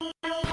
Πόσο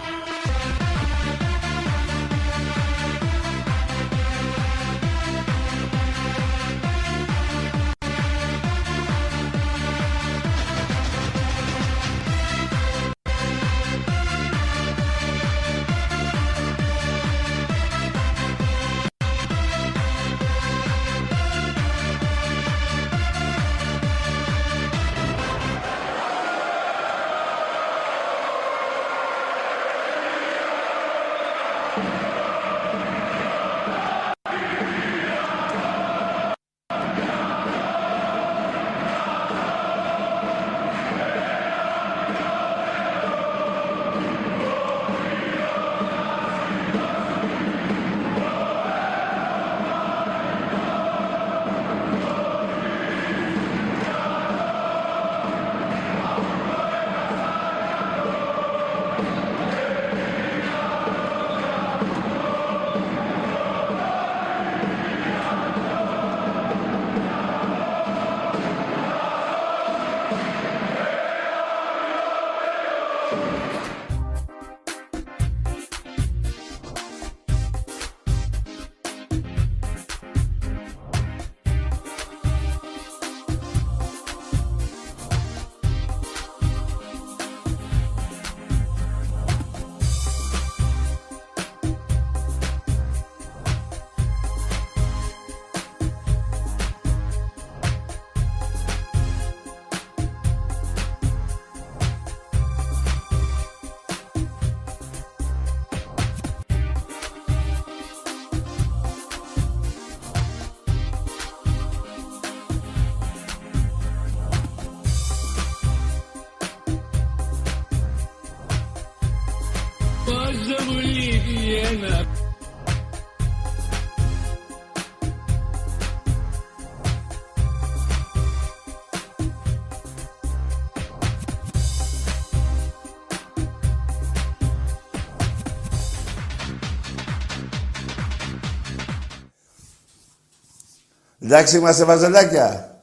Εντάξει είμαστε βαζελάκια.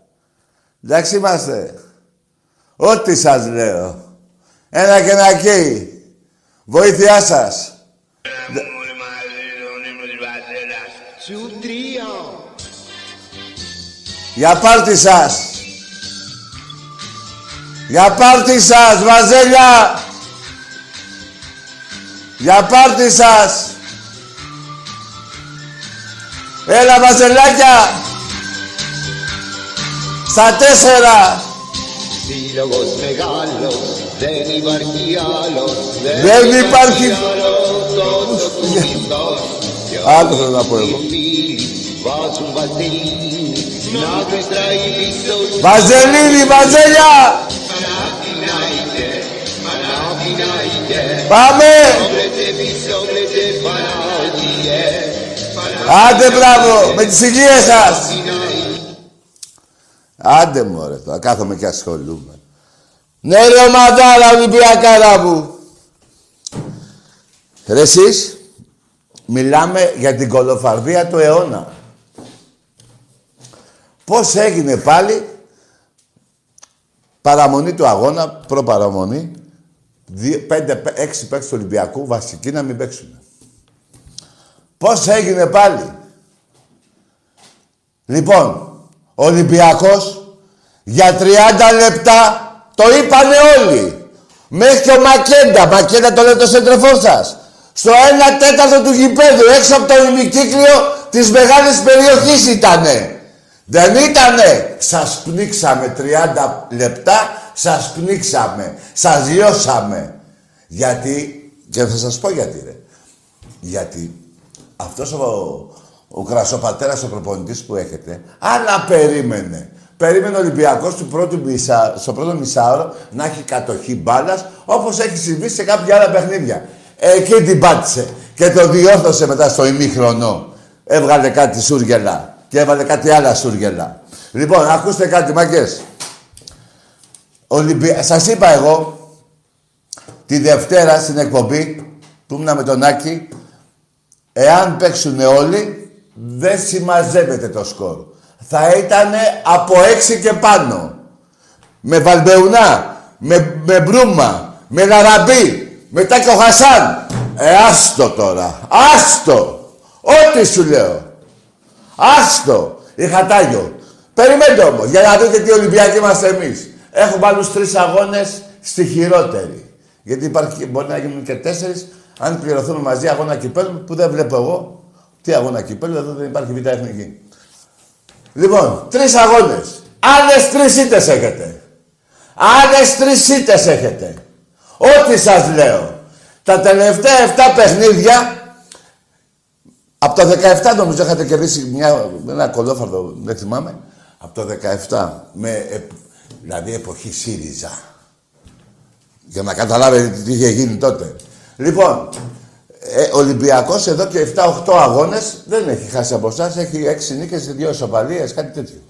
Εντάξει είμαστε. Ό,τι σας λέω. Ένα και ένα καίει. Βοήθειά σας. Σου τρία. Για πάρτι σας. Για πάρτι σας, βαζέλια. Για πάρτι σας. Έλα, βαζελάκια. Στα τέσσερα. Σύλλογος μεγάλος, δεν υπάρχει άλλος. Δεν υπάρχει- άλλος τόσο κουμπιστός. Κι Άλλο θέλω να πω εγώ. οι φίλοι βάζουν βαζελίνη, να μετράει πίσω σου. Βαζελίνη, βαζέλια. Παναθηνάιτε, Παναθηνάιτε. Πάμε. Όμπλετε πίσω, όμπλετε Πανάθιε. Άντε, μπράβο. Με τις υγείες σας. Άντε μωρέ τώρα, κάθομαι και ασχολούμαι. Ναι ρε ομαδάρα Ολυμπιακάρα μου. Ρε εσείς, μιλάμε για την κολοφαρδία του αιώνα. Πώς έγινε πάλι παραμονή του αγώνα, προπαραμονή, δύο- πέντε, πέ- έξι παίκτες του Ολυμπιακού, βασικοί να μην παίξουν. Πώς έγινε πάλι. Λοιπόν, ο Ολυμπιακός για 30 λεπτά το είπανε όλοι. Μέχρι και ο Μακέντα, Μακέντα το λέει το σέντρεφό σας. Στο 1 τέταρτο του γηπέδου, έξω από το ημικύκλιο της μεγάλης περιοχής ήτανε. Δεν ήτανε. Σας πνίξαμε 30 λεπτά, σας πνίξαμε. Σας λιώσαμε. Γιατί, και θα σας πω γιατί ρε. Γιατί αυτός ο, ο κρασοπατέρας, ο προπονητής που έχετε, άλλα περίμενε. Περίμενε ο Ολυμπιακός του πρώτου μισά, στο πρώτο μισάωρο να έχει κατοχή μπάλας, όπως έχει συμβεί σε κάποια άλλα παιχνίδια. Εκεί την πάτησε και το διόρθωσε μετά στο ημίχρονο. Έβγαλε κάτι σούργελα και έβαλε κάτι άλλα σούργελα. Λοιπόν, ακούστε κάτι, μαγκές. Ολυμπια... Σας είπα εγώ, τη Δευτέρα στην εκπομπή, που ήμουν με τον Άκη, Εάν παίξουν όλοι, δεν συμμαζεύεται το σκορ. Θα ήταν από έξι και πάνω. Με Βαλμπεουνά, με, με Μπρούμα, με Λαραμπή. Μετά και ο Χασάν. Ε, άστο τώρα. Άστο. Ό,τι σου λέω. Άστο. Η Χατάγιο. Περιμένετε όμως, για να δείτε τι Ολυμπιακοί είμαστε εμείς. Έχουμε άλλους τρεις αγώνες στη χειρότερη. Γιατί υπάρχει, μπορεί να γίνουν και τέσσερις, αν πληρωθούν μαζί αγώνα κυπέλου, που δεν βλέπω εγώ. Τι αγώνα κυπέλου, εδώ δεν υπάρχει β' εθνική. Λοιπόν, τρεις αγώνες. Άλλες τρεις ήττες έχετε. Άλλες τρεις ήττες έχετε. Ό,τι σας λέω. Τα τελευταία 7 παιχνίδια, από το 17 νομίζω είχατε κερδίσει μια, ένα κολόφαρδο, δεν θυμάμαι. Από το 17, με, δηλαδή εποχή ΣΥΡΙΖΑ. Για να καταλάβετε τι είχε γίνει τότε. Λοιπόν, ε, Ολυμπιακός εδώ και 7-8 αγώνες δεν έχει χάσει από εσάς, έχει 6 νίκες, 2 ισοπαλίες, κάτι τέτοιο.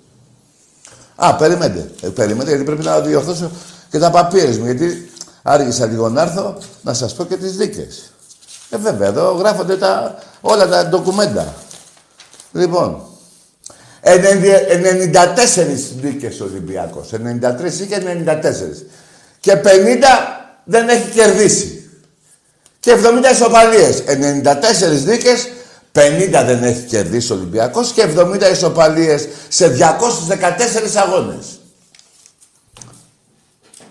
Α, περιμένετε. Ε, περιμένετε γιατί πρέπει να διορθώσω και τα παπίρες μου. Γιατί άργησα λίγο να έρθω να σας πω και τις δίκες. Ε, βέβαια, εδώ γράφονται τα, όλα τα ντοκουμέντα. Λοιπόν, 94 δίκες ο Ολυμπιακός. 93 είχε 94. Και 50 δεν έχει κερδίσει. Και 70 ισοπαλίες. 94 δίκες, 50 δεν έχει κερδίσει ο Ολυμπιακός και 70 ισοπαλίες σε 214 αγώνες.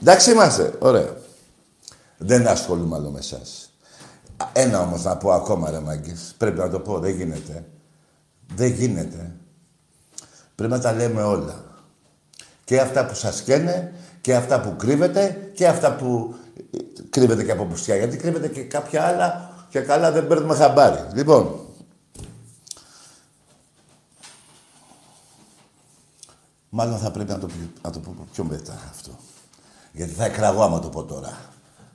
Εντάξει είμαστε. Ωραία. Δεν ασχολούμαι άλλο με εσάς. Ένα όμως να πω ακόμα ρε μάγκες. Πρέπει να το πω. Δεν γίνεται. Δεν γίνεται. Πρέπει να τα λέμε όλα. Και αυτά που σας καίνε και αυτά που κρύβετε και αυτά που κρύβεται και από πουστιά. Γιατί κρύβεται και κάποια άλλα και καλά δεν παίρνουμε χαμπάρι. Λοιπόν, μάλλον θα πρέπει να το, να το πω πιο μετά αυτό. Γιατί θα εκραγώ άμα το πω τώρα.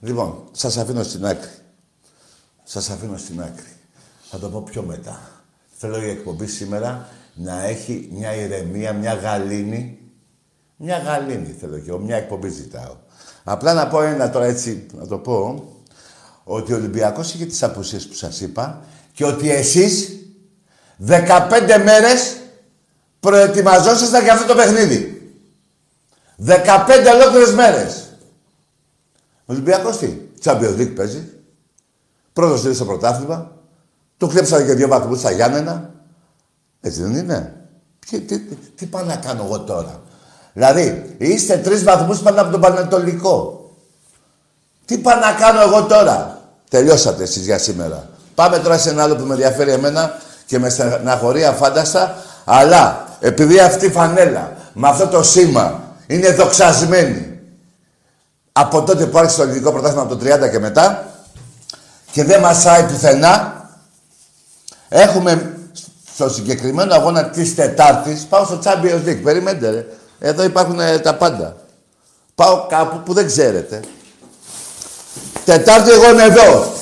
Λοιπόν, σας αφήνω στην άκρη. Σας αφήνω στην άκρη. Θα το πω πιο μετά. Θέλω η εκπομπή σήμερα να έχει μια ηρεμία, μια γαλήνη. Μια γαλήνη θέλω και εγώ, μια εκπομπή ζητάω. Απλά να πω ένα τώρα έτσι, να το πω, ότι ο Ολυμπιακός είχε τις απουσίες που σας είπα και ότι εσείς 15 μέρες προετοιμαζόσασταν για αυτό το παιχνίδι. 15 ολόκληρες μέρες. Ο Ολυμπιακός τι, Champions League παίζει. Πρώτος στο πρωτάθλημα. Του κλέψανε και δύο βαθμούς στα Γιάννενα. Έτσι δεν είναι. τι, τι, τι πάω να κάνω εγώ τώρα; Δηλαδή, είστε τρεις βαθμούς πάνω από τον Πανατολικό. Τι πάω να κάνω εγώ τώρα; Τελειώσατε εσείς για σήμερα. Πάμε τώρα σε ένα άλλο που με ενδιαφέρει εμένα και με στεναχωρεί αφάνταστα, αλλά επειδή αυτή η φανέλα με αυτό το σήμα είναι δοξασμένη από τότε που άρχισε το ελληνικό πρωτάθλημα από το 30 και μετά και δεν μασάει πουθενά, έχουμε στο συγκεκριμένο αγώνα της Τετάρτης, πάω στο Champions League. Περιμένετε, ρε. Εδώ υπάρχουν ε, τα πάντα. Πάω κάπου που δεν ξέρετε. Τετάρτη εγώ είμαι εδώ.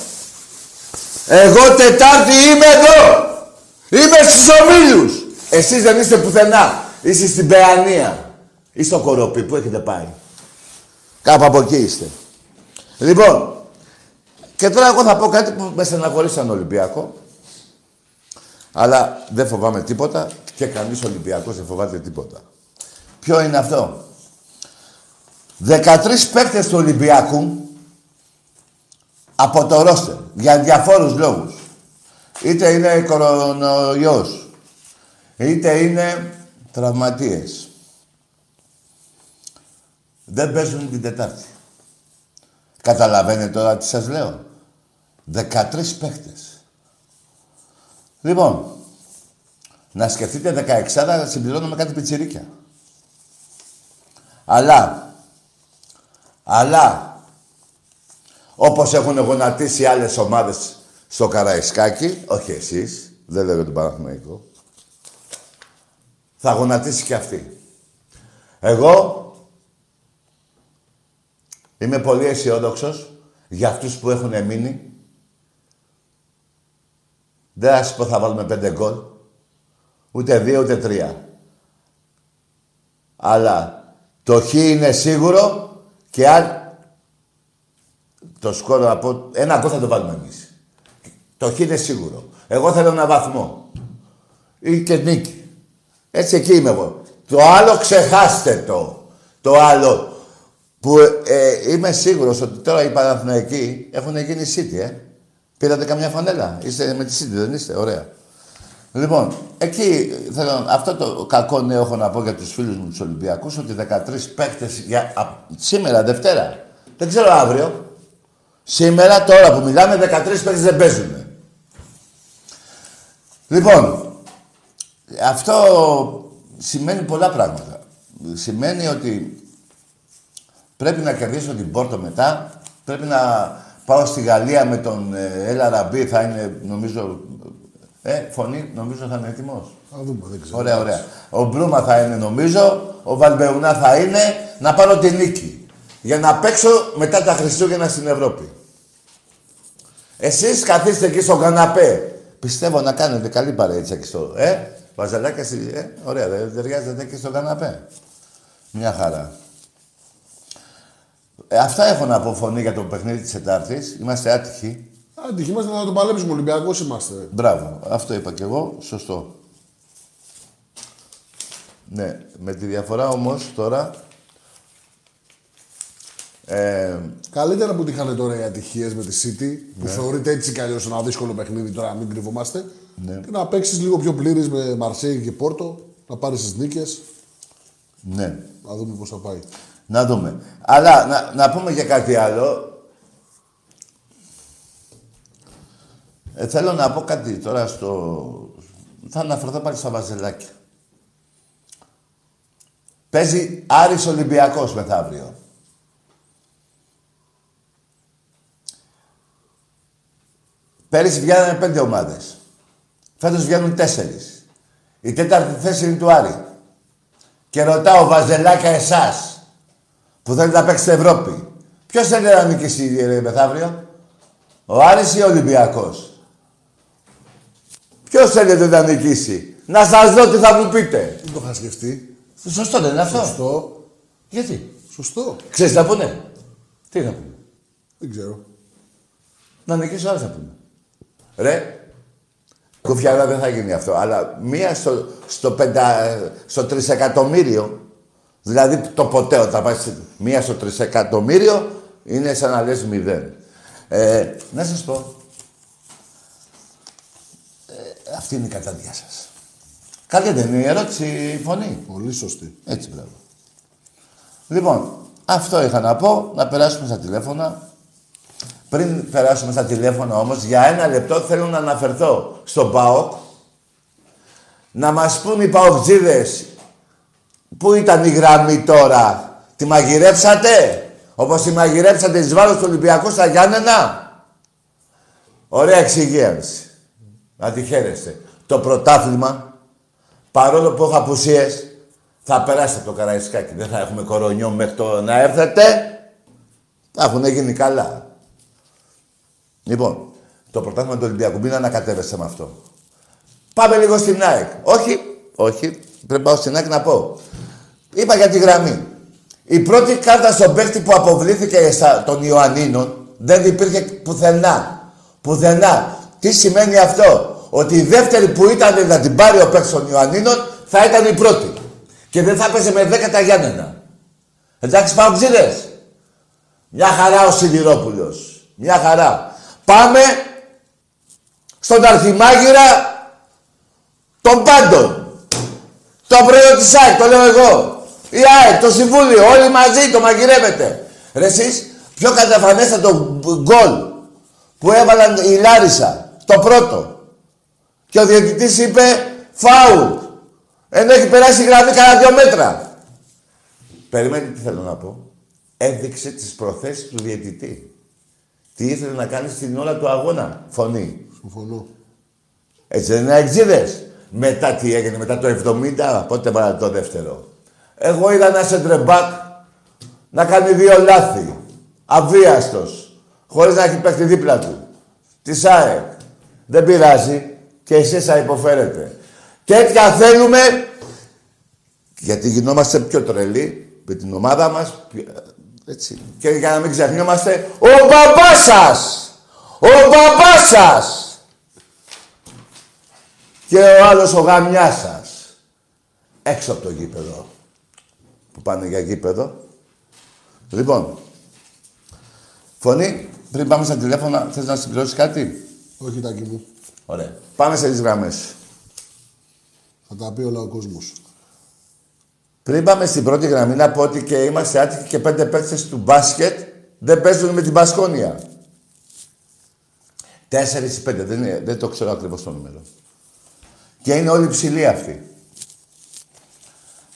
Εγώ Τετάρτη είμαι εδώ. Είμαι στους ομίλους. Εσείς δεν είστε πουθενά. Είστε στην Παιανία. Ή στο Κοροπή. Πού έχετε πάει; Κάπου από εκεί είστε. Λοιπόν, και τώρα εγώ θα πω κάτι που με στεναχωρεί σαν Ολυμπιακό. Αλλά δεν φοβάμαι τίποτα και κανείς Ολυμπιακός δεν φοβάται τίποτα. Ποιο είναι αυτό; 13 παίκτες του Ολυμπιακού από το ρόστερ για διαφόρους λόγους. Είτε είναι κορονοϊός, είτε είναι τραυματίες. Δεν παίζουν την Τετάρτη. Καταλαβαίνετε τώρα τι σας λέω; 13 παίχτες. Λοιπόν, να σκεφτείτε 16 να συμπληρώνουμε κάτι πιτσιρίκια. Αλλά, αλλά, όπως έχουν γονατίσει άλλες ομάδες στο Καραϊσκάκι, όχι εσείς, δεν λέω τον Παναθηναϊκό, θα γονατίσει και αυτή. Εγώ είμαι πολύ αισιόδοξος για αυτούς που έχουν μείνει. Δεν θα σας πω θα βάλουμε πέντε γκολ. Ούτε δύο, ούτε τρία. Αλλά το χ είναι σίγουρο και αν το σκόρο από ένα γκολ θα το βάλουμε εμείς. Το χ είναι σίγουρο. Εγώ θέλω ένα βαθμό. Ή και νίκη. Έτσι εκεί είμαι εγώ. Το άλλο ξεχάστε το. Το άλλο Που ε, είμαι σίγουρος ότι τώρα οι Παναθηναϊκοί έχουν γίνει City, ε. Πήρατε καμιά φανέλα. Είστε με τη City, δεν είστε; Ωραία. Λοιπόν, εκεί θέλω, αυτό το κακό νέο έχω να πω για τους φίλους μου τους Ολυμπιακούς, ότι 13 παίκτες για, α, σήμερα, Δευτέρα. Δεν ξέρω αύριο. Σήμερα, τώρα που μιλάμε, 13 παίκτες δεν παίζουν. Λοιπόν, αυτό σημαίνει πολλά πράγματα. Σημαίνει ότι πρέπει να κερδίσω την Πόρτο μετά, πρέπει να πάω στη Γαλλία με τον ε, Έλα Ραμπή, θα είναι νομίζω... Ε, φωνή, νομίζω θα είναι έτοιμος. Θα δούμε, δεν ξέρω. Ωραία, ωραία. Ο Μπρούμα θα είναι νομίζω, ο Βαλμπεουνά θα είναι, να πάρω την νίκη. Για να παίξω μετά τα Χριστούγεννα στην Ευρώπη. Εσείς καθίστε εκεί στον καναπέ. Πιστεύω να κάνετε καλή παρέτσα εκεί στο... Ε, βαζαλάκια, εσύ, ε, ωραία, δεν ταιριάζετε εκεί στον καναπέ. Μια χαρά. Ε, αυτά έχω να πω φωνή για το παιχνίδι της Τετάρτης. Είμαστε άτυχοι. Άντυχοι είμαστε να το παλέψουμε. Ολυμπιακός είμαστε. Μπράβο. Αυτό είπα κι εγώ. Σωστό. Ναι. Με τη διαφορά όμως τώρα... Ε, Καλύτερα που είχαν τώρα οι ατυχίες με τη City, που θεωρείται έτσι κι αλλιώς ένα δύσκολο παιχνίδι τώρα, να μην κρυβόμαστε. Ναι. Και να παίξεις λίγο πιο πλήρης με Μαρσέη και Πόρτο, να πάρεις τις νίκες. ναι. Να δούμε πώς θα πάει. Να δούμε. Αλλά να, να πούμε και κάτι άλλο. Ε, θέλω να πω κάτι τώρα στο... Θα αναφερθώ πάλι στα βαζελάκια. Παίζει Άρης Ολυμπιακός μεθαύριο. Πέρυσι βγαίνανε πέντε ομάδες. Φέτος βγαίνουν τέσσερις. Η τέταρτη θέση είναι του Άρη. Και ρωτάω βαζελάκια εσάς που θέλετε να παίξετε Ευρώπη. Ποιος θέλει να νικήσει ρε, μεθαύριο; Ο Άρης ή ο Ολυμπιακός; Ποιος θέλετε να νικήσει; Να σας δω τι θα μου πείτε. Δεν το είχα σκεφτεί. Σωστό δεν είναι αυτό. Σωστό. Γιατί; Σωστό. Ξέρεις τι θα πούνε; Τι θα πούνε; Δεν ξέρω. Να νικήσει ο Άρης θα πούνε. Ρε, κουφιάρα δεν θα γίνει αυτό. Αλλά μία στο, στο, πεντα, στο τρισεκατομμύριο, δηλαδή το ποτέ όταν πάει στη- μία στο τρισεκατομμύριο, είναι σαν να λες μηδέν. Ε, να σας πω, ε, αυτή είναι η κατάδια σας. Καλή δεν είναι η ερώτηση, η φωνή. Πολύ σωστή. Έτσι, μπράβο. Λοιπόν, αυτό είχα να πω, να περάσουμε στα τηλέφωνα. Πριν περάσουμε στα τηλέφωνα όμως, για ένα λεπτό θέλω να αναφερθώ στον ΠΑΟΚ. Να μας πούν οι ΠΑΟΚτζίδες πού ήταν η γραμμή τώρα. Τη μαγειρέψατε, όπως τη μαγειρέψατε εις βάρος του Ολυμπιακού στα Γιάννενα; Ωραία εξυγίανση. Να τη χαίρεστε. Το πρωτάθλημα, παρόλο που έχω απουσίες, θα περάσει από το Καραϊσκάκι. Δεν θα έχουμε κορονιό μέχρι το να έρθετε. Θα έχουν γίνει καλά. Λοιπόν, το πρωτάθλημα του Ολυμπιακού, μην ανακατεύεσαι με αυτό. Πάμε λίγο στην ΑΕΚ. Όχι, όχι, πρέπει να πάω στην ΑΕΚ να πω. Είπα για τη γραμμή. Η πρώτη κάρτα στον παίχτη που αποβλήθηκε στα, των Ιωαννίνων δεν υπήρχε πουθενά. Πουθενά. Τι σημαίνει αυτό; Ότι η δεύτερη που ήταν να την πάρει ο παίχτης των Ιωαννίνων θα ήταν η πρώτη. Και δεν θα έπαιζε με 10 τα Γιάννενα. Εντάξει, πάω ξύδες. Μια χαρά ο Σιδηρόπουλος. Μια χαρά. Πάμε στον αρχιμάγειρα των πάντων. Το πρωί της ΑΕΚ, το λέω εγώ. Η ΑΕΚ, το Συμβούλιο, όλοι μαζί το μαγειρεύετε. Ρε εσείς, πιο καταφανέστατο γκολ που έβαλαν η Λάρισα, το πρώτο. Και ο διαιτητής είπε φάουλ. Ενώ έχει περάσει η γραμμή κανένα δύο μέτρα. Περιμένετε τι θέλω να πω. Έδειξε τις προθέσεις του διαιτητή. Τι ήθελε να κάνει στην ώρα του αγώνα. Φωνή. Συμφωνώ. Έτσι δεν είναι εξίδες. Μετά τι έγινε, μετά το 70, πότε βάλατε το δεύτερο. Εγώ είδα ένα σεντρεμπάκ να κάνει δύο λάθη. Αβίαστος. Χωρίς να έχει παίχτη δίπλα του. Της ΣΑΕΚ. Δεν πειράζει. Και εσείς θα υποφέρετε. Τέτοια θέλουμε, γιατί γινόμαστε πιο τρελοί με την ομάδα μας. πιο- Έτσι. Και για να μην ξεχνιόμαστε, ο μπαμπάς σας! Ο μπαμπάς σας! Και ο άλλος ο γαμιάς σας. Έξω από το γήπεδο. Που πάνε για γήπεδο. Λοιπόν, φωνή, πριν πάμε στα τηλέφωνα, θες να συμπληρώσεις κάτι; Όχι, τάκι μου. Ωραία. Πάμε σε τις γραμμές. Θα τα πει όλα ο κόσμος. Πριν πάμε στην πρώτη γραμμή, να πω ότι και είμαστε άτυχοι και πέντε παίκτες του μπάσκετ δεν παίζουν με την Πασκόνια. Τέσσερις ή πέντε, δεν, είναι, δεν το ξέρω ακριβώς το νούμερο. Και είναι όλοι ψηλοί αυτοί.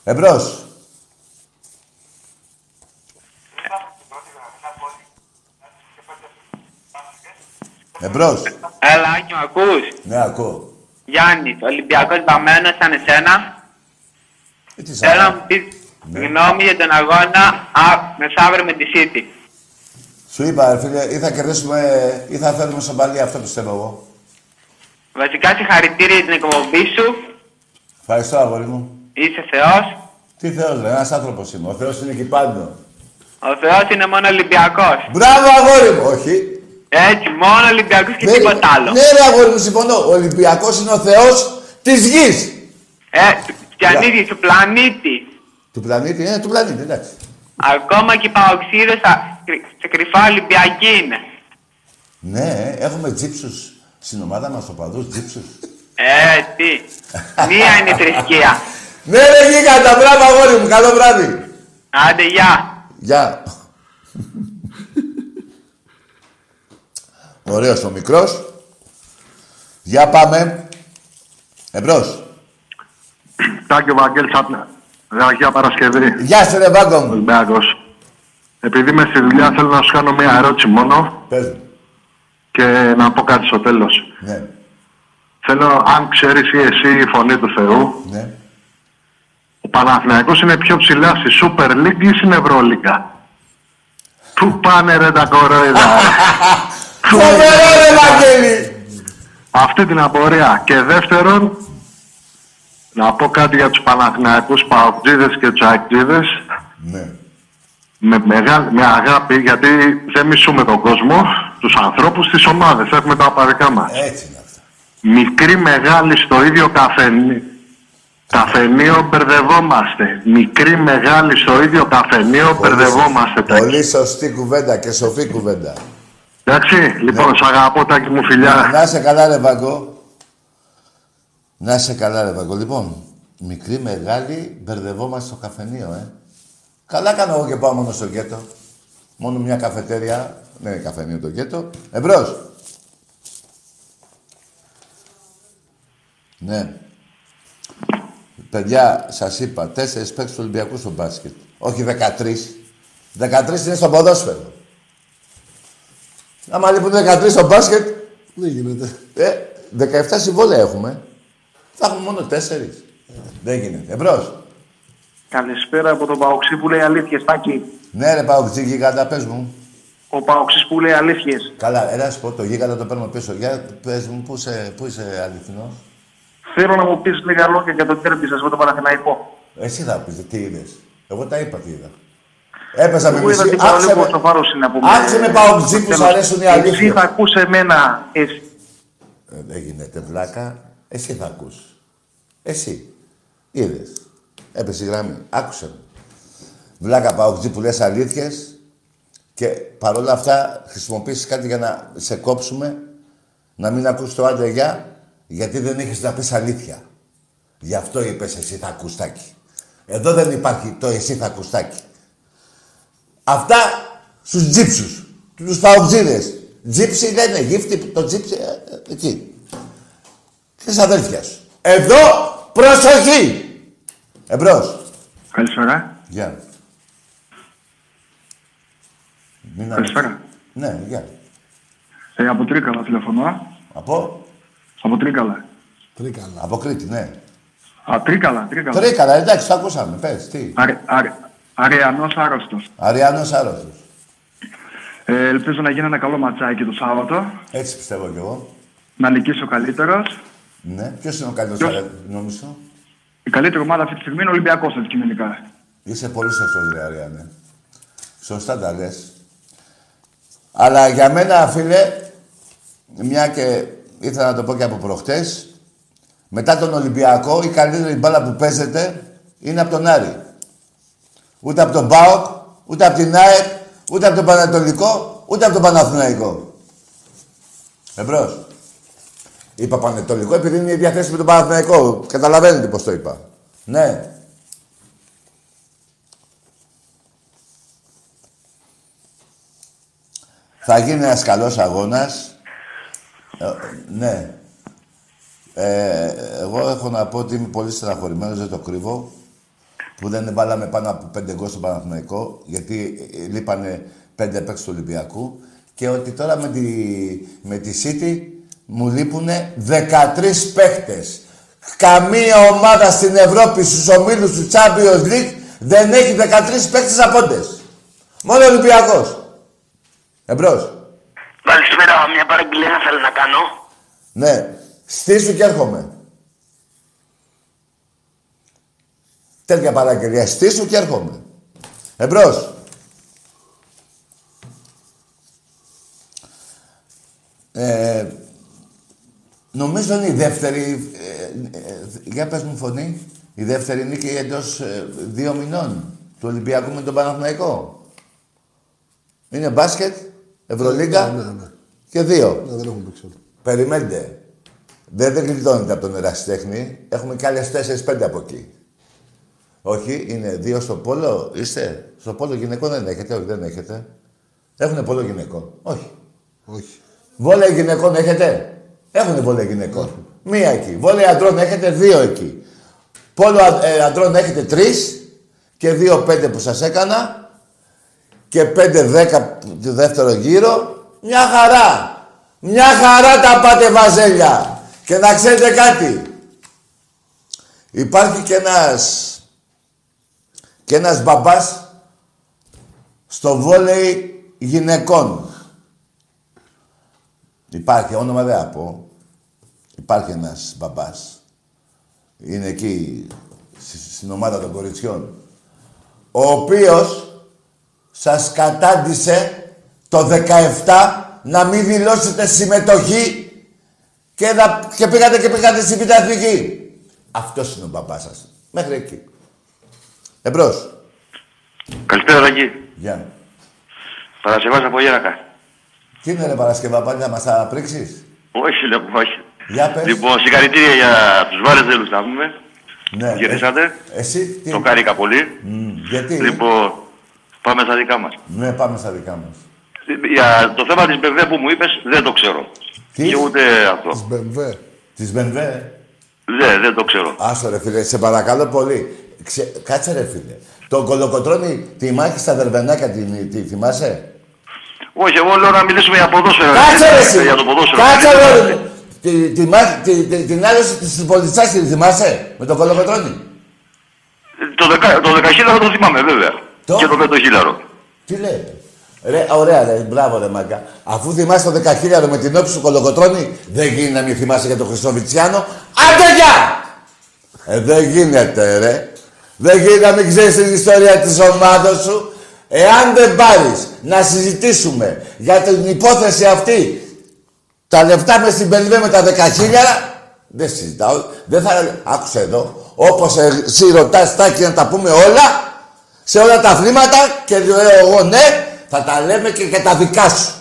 Εμπρός. Εμπρός. Έλα, Άκη, με ακούς; Ναι, ακούω. Γιάννης, Ολυμπιακός Βαμμένος, σαν εσένα. Ε, τι Θέλω να σαν- μου πεις γνώμη για τον αγώνα α, μεθαύριο με τη City. Σου είπα, ρε φίλε, ή θα κερδίσουμε ή θα φέρουμε σομπαλία, αυτό πιστεύω εγώ. Βασικά συγχαρητήρια για την εκπομπή σου. Ευχαριστώ, αγόρι μου. Είσαι Θεός. Τι Θεός, ρε, ένας άνθρωπος είμαι. Ο Θεός είναι εκεί πάντο. Ο Θεός είναι μόνο Ολυμπιακός. Μπράβο, αγόρι μου. Όχι. Έτσι, μόνο Ολυμπιακός και Ναι, τίποτα άλλο. Ναι, ρε, αγόρι μου, συμφωνώ. Ο Ολυμπιακός είναι ο Θεός της γης. Ε, του πιανίδι του πλανήτη. Του πλανήτη, είναι του πλανήτη, εντάξει. Ακόμα και οι παοξίδες στα- σε κρυφά Ολυμπιακοί είναι. Ναι, έχουμε τζίψους στην ομάδα μας, οπαδούς τζίψους. Ε, τι. Μία είναι η θρησκεία. Ναι, ρε, γίγαντα, μπράβο, αγόρι μου, καλό βράδυ. Άντε, γεια. Γεια. Ωραίος ο μικρός. Για πάμε. Εμπρός. Τάκη ο Βαγγέλης Άπνα. Αγία Παρασκευή, Γεια σου, ρε, Βάγκο μου. Ολυμπιακός. Επειδή είμαι στη δουλειά θέλω να σου κάνω μια ερώτηση μόνο Πες μου. και να πω κάτι στο τέλος. Ναι, Θέλω, αν ξέρεις ή εσύ η φωνή του Θεού, ναι. ο Παναθηναϊκός είναι πιο ψηλά στη Super League ή στην Ευρωλίγκα; Πού πάνε ρε τα κορόιδα; Πού- Φοβερό, ρε, Βαγγέλη. Αυτή την απορία. Και δεύτερον, να πω κάτι για τους Παναθηναϊκούς Παοκτζίδες και τους Αεκτζίδες. Ναι. με, μεγάλη, με αγάπη, γιατί δεν μισούμε τον κόσμο, τους ανθρώπους, τις ομάδες, έχουμε τα απαρικά μας. Έτσι είναι αυτά. Μικρή, μεγάλη στο ίδιο καφενείο. Καφενείο μπερδευόμαστε. Μικρή, μεγάλη στο ίδιο καφενείο μπερδευόμαστε. Τάκη. Πολύ σωστή κουβέντα και σοφή κουβέντα. Εντάξει, λοιπόν, σ' αγαπώ, Τάκη μου, φιλιά. Να είσαι καλά, ρε Βαγκό. Να είσαι καλά, ρε Βαγκό. Λοιπόν, μικρή, μεγάλη, μπερδευόμαστε στο καφενείο, ε. Καλά κάνω εγώ και πάω μόνο στο γκέτο. Μόνο μια καφετέρια. Δεν είναι καφενείο το γκέτο. Εμπρός. Ναι. Παιδιά, σας είπα, τέσσερις παίκτες του Ολυμπιακού στο μπάσκετ. Όχι 13. 13 είναι στο ποδόσφαιρο. Άμα λείπουν 13 στο μπάσκετ, Δεν γίνεται. ε, 17 συμβόλαια έχουμε. Θα έχουμε μόνο 4. Δεν γίνεται. Εμπρός. Καλησπέρα από τον Παοξή που λέει αλήθειες, Τάκη. Ναι, ρε πάω ξύγι, γίγαντα, πες μου. Ο Παοξής που λέει αλήθειες. Καλά, έλα να σου πω, το γίγαντα το παίρνω πίσω. Για πες μου, πού είσαι, πού είσαι αληθινός. Θέλω να μου πεις λίγα λόγια για τον τέρμπι σας με τον Παναθηναϊκό. Εσύ θα πεις, τι είδες. Εγώ τα είπα τι είδα. Έπαιζα με Εγώ είδα μισή. την παρολίγο Άκουσε στο με, βάρος είναι από άκουσε με παοξί που σου αρέσουν οι Εσύ αλήθειες. θα ακούς εμένα. Εσύ. Ε, Δεν γίνεται βλάκα. Εσύ θα ακούς. Εσύ. Είδες. Έπεσε η γραμμή. Άκουσε με. Βλάκα παοκτζή που λες αλήθειες και παρόλα αυτά χρησιμοποιήσεις κάτι για να σε κόψουμε, να μην ακούς το άντρε γεια, γιατί δεν έχεις να πεις αλήθεια. Γι' αυτό είπες εσύ θα ακούς τάκι. Εδώ δεν υπάρχει το εσύ θα ακούς τάκι. Αυτά στους τζίψους, τους παοκτζίδες. Τζίψι λένε, γύφτη, το τζίψι, ε, ε, εκεί. Τις αδέλφια σου. Εδώ, προσοχή! Εμπρός. Καλησπέρα. Γεια. Μην Καλησπέρα. Ναι, γεια. Ε, από Τρίκαλα τηλεφωνώ. Από, Από Τρίκαλα. Τρίκαλα. από Κρήτη, ναι. Α, Τρίκαλα, Τρίκαλα. Τρίκαλα, εντάξει, το ακούσαμε. Πες, τι. Αρι, αρι, αριανός άρρωστος. Αριάνος άρρωστος. Ε, ελπίζω να γίνει ένα καλό ματσάκι το Σάββατο. Έτσι πιστεύω κι εγώ. Να νικήσει ο καλύτερος. Ναι. Ποιος είναι ο καλύτερος Ποιος; αριανός, νομίζω. Η καλύτερη ομάδα αυτή τη στιγμή είναι ο Ολυμπιακός αντικειμενικά. Είσαι πολύ σωστός, ρε Αριάνε. Σωστά τα λες. Αλλά για μένα, φίλε, μια και ήθελα να το πω και από προχτές, μετά τον Ολυμπιακό, η καλύτερη μπάλα που παίζεται είναι από τον Άρη. Ούτε από τον ΠΑΟΚ, ούτε από την ΑΕΚ, ούτε από τον Πανατολικό, ούτε από τον Παναθηναϊκό. Εμπρός. Είπα Πανατολικό επειδή είναι η ίδια θέση με τον Παναθηναϊκό. Καταλαβαίνετε πώς το είπα. Ναι. Θα γίνει ένας καλός αγώνας. Ε, ναι. Ε, εγώ έχω να πω ότι είμαι πολύ στεναχωρημένος, δεν το κρύβω, που δεν βάλαμε πάνω από πέντε γκολ στον Παναθηναϊκό, γιατί ε, λείπανε πέντε παίκτες του Ολυμπιακού και ότι τώρα με τη, με τη City μου λείπουν 13 παίχτες. Καμία ομάδα στην Ευρώπη στους ομίλους του Champions League δεν έχει 13 παίχτες απόντες. Μόνο ο Ολυμπιακός. Εμπρός. Καλησπέρα, μια παραγγελία θέλω να κάνω. Ναι. Στήσου και έρχομαι. Τέτοια παραγγελία. Στήσου και έρχομαι. Εμπρός. Ε, νομίζω είναι η δεύτερη... Ε, ε, για πες μου φωνή. Η δεύτερη νίκη εντός ε, δύο μηνών του Ολυμπιακού με τον Παναθηναϊκό. Είναι μπάσκετ, Ευρωλίγκα Ναι, ναι, ναι. και δύο. Ναι, δεν έχουμε παίξει άλλο. Περιμένετε. Δεν δεν γλιτώνεται από τον ερασιτέχνη. Έχουμε και άλλες 4-5 από εκεί. Όχι, είναι δύο στο πόλο. Είστε; Στο πόλο γυναικών δεν έχετε; Όχι, δεν έχετε. Έχουν πόλο γυναικών. Όχι. Όχι. Βόλεϊ γυναικών έχετε; Έχουν βόλεϊ γυναικών. Μία εκεί. Βόλεϊ αντρών έχετε; Δύο εκεί. Πόλο α- ε, αντρών έχετε τρεις και δύο πέντε που σας έκανα και πέντε δέκα του δεύτερο γύρο. Μια χαρά. Μια χαρά τα πάτε βαζέλια. Και να ξέρετε κάτι. Υπάρχει και ένας και ένας μπαμπάς στο βόλεϊ γυναικών. Υπάρχει, όνομα δεν θα πω. Υπάρχει ένας μπαμπάς. Είναι εκεί, στη- στην ομάδα των κοριτσιών. Ο οποίος σας κατάντησε το 17 να μην δηλώσετε συμμετοχή και, να, και πήγατε και πήγατε στην πιταθλική. Αυτός είναι ο μπαμπάς σας. Μέχρι εκεί. Εμπρός. Καλησπέρα, Δαγή. Γεια. Παρασκευάς από Γέρακα. Τι είναι ρε Παρασκευά, πάλι να μας τα πρίξεις. Όχι, λέω, όχι. Για πες. Λοιπόν, συγχαρητήρια για τους Βάρεζελους να πούμε. ναι. Γυρίσατε. Ε, Εσύ τι. Το χάρηκα πολύ. Μμ, γιατί; Λοιπόν, πάμε στα δικά μας. Ναι, πάμε στα δικά μας. Για το θέμα της ΜΠΒ που μου είπες, δεν το ξέρω. Τι; Και ούτε αυτό. BMW. Της Μπενβέ. Δεν, δεν το ξέρω. Άστο ρε φίλε, σε παρακαλώ πολύ. Ξε... Κάτσε ρε φίλε. Το κολοκοτρώνει τη μάχη στα δερβενάκια, τη, τη θυμάσαι; Όχι, εγώ λέω να μιλήσουμε για ποδόσφαιρο. Κάτσε ρε εσύ. Για το ποδόσφαιρο. Κάτσε ρε. Τη, τη, μάχη- τη, τη, την άλωση της πολιτσάς τη θυμάσαι; Με το κολοκοτρώνει. Το, δεκα, το δεκαχίλαρο το θυμάμαι βέβαια. Το; Και το πεντοχίλαρο. Τι λέει; Ρε, ωραία, ρε, μπράβο, ρε μάγκα. Αφού θυμάσαι το δεκαχίλιαρο με την όψη του κολοκοτρώνη, δεν γίνει να μην θυμάσαι για τον Χριστοβιτσιάνο. Άντε γεια! Ε, δεν γίνεται, ρε. Δεν γίνεται να μην ξέρεις την ιστορία της ομάδα σου. Εάν δεν πάρεις να συζητήσουμε για την υπόθεση αυτή, τα λεφτά μες στην Πενιβέ με τα δεκαχίλιαρα, δεν συζητάω. Δεν θα. Άκουσε εδώ. Όπως εσύ ρωτάς, Τάκη, να τα πούμε όλα, σε όλα τα αθλήματα και λέω εγώ ναι, θα τα λέμε και για τα δικά σου.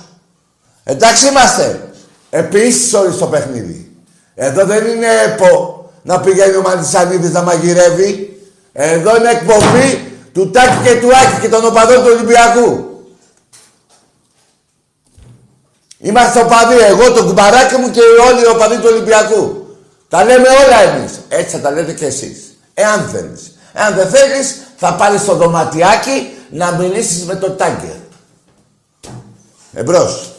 Εντάξει είμαστε. Επίσης όλοι στο παιχνίδι. Εδώ δεν είναι ΕΠΟ να πηγαίνει ο Μαλισανίδης να μαγειρεύει. Εδώ είναι εκπομπή του Τάκη και του Άκη και των οπαδών του Ολυμπιακού. Είμαστε οπαδοί, εγώ, το κουμπαράκι μου και όλοι οι οπαδοί του Ολυμπιακού. Τα λέμε όλα εμείς. Έτσι θα τα λέτε κι εσείς. Εάν θέλεις. Εάν δεν θέλεις, θα πάρεις το δωματιάκι να μιλήσεις με το τάγκερ. Εμπρός.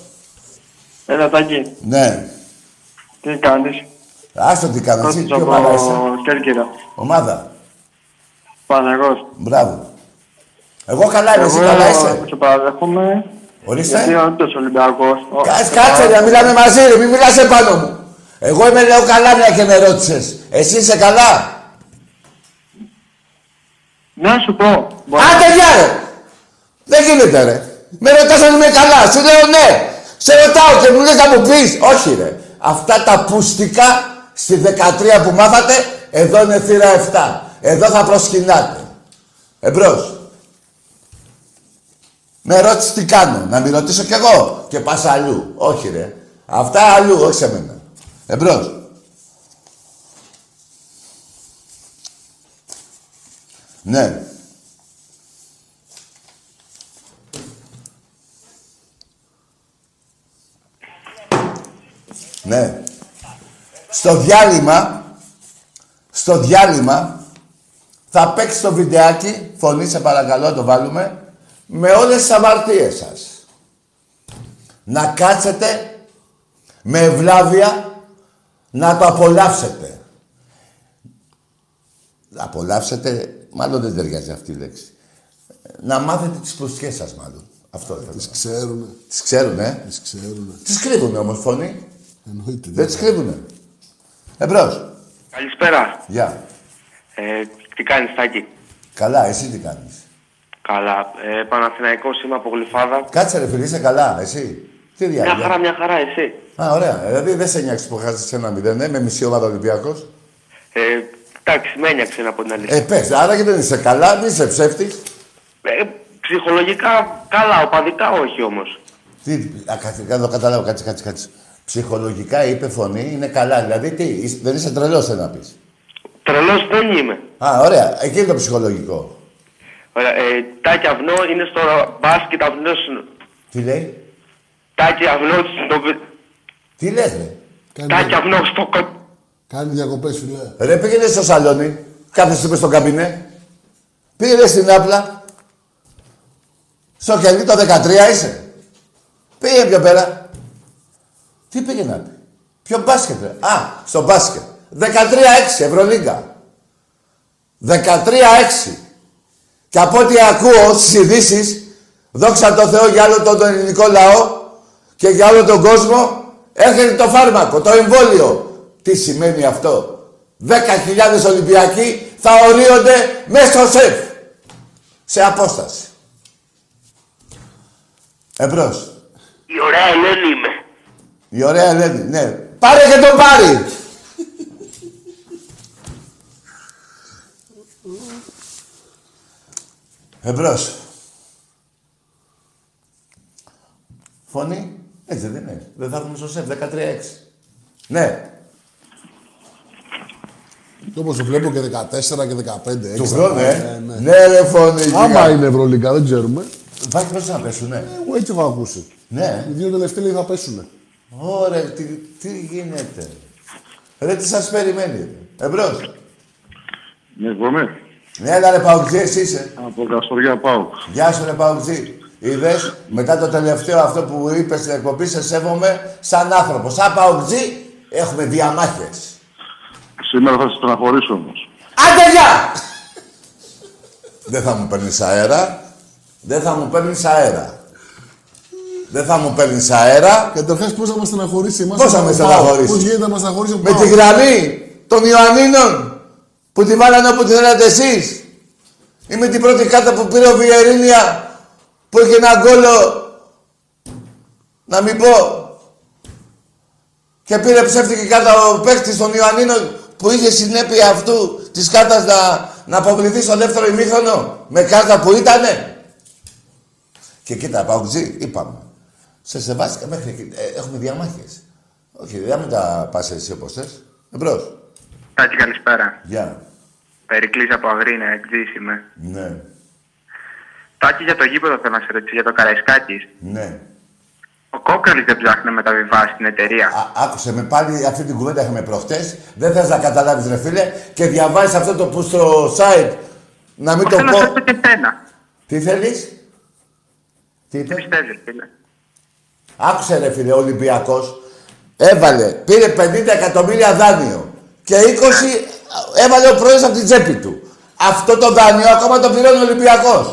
Έλα, Τάκη, Ναι. τι κάνεις; Άστο τι κάνω. Εσύ Κώστας τι από ομάδα είσαι; Κέρκυρα. Ομάδα. Παναγός. Μπράβο. Εγώ καλά είμαι, εσύ Εγώ καλά είσαι; σε παραδέχομαι. Γιατί Ορίστε. είναι όντως Ολυμπιακός. Ο- Κάτσε, κάτσε, να μιλάμε μαζί, ρε, μην μιλάς επάνω μου. Εγώ είμαι λέω καλά μια και με ρώτησες. Εσύ είσαι καλά; Ναι, σου πω. Μπορεί- Άντε γεια ρε! Δεν γίνεται ρε. Με ρωτάς αν είμαι καλά. Σου λέω ναι. Σε ρωτάω και μου λες να μου πεις. Όχι ρε. Αυτά τα πουστικά στη 13 που μάθατε, εδώ είναι θύρα 7. Εδώ θα προσκυνάτε. Εμπρός. Με ρώτησε τι κάνω. Να μην ρωτήσω κι εγώ. Και πας αλλού. Όχι ρε. Αυτά αλλού, όχι σε μένα. Εμπρός. Ναι. Ναι. Στο διάλειμμα, στο διάλειμμα, θα παίξει το βιντεάκι, φωνή σε παρακαλώ το βάλουμε, με όλες τις αμαρτίες σας. Να κάτσετε με ευλάβεια να το απολαύσετε. Απολαύσετε, μάλλον δεν ταιριάζει αυτή η λέξη. Να μάθετε τις προσχέσεις σας μάλλον. Αυτό δεν Τις ξέρουνε. Τις ξέρουνε. Τις ξέρουνε. Τις κρύβουνε όμως φωνή. Εννοείται. Δεν τις κρύβουνε. Εμπρός. Καλησπέρα. Γεια. Ε, τι κάνεις, Τάκη; Καλά, εσύ τι κάνεις; Καλά. Ε, Παναθηναϊκός είμαι από Γλυφάδα. Κάτσε ρε φίλε, είσαι καλά, εσύ; Τι Μια διάλογο. χαρά, μια χαρά, εσύ; Α, ωραία. Δηλαδή δεν σε νοιάξει που χάσεις ένα μηδέν, ναι, με μισή ομάδα Ολυμπιακός; Ε, εντάξει, με ένιαξε να πω την αλήθεια. Ε, πες, άρα και δεν είσαι καλά, μην είσαι ψεύτης; Ε, ψυχολογικά καλά, οπαδικά όχι όμως. Τι, α, κάτσε, να το καταλάβω, κάτσε, κάτσε, κάτσε. Ψυχολογικά είπε φωνή, είναι καλά. Δηλαδή τι, είσαι- δεν είσαι τρελός, θέλω να πεις; Τρελός δεν είμαι. Α, ωραία. Εκεί είναι το ψυχολογικό. Ωραία, ε, Τάκη Αυνό είναι στο μπάσκετ Αυνός. Τι λέει, Τάκη Αυνό στο... τι λες ρε; Κάνει, Τάκη δια... Αυνό στο... κο- Κάνει διακοπές, φιλέ. Ρε πήγαινε στο σαλόνι, κάθεσαι μες στο καμπινέ. Πήγαινε στην άπλα. Στο κελί το 13 είσαι. Πήγαινε πιο πέρα. Τι πήγε να πει; Ποιο μπάσκετ, ρε; Α, στο μπάσκετ. 13-6, Ευρωλίγκα. 13-6. Και από ό,τι ακούω στις ειδήσεις, δόξα τω Θεώ για όλο τον ελληνικό λαό και για όλο τον κόσμο, έρχεται το φάρμακο, το εμβόλιο. Τι σημαίνει αυτό; 10.000 Ολυμπιακοί θα ορίονται μέσα στο σεφ. Σε απόσταση. Εμπρός. Η ωραία Ελένη είμαι. Η ωραία Ελένη, ναι. Πάρε και τον πάρει. Εμπρός. Φωνή. Έτσι δεν είναι. Δεν θα έχουμε στο σεφ. 13-6. Ναι. Και όπως το βλέπω και 14 και 15. Του έξτρα. χρόνου, ε. Ναι, ναι. Ναι, ρε φωνή. Άμα γίγαντα. είναι Ευρωλίγκα, δεν ξέρουμε. Υπάρχει πώς να πέσουν, ναι. Εγώ έτσι έχω ακούσει. Ναι. Οι δύο τελευταίοι λέει θα πέσουνε. Ωραία, τι, τι γίνεται. Ρε, τι σας περιμένει. ρε. Εμπρός. Ναι, βγούμε. Ναι, έλα ρε Παουτζή, εσύ είσαι. Από Καστοριά πάω. Γεια σου ρε Παουτζή. Είδες, μετά το τελευταίο αυτό που είπες στην εκπομπή, σε σέβομαι σαν άνθρωπο. Σαν Παουτζή, έχουμε διαμάχες. Σήμερα θα σε στεναχωρήσω όμως. Άντε γεια! Δεν θα μου παίρνεις αέρα. Δεν θα μου παίρνεις αέρα. Δεν θα μου παίρνεις αέρα. Καταρχάς πώς θα μας στεναχωρήσει εμάς. Πώς θα με στεναχωρήσεις; Πώς γίνεται να μας στεναχωρήσει ο Με Πάοκ. τη γραμμή των Ιωαννίνων που τη βάλανε όπου τη θέλατε εσείς. Ή με την πρώτη κάρτα που πήρε ο Βιερίνια που είχε ένα γκόλο να μην πω και πήρε ψεύτικη κάρτα ο παίκτης των Ιωαννίνων που είχε συνέπεια αυτού της κάρτας να, να αποβληθεί στο δεύτερο ημίχρονο με κάρτα που ήτανε. Και κοίτα, Παουτζή, είπαμε. Σε σεβάστηκα μέχρι εκεί. Ε, έχουμε διαμάχες. Όχι, δεν με τα πας εσύ όπως θες. Εμπρός. Τάκη, καλησπέρα. Γεια. Περικλής από Αγρίνα, εκτζής είμαι. Ναι. Τάκη, για το γήπεδο θέλω να σε ρωτήσω, για το Καραϊσκάκης. Ναι. Ο Κόκαλης δεν ψάχνει να μεταβιβάσεις την εταιρεία. Α, άκουσε με πάλι αυτή την κουβέντα είχαμε προχτές. Δεν θες να καταλάβεις ρε φίλε και διαβάζεις αυτό το που στο site να μην το Θέλω να σε πω. ρωτήσω και εσένα. Τι θέλεις; Τι Τι είπες; πιστεύεις, φίλε; Άκουσε ρε φίλε, ο Ολυμπιακός έβαλε, πήρε 50 εκατομμύρια δάνειο και 20 έβαλε ο πρόεδρος από την τσέπη του. Αυτό το δάνειο ακόμα το πληρώνει ο Ολυμπιακός.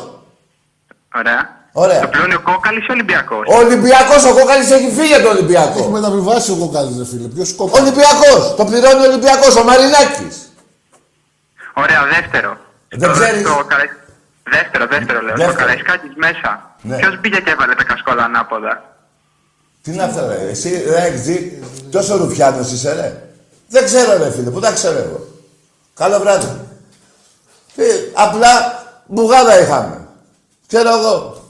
Ωραία. Ωραία. Το πληρώνει ο Κόκαλης ή ο Ολυμπιακός; Ο Ολυμπιακός, ο Κόκαλης έχει φύγει από τον Έχει Ολυμπιακό. μεταβιβάσει ο κοκάλης, ρε φίλε. Ποιος Ο κόκκαλης. Ολυμπιακός, το πληρώνει ο Ολυμπιακός, ο Μαρινάκης. Ωραία, δεύτερο. Δεν Στο- ξέρεις. στο Καραϊ- Δεύτερο, δεύτερο λέω. Δεύτερο. Στο Καραϊσκάκης μέσα. Ναι. Ποιος πήγε και έβαλε τα κασκόλα ανάποδα; Τι είναι αυτά ρε, εσύ ρε έχεις δει, τόσο ρουφιάνος είσαι ρε. Δεν ξέρω ρε φίλε, πού τα ξέρω εγώ. Καλό βράδυ. Τι, απλά μπουγάδα είχαμε. Ξέρω εγώ.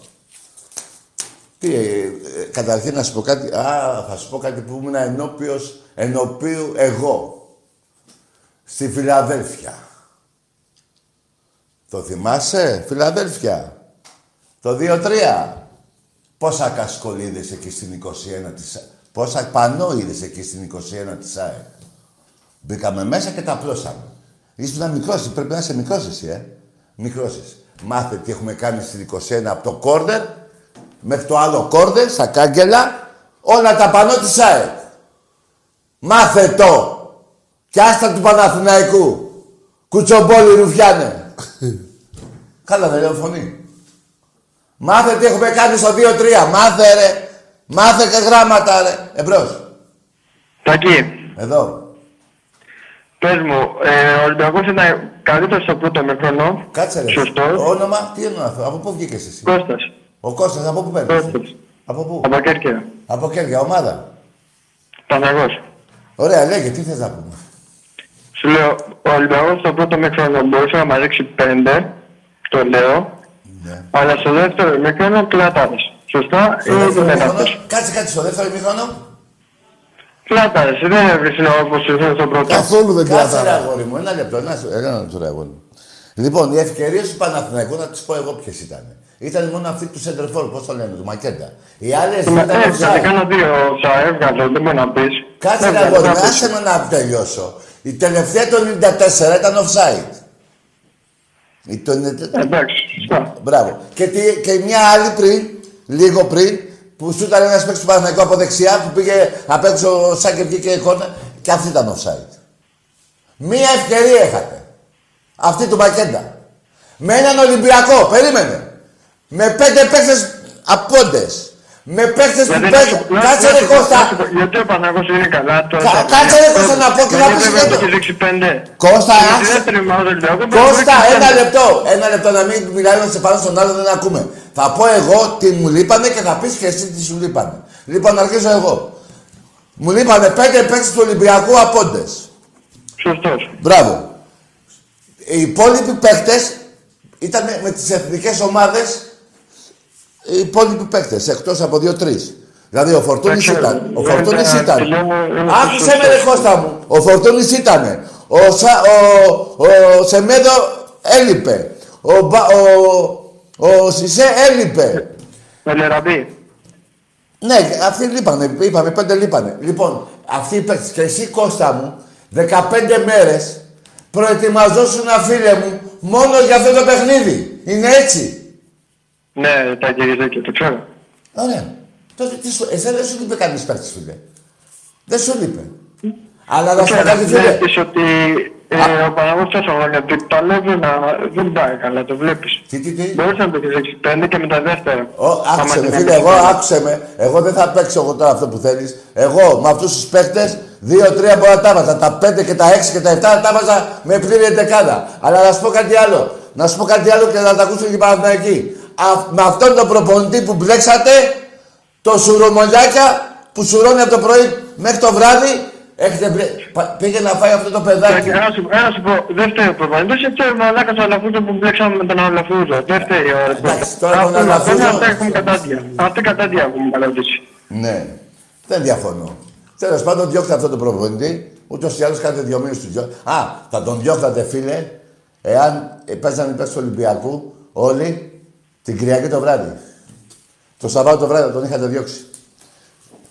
Τι, ε, ε, καταρχήν να σου πω κάτι. Α, θα σου πω κάτι που ήμουν ενώπιος, ενωπίου εγώ. Στη Φιλαδέλφια. Το θυμάσαι, Φιλαδέλφια; Το 2-3. Πόσα κασκολ είδες εκεί στην 21 της ΑΕΚ. Πόσα πανό είδες εκεί στην 21 της ΑΕΚ; Μπήκαμε μέσα και τα πλώσαμε. Ήσουν μικρός, πρέπει να είσαι μικρός εσύ, ε. Μικρός είσαι. Μάθε τι έχουμε κάνει στην 21 από το κόρνερ μέχρι το άλλο κόρνερ, στα κάγκελα, όλα τα πανό της ΑΕΚ. Μάθε το. Κι άστα του Παναθηναϊκού. Κουτσομπόλι Ρουφιάνε. Καλά δεν λέω φωνή. Μάθε τι έχουμε κάνει στο 2-3. Μάθε ρε. Μάθε και γράμματα ρε. Εμπρός. Τακί, Εδώ. Πες μου, ε, ο Ολυμπιακός ήταν καλύτερος στο πρώτο μικρόνο. Κάτσε ρε. Σωστός. Όνομα, τι εννοώ αυτό. Από πού βγήκες εσύ; Κώστας. Ο Κώστας, από πού παίρνεις; Κώστας. Από πού; Από Κέρκυρα. Από Κέρκια, ομάδα. Παναγός. Ωραία, λέγε, τι θες να πούμε; Σου λέω, ο Ολυμπιακός στο πρώτο μικρόνο μπορούσε να μαζέψει πέντε, το λέω, Ναι. αλλά στο δεύτερο μικρόνο κλατάρες. Σωστά Στο ή δεύτερο δεν μήχρονο, αυτός. κάτσε κάτι στο δεύτερο μήχρονο. Κλατάρες, δεν έβρισε όπως ήρθε στο πρώτο. Καθόλου δεν Κάτσε ρε κρατάρα. αγόρι μου, ένα λεπτό, ένα, ένα λεπτό ρε αγόρι μου. Λοιπόν, οι ευκαιρίες του Παναθηναϊκού να τι πω εγώ ποιες ήταν. Ήταν μόνο αυτή του Σέντερφορ, πώς το λένε, του Μακέντα. Οι άλλες ήταν Ε, θα offside. κάνω δύο σα έβγαλε, δεν μπορεί να πεις. Κάτσε ρε Έβγαλε, αγόρι μου, να πεις. άσε με να τελειώσω. Η τελευταία το 94 ήταν offside. Η το 94. Εντάξει, σωστά. Μπράβο. Και, τι, και μια άλλη πριν, λίγο πριν, που σου ήταν ένας παίκτης του Παναθηναϊκού από δεξιά που πήγε απ' έξω σαν και βγήκε κόρνα και αυτή ήταν offside. Μία ευκαιρία είχατε. Αυτή του Μακέντα. Με έναν Ολυμπιακό, περίμενε. Με πέντε παίκτες απόντες. Με παίκτες που Γιατί να παίζουν. σου- να- Κάτσε να ρε σου πω- Κώστα. να σου πω, Γιατί ο Παναγός είναι καλά τώρα. Κα- κάτσε ρε Κώστα να πω και να πεις Γιατί και δεν το. έχει ρίξει πέντε. Κώστα, Στη άκουσε. δεύτερη ομάδα του Ολυμπιακού πρέπει να Κώστα, ρίξει ένα πέντε. λεπτό. Ένα λεπτό να μην μιλάει σε πάνω στον άλλο, δεν ακούμε. Θα πω εγώ τι μου λείπανε και θα πεις και εσύ τι σου λείπανε. Λοιπόν, αρχίζω εγώ. Μου λείπανε πέντε παίκτες του Ολυμπιακού απόντες. Σωστός. Μπράβο. Οι υπόλοιποι παίκτες ήταν με τις εθνικές ομάδες οι υπόλοιποι παίκτες, εκτός από δύο-τρεις. Δηλαδή ο Φορτούνης Εντάξει, ήταν. Ο δεν Φορτούνης τα ήταν. τελειώνω, είναι Άκουσε σωστό. με ρε Κώστα μου. Ο Φορτούνης ήταν. Ο, Σα, ο, ο Σεμέδο έλειπε. Ο, Μπα- ο, ο Σισε έλειπε. Ο Λεραμπή. Ναι, αυτοί λείπανε. Είπαμε πέντε λείπανε. Λοιπόν, αυτοί οι παίκτες και εσύ Κώστα μου, 15 μέρες προετοιμαζόσουν φίλε μου μόνο για αυτό το παιχνίδι. Είναι έτσι. Ναι, τα γυρίζει και το ξέρω. Ωραία. Τότε τι σου, εσένα δεν σου λείπει κανείς παίκτης φίλε. Δεν σου λείπει. Αλλά να σου πω κάτι φίλε. Βλέπεις ότι ε, ο Παναγός τόσα χρόνια του παλεύει να δεν πάει καλά, το βλέπεις. Τι, τι, τι; Μπορείς να το ρίξει πέντε και με τα δεύτερα. Ω, άκουσε με Άμα φίλε, δεν εγώ έχεις άκουσε με. Εγώ δεν θα παίξω εγώ τώρα αυτό που θέλεις. Εγώ με αυτούς τους παίκτες, δύο-τρία μπορώ να τα βάζα. Τα πέντε και τα έξι και τα εφτά τα βάζα με πλήρη εντεκάδα. Αλλά να σου πω κάτι άλλο. Να σου πω κάτι άλλο και να τα ακούσουν και οι Παναθηναϊκοί. Α- Με αυτόν τον προπονητή που μπλέξατε, το σουρομολιάκα που σουρώνει από το πρωί μέχρι το βράδυ, έχετε μπλε... πα- πήγε να φάει αυτό το Και παιδάκι. Ένα σου, ένα σου πω, δεν φταίει ο προπονητής, φταίει ο μαλάκας ο Αλαφούζο που μπλέξαμε με τον Αλαφούζο. Δεν φταίει ο Εντάξει, τώρα τον Αυτοί- Αλαφούζο- Αυτά έχουν κατάντια. Αυτή κατάντια έχουμε καλωτήσει. Ναι, δεν διαφωνώ. Τέλος πάντων, διώξτε αυτό το προπονητή. Ούτως ή άλλως κάθε δύο μήνες του διώξτε. Α, θα τον διώχνατε, φίλε, εάν ε, παίζανε υπέρ του Ολυμπιακού όλοι την Κυριακή το βράδυ. Το Σαββάτο το βράδυ θα τον είχατε διώξει.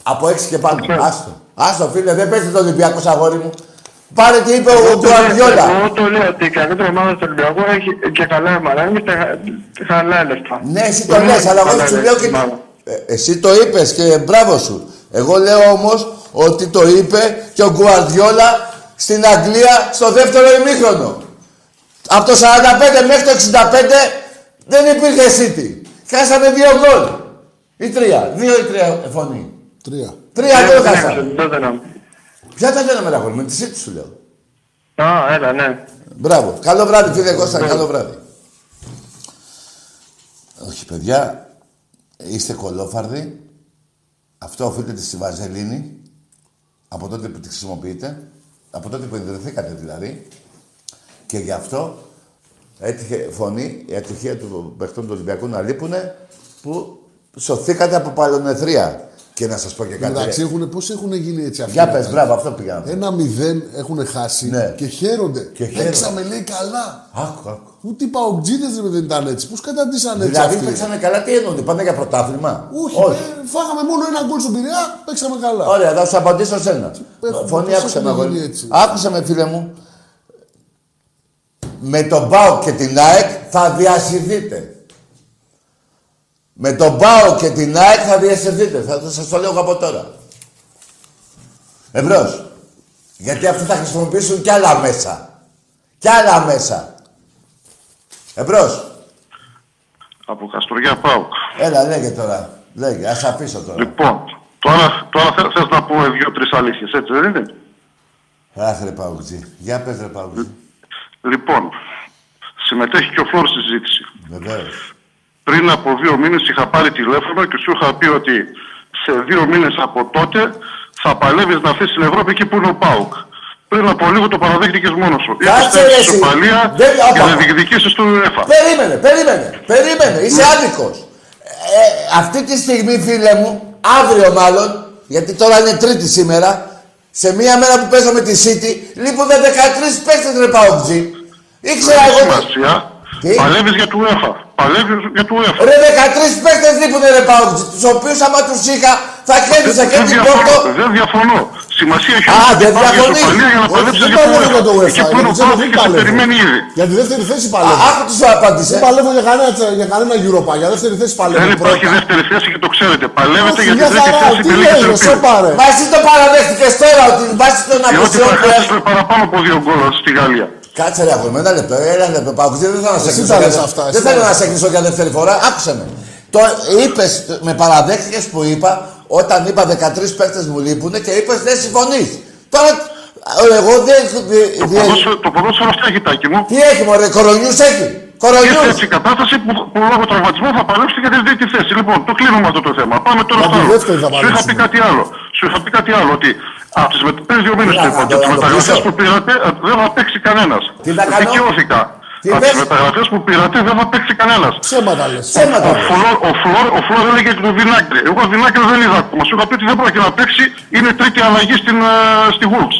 Από έξι και πάνω. Άστο. Άστο, φίλε, δεν παίζει το Ολυμπιακό αγόρι μου. Πάρε τι είπε ο Γκουαρδιόλα. Εγώ το λέω ότι η καλύτερη ομάδα του Ολυμπιακού έχει και καλά μαράνι και χαλάει λεφτά. Ναι, εσύ το λες, αλλά εγώ σου λέω και... Ε, εσύ το είπες και μπράβο σου. Εγώ λέω όμως ότι το είπε και ο Γκουαρδιόλα στην Αγγλία στο δεύτερο ημίχρονο. Από το 45 μέχρι το 65 δεν υπήρχε City. Χάσαμε δύο γκολ. Ή τρία. Δύο ή τρία φωνή. Τρία. Τρία Ε, γκολ χάσαμε. Τότε να. Ποια τα δέναμε τα γκολ, με τη City σου λέω. Α, έλα, ναι. Μπράβο. Καλό βράδυ, φίλε Κώστα. Καλό βράδυ. Όχι, παιδιά. Είστε κολόφαρδοι. Αυτό οφείλεται στη Βαζελίνη. Από τότε που τη χρησιμοποιείτε. Από τότε που ιδρυθήκατε δηλαδή. Και γι' αυτό έτυχε φωνή η ατυχία του παιχτών του Ολυμπιακού να λείπουνε που Σωθήκατε από παλαιονεθρία. Και να σας πω και κάτι. Εντάξει, ρε. έχουν, πώς έχουν γίνει έτσι αυτοί; Για πες, μπράβο, αυτό πήγα. να πω. Ένα μηδέν έχουν χάσει Ναι. και χαίρονται. Και χαίρονται. Παίξαμε λέει καλά. Άκου, άκου. Ούτε οι παουτζίδε δεν ήταν έτσι. Πώς καταντήσαν έτσι Δηλαδή αυτοί; παίξανε καλά, τι εννοούνται, πάνε για πρωτάθλημα; Όχι, ε, φάγαμε μόνο ένα γκολ στον Πειραιά, παίξαμε καλά. Ωραία, θα σου απαντήσω σε ένα. Έχουμε- Φωνή, πώς άκουσε με, έχουμε αγόρι. γίνει έτσι. Άκουσε με, φίλε μου. Με τον ΠΑΟ και την ΑΕΚ θα διασυθείτε. Με τον ΠΑΟ και την ΑΕΚ θα διασυθείτε. Θα θα σας το λέω από τώρα. Εμπρός. Γιατί αυτοί θα χρησιμοποιήσουν κι άλλα μέσα. Κι άλλα μέσα. Εμπρός. Από Καστοριά Πάουκ. Έλα, λέγε τώρα. Λέγε, ας αφήσω τώρα. Λοιπόν, τώρα, τώρα θε- θες να πούμε δύο-τρεις αλήθειες, έτσι δεν είναι; Αχ, ρε Παουτζή. Για πες, ρε Παουτζή. Λοιπόν, συμμετέχει και ο Φλόρ στη συζήτηση. Βεβαίως. Πριν από δύο μήνες είχα πάρει τηλέφωνο και σου είχα πει ότι σε δύο μήνες από τότε θα παλεύεις να έρθεις στην Ευρώπη εκεί που είναι ο ΠΑΟΚ. Πριν από λίγο το παραδέχτηκες μόνος σου. Κάτσε, Είχες ρε, παίξει εσύ. ισοπαλία Δεν- για όπα. να διεκδικήσεις του UEFA. Περίμενε, περίμενε, περίμενε. Είσαι άδικος. Ε, αυτή τη στιγμή, φίλε μου, αύριο μάλλον, γιατί τώρα είναι τρίτη σήμερα, σε μία μέρα που παίζω με τη City, λείπουν 13 παίκτες ρε Παοκτζή. Ήξερα Δεν έχει εγώ... σημασία. Τι; Παλεύεις για του UEFA. Παλεύεις για του UEFA. Ρε 13 παίκτες λείπουν ρε Παοκτζή, τους οποίους άμα τους είχα θα κέρδισα και Δεν την διαφωνώ, Πόρτο. δεν διαφωνώ. Σημασία έχει Α, ότι δεν υπάρχει διαφωνείς. ισοπαλία για να Όχι, παλέψεις δεν για το παλεύω για το UEFA. UEFA. Εκεί που είναι ο γιατί ξέρω ΠΑΟΚ δεν και σε παλεύω. περιμένει ήδη. Για τη δεύτερη θέση Α, παλεύω. Άκου τι σου απάντησε. Δεν παλεύω για κανένα, για κανένα Europa. Για δεύτερη θέση παλεύω. Δεν υπάρχει πρώτα. δεύτερη θέση και το ξέρετε. Παλεύετε Όχι, για τη μια τρίτη χαρά, θέση τι με λίγες λέει, ελπίδες. σε πάρε. Μα εσύ το παραδέχτηκες τώρα ότι βάσει των Διότι αποσιών θα που χάσεις έχουν. με παραπάνω από δύο γκολ στη Γαλλία. Κάτσε ρε αγόρι, μου, ένα λεπτό, ένα λεπτό. Παγκοσμίω δεν θέλω να σε Εσύ εκνήσω. τα για λες δε- αυτά, Δεν εσύ θέλω τα να λες. σε εκνήσω για δεύτερη φορά. Άκουσε με. Το είπες, με παραδέχτηκες που είπα όταν είπα 13 παίκτες μου λείπουν και είπες δεν συμφωνείς. Τώρα εγώ δεν. Το δι- δι- ποδόσφαιρο- Το ποδόσφαιρο αυτά έχει τάκι μου. Τι έχει, Μωρέ, κορονιούς έχει. Ήρθε Κορονιού. έτσι η κατάσταση που, που λόγω τραυματισμού θα παλέψει για τη τρίτη θέση. Λοιπόν, το κλείνουμε αυτό το θέμα. Πάμε τώρα Για στο τη άλλο. δεύτερη θα Σου είχα παλέψουμε. πει κάτι άλλο. Σου είχα πει κάτι άλλο. Ότι από τις πριν δύο μήνες Τι του να είπα κάνω, ότι τις να το μεταγραφές πείσω. που πήρατε ε, δεν θα παίξει κανένας. Τι να κάνω; Δικαιώθηκα. Τι Από τι πες; μεταγραφέ που πήρατε δεν θα παίξει κανένας. Ψέματα λες. Ψέματα. Ο Φλόρ, ο Φλόρ, ο Φλόρ έλεγε για τον Βινάκρη. Εγώ Βινάκρη δεν είδα ακόμα. Σου είχα πει ότι δεν πρόκειται να παίξει. Είναι τρίτη αλλαγή στην, ε, στη Wolves.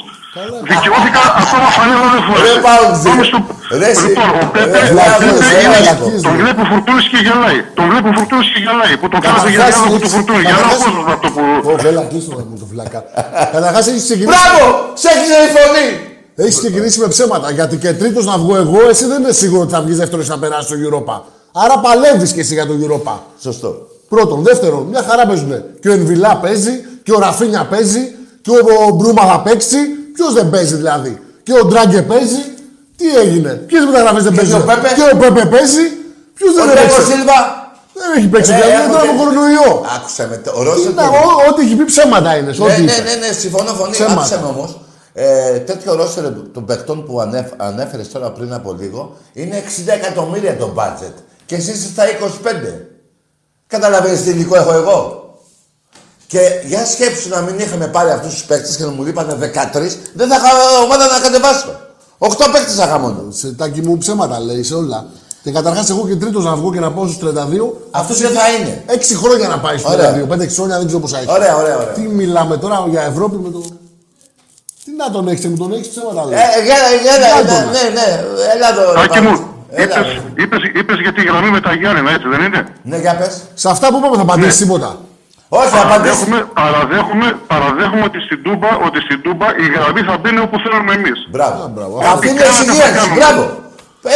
Δικαιώθηκα ακόμα φανέλα δεν Ρε φορέσε. Παουτζή. Πάμε στο... Ρε εσύ. Λοιπόν, ο Πέπε, Ρε, ο βλάκες, Πέπε ρε, είναι- βλάκες. τον βλέπει ο Φουρτούνης και γελάει. Τον βλέπει ο Φουρτούνης και γελάει. Που τον φέρατε για Καταρχάς, διάλογο του έχεις- Φουρτούνη. Για να καταρχάς- κόσμο αυτό που... Ω, Βέλα, κλείστο να μου το φλάκα. Καταρχάς έχει ξεκινήσει. Μπράβο! Σε έχεις η φωνή. Έχεις ξεκινήσει με ψέματα. Γιατί και τρίτος να βγω εγώ, εσύ δεν είναι σίγουρος ότι θα βγεις δεύτερος να περάσει το Europa. Άρα παλεύεις και εσύ για το Europa. Σωστό. Πρώτον. Δεύτερον, μια χαρά παίζουν. Και ο Ενβιλά παίζει, και ο Ραφίνια παίζει, και ο Μπρούμα θα παίξει. Ποιος δεν παίζει δηλαδή. Και ο Ντράγκε παίζει. Τι έγινε; Ποιες μεταγραφές δεν Και παίζουν. ο Πέπε. Και ο Πέπε παίζει. Ποιος Ο δεν Ντέγκο παίζει. Σίλβα. Δεν έχει παίξει. Ε, Δηλαδή έχω δεν τώρα και- από κορονοϊό. Άκουσε με. Ο Ρώσος. Κοίτα, ό- Ό,τι έχει πει ψέματα είναι. σε Ναι, ό,τι ναι, είπε. ναι, ναι, συμφωνώ φωνή. Ψέματα. Άκουσε με όμως. Ε, τέτοιο ρόστερ των παιχτών που ανέφ, ανέφερες τώρα πριν από λίγο είναι 60 εκατομμύρια το budget. Και εσύ είσαι στα 25. Καταλαβαίνεις τι υλικό έχω εγώ. Και για σκέψου να μην είχαμε πάρει αυτούς τους παίκτε και να μου λείπανε 13, δεν θα είχα ομάδα να κατεβάσω. 8 παίκτε θα είχα μόνο. Σε τάκι μου ψέματα λέει σε όλα. Και καταρχάς, εγώ και τρίτος να βγω και να πάω στους 32. Αυτό δεν θα είναι. Έξι χρόνια να πάει στους Ωραία. 32. 5-6 χρόνια δεν ξέρω πόσα έχει. Ωραία, ωραία, ωραία. Τι μιλάμε τώρα για Ευρώπη με το. Τι να τον έχεις, μου τον έχεις ψέματα λέει. Ε, γέλα, γέλα, Για ναι, τον. ναι, ναι, έλα εδώ. ρε, Άκη Παύλος. μου, Έλα, είπες, ρε. είπες, είπες για τη γραμμή με τα Γιάννενα, έτσι δεν είναι; Ναι, για πες. Σε αυτά που είπαμε θα απαντήσεις τίποτα. Όχι, θα απαντήσεις. Παραδέχομαι, παραδέχομαι, παραδέχομαι ότι στην Τούμπα, ότι στην Τούμπα η γραμμή θα μπαίνει όπου θέλουμε εμείς. Μπράβο. μπράβο. Αυτή είναι Κάναμε, εξυγίανση. κάναμε. Μπράβο.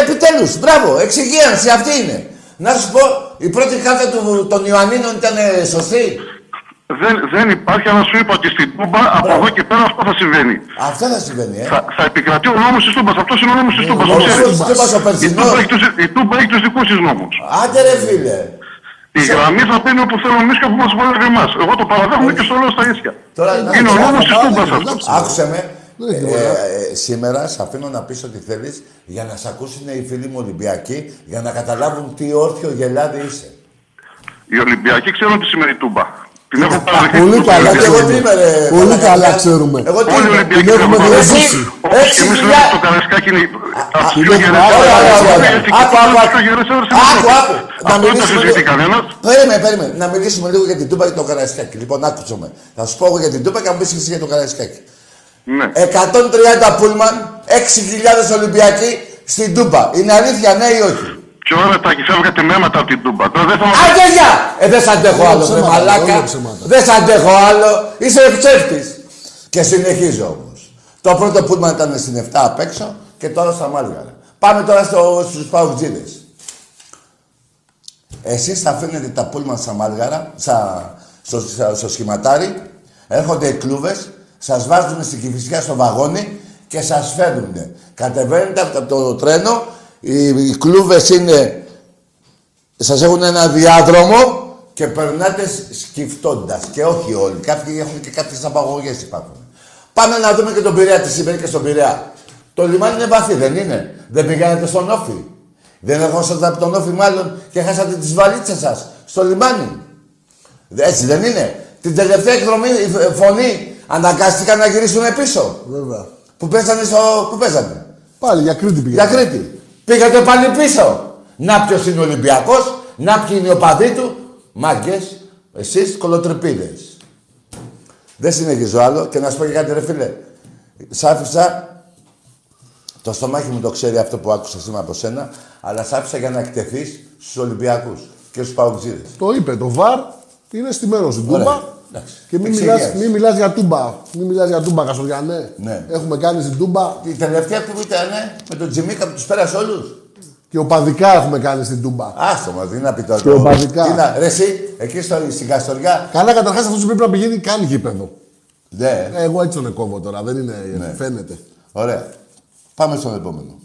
Επιτέλους, μπράβο. Εξυγίανση αυτή είναι. Να σου πω, η πρώτη κάρτα του, των Ιωαννίνων ήταν ε, σωστή; Δεν, δεν υπάρχει, αλλά σου είπα ότι στην Τούμπα από Μπράβο. εδώ και πέρα αυτό θα συμβαίνει. Αυτό θα συμβαίνει, ε. Θα, θα επικρατεί ο νόμος της Τούμπας. Αυτός είναι ο νόμος της Τούμπας. νόμος το της ξέρεις. Τούμπας. Τούμπας ο Η περσινός. Τούμπα έχει τους, η Τούμπα έχει τους δικούς της νόμους. Άντε ρε φίλε. Η γραμμή θα μπαίνει όπου θέλουμε εμείς και όπου μας βολεύει εμάς. Εγώ το παραδέχομαι και στο λέω στα ίσια. Τώρα, Είναι ο να- νόμος της Καλά, Τούμπας αυτός. εντάξει. Άκουσε με. Δεν έχει Ε, τίποτα. ε, σήμερα σε αφήνω να πεις ό,τι θέλεις για να σε ακούσουν οι φίλοι μου Ολυμπιακοί για να καταλάβουν τι όρθιο γελάδι είσαι. Οι Ολυμπιακοί ξέρουν τι σημαίνει Τούμπα. Την έχω παραδεχτεί. Πολύ καλά Και εγώ τι ξέρουμε. είμαι, ρε, Πολύ μαλάκα. καλά ξέρουμε. Εγώ τι Όλοι οι είμαι. Ολυμπιακοί Την έχουμε έχουν διαζήσει. παραδεχτεί. Όπως Έξι και εμείς λέμε χιλιά- το Καραϊσκάκι είναι από τους είναι πιο γερές πάρα Ωραία, ωραία, ώρες. ωραία. Έφυγε Άκου, και άκου, από άκου. τις πιο γερές ώρες Άκου, είναι άκου. Να Αυτό δεν το μιλήσουμε συζητεί λίγο. κανένας. Περίμενε, περίμενε. Να μιλήσουμε λίγο για την Τούμπα και το Καραϊσκάκι. Λοιπόν, άκουσε με. Θα σου πω εγώ για την Τούμπα και να μου πεις εσύ για το Καραϊσκάκι. Ναι. 130 πούλμαν, 6.000 Ολυμπιακοί στην Τούμπα. Είναι αλήθεια, ναι ή όχι; Και ώρα τα φεύγατε με αίματα από την Τούμπα. Τώρα δεν θα μας Άντε γεια! Ε, δεν σ' αντέχω Όλα άλλο, με ψέματα, μαλάκα. όλα ψέματα. Δεν σ' αντέχω άλλο. Είσαι ψεύτης. Και συνεχίζω όμως. Το πρώτο πούλμαν ήταν στην 7 απ' έξω και τώρα στα Μάλγαρα. Πάμε τώρα στο, στους Παουτζίδες. Εσείς θα αφήνετε τα πούλμαν στα Μάλγαρα, στα, στο, στα- στο σχηματάρι, έρχονται οι κλούβες, σας βάζουν στην Κηφισιά στο βαγόνι και σας φέρνουν. Κατεβαίνετε από το τρένο, οι, οι κλούβες είναι Σας έχουν ένα διάδρομο και περνάτε σκυφτώντας. Και όχι όλοι. Κάποιοι έχουν και κάποιες απαγωγές υπάρχουν. Πάμε να δούμε και τον Πειραιά, τι συμβαίνει και στον Πειραιά. Το λιμάνι είναι βαθύ, δεν είναι; Δεν πήγατε στον Όφη; Δεν ερχόσατε από τον Όφη μάλλον και χάσατε τις βαλίτσες σας στο λιμάνι; Έτσι δεν είναι; Την τελευταία εκδρομή, η φ- φωνή, αναγκάστηκαν να γυρίσουν πίσω. Βέβαια. Που παίζανε στο... Πού παίζανε. Πάλι για Κρήτη Για πήγαμε. Κρήτη. Πήγατε πάλι πίσω. Να ποιος είναι ο Ολυμπιακός, να ποιοι είναι ο παδί του. Μάγκες, εσείς κολοτρεπίδες. Δεν συνεχίζω άλλο και να σου πω και κάτι ρε φίλε. Σ' άφησα, το στομάχι μου το ξέρει αυτό που άκουσα σήμερα από σένα, αλλά σ' άφησα για να εκτεθείς στους Ολυμπιακούς και στους Παουτζίδες. Το είπε, το βαρ είναι στημένο στην Ωραία. Τούμπα. Εντάξει. Και μην Εξηγιάς. μιλάς, μην μιλάς για Τούμπα. Μην μιλάς για Τούμπα, Καστοριανέ. Ναι. Έχουμε κάνει στην Τούμπα Η τελευταία που ήταν με τον Τζιμίκα που τους πέρασε όλους. και οπαδικά έχουμε κάνει στην Τούμπα. Άστο μας, τι να πει τώρα. Και οπαδικά. Τι να, ρε εσύ, εκεί στο, στην Καστοριά. Καλά, καταρχάς αυτό πρέπει να πηγαίνει καν γήπεδο. Ναι. Ε, Εγώ έτσι τον κόβω τώρα, δεν είναι. Ναι. Φαίνεται. Ωραία. Πάμε στον επόμενο.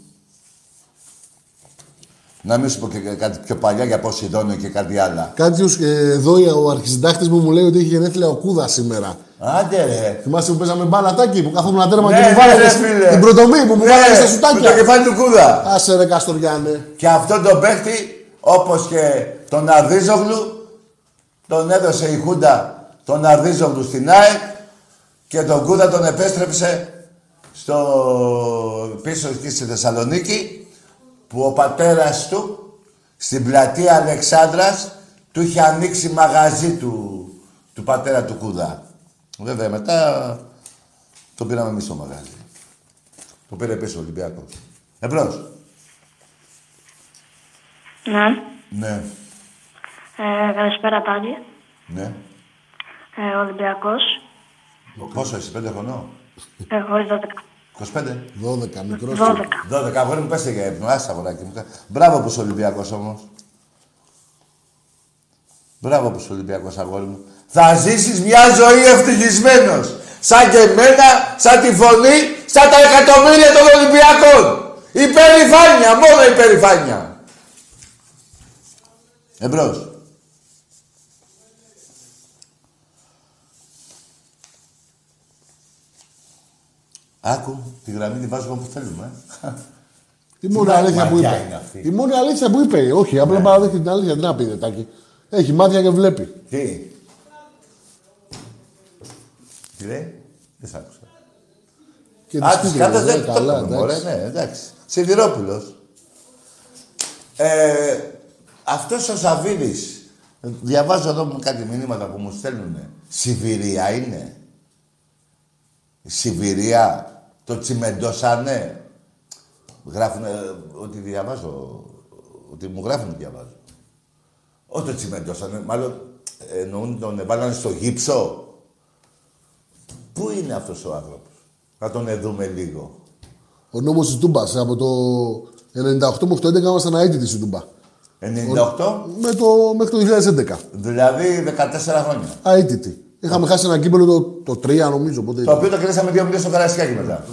Να μην σου πω και κάτι πιο παλιά για Ποσειδόνιο και κάτι άλλα. Κάτι ως, ε, εδώ ο αρχισυντάκτης μου μου λέει ότι έχει γενέθλια ο Κούδα σήμερα. Άντε ρε. Θυμάσαι που παίζαμε μπάλατάκι που κάθομαι τέρμα Ναι, και μου ναι, βάλατε ρε, στην- φίλε. την πρωτομή που μου Ναι, βάλατε στα Με το σουτάκια. κεφάλι του Κούδα. Άσε ρε Καστοριάνε. Και αυτόν τον παίχτη, όπως και τον Αρδίζογλου, τον έδωσε η Χούντα τον Αρδίζογλου στην ΑΕΚ και τον Κούδα τον επέστρεψε στο πίσω εκεί στη Θεσσαλονίκη που ο πατέρας του στην πλατεία Αλεξάνδρας του είχε ανοίξει μαγαζί του, του πατέρα του Κούδα. Βέβαια μετά το πήραμε εμείς το μαγαζί. Το πήρε πίσω ο Ολυμπιακός. Εμπρός. Ναι. Ναι. Ε, καλησπέρα πάλι. Ναι. Ε, Ολυμπιακός. Πόσο είσαι, πέντε χρονών; Εγώ 12. 25. 12, μικρός. 12. 12. Αγόρι μου, πέστε για ύπνο. Άστα, αγοράκι μου. Μπράβο που είσαι Ολυμπιακός όμως. Μπράβο που είσαι Ολυμπιακός, αγόρι μου. Θα ζήσεις μια ζωή ευτυχισμένος. Σαν και εμένα, σαν τη φωνή, σαν τα εκατομμύρια των Ολυμπιακών. Υπερηφάνεια, μόνο υπερηφάνεια. Εμπρός. Άκου, τη γραμμή τη βάζουμε όπου θέλουμε. ε. Η μόνη μα- αλήθεια που μαγιά είπε. είναι αυτή. Η μόνη αλήθεια που είπε. Όχι, απλά παραδέχεται την αλήθεια. Τι να πει, Τάκη. Έχει μάτια και βλέπει. Τι; Τι λέει; Δεν σ' άκουσα. Και Α, της τις πήγε, κάρτες ε, δεν το καλά, έκαμε, μωρέ, εντάξει. ναι, εντάξει. Σιδηρόπουλος. Ε, αυτός ο Σαββίδης, διαβάζω εδώ μου κάτι μηνύματα που μου στέλνουνε. Σιβηρία είναι. Σιβηρία. Το τσιμεντώσανε. Γράφουνε ε, ότι διαβάζω. Ότι μου γράφουν ότι διαβάζω. Όχι το τσιμεντώσανε. Μάλλον ε, εννοούν τον εβάλανε στο γύψο. Πού είναι αυτός ο άνθρωπος; Να τον δούμε λίγο. Ο νόμος της Τούμπας από το 98 μέχρι το 11 ήμασταν αίτητοι στην Τούμπα. 98, Με το, μέχρι το 2011. δηλαδή 14 χρόνια. Αίτητοι. Είχαμε χάσει ένα κύπελο το, το 3 νομίζω. Πότε Το ήταν. οποίο το κερδίσαμε δύο μήνες στο Καραϊσκάκι μετά.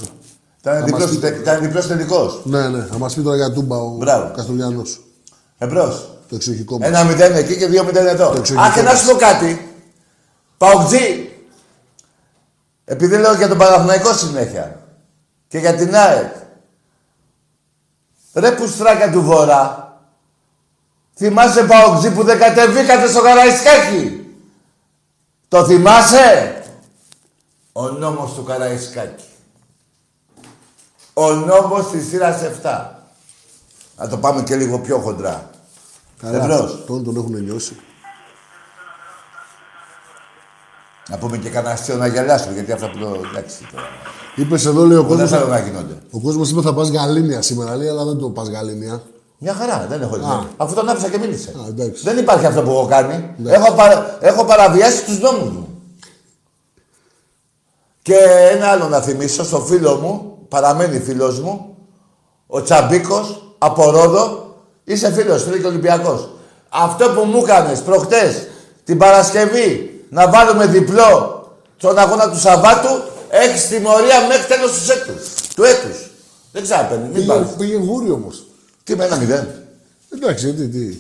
Ήταν μας διπλός, πείτε. ήταν διπλός τελικός. Ναι, ναι. Θα μας πει τώρα για Τούμπα ο Μπράβο. Καστοριανός. Εμπρός. Το εξοχικό μας. Ένα μηδέν εκεί και δύο μηδέν εδώ. εξωγικό Α, και να σου πω κάτι. Παοκτζή. Επειδή λέω για τον Παναθηναϊκό συνέχεια. Και για την ΑΕΚ. Ρε πουστράκα του Βορρά. Θυμάσαι Παοκτζή που δεν κατεβήκατε στο Καραϊσκάκι. Το θυμάσαι; Ο νόμος του Καραϊσκάκη. Ο νόμος της σειράς 7. Να το πάμε και λίγο πιο χοντρά. Εμπρός. Τον τον έχουν νιώσει. Να πούμε και κανένα αστείο να γελάσουμε, γιατί αυτά που το... Εντάξει τώρα. Είπες εδώ, λέει ο Δεν κόσμος. θέλω να γίνονται. Ο κόσμος είπε θα πας Γαλήνια σήμερα, λέει, αλλά δεν το πας Γαλήνια. Μια χαρά, δεν έχω δει. Αφού τον άφησα και μίλησε. Α, εντάξει. Δεν υπάρχει αυτό που έχω κάνει. Ναι. Έχω, παρα... έχω παραβιάσει τους νόμους μου. Και ένα άλλο να θυμίσω στο φίλο μου, παραμένει φίλος μου, ο Τσαμπίκος, από Ρόδο, είσαι φίλος, φίλο και Ολυμπιακός. Αυτό που μου έκανες προχτές, την Παρασκευή, να βάλουμε διπλό στον αγώνα του Σαββάτου, έχεις τιμωρία μέχρι τέλος του έτους. Του έτους. Δεν ξαναπαίρνει, μην Πήγε, πάρεις. πήγε γούρι όμως. Τι με ένα μηδέν. Εντάξει, τι, τι.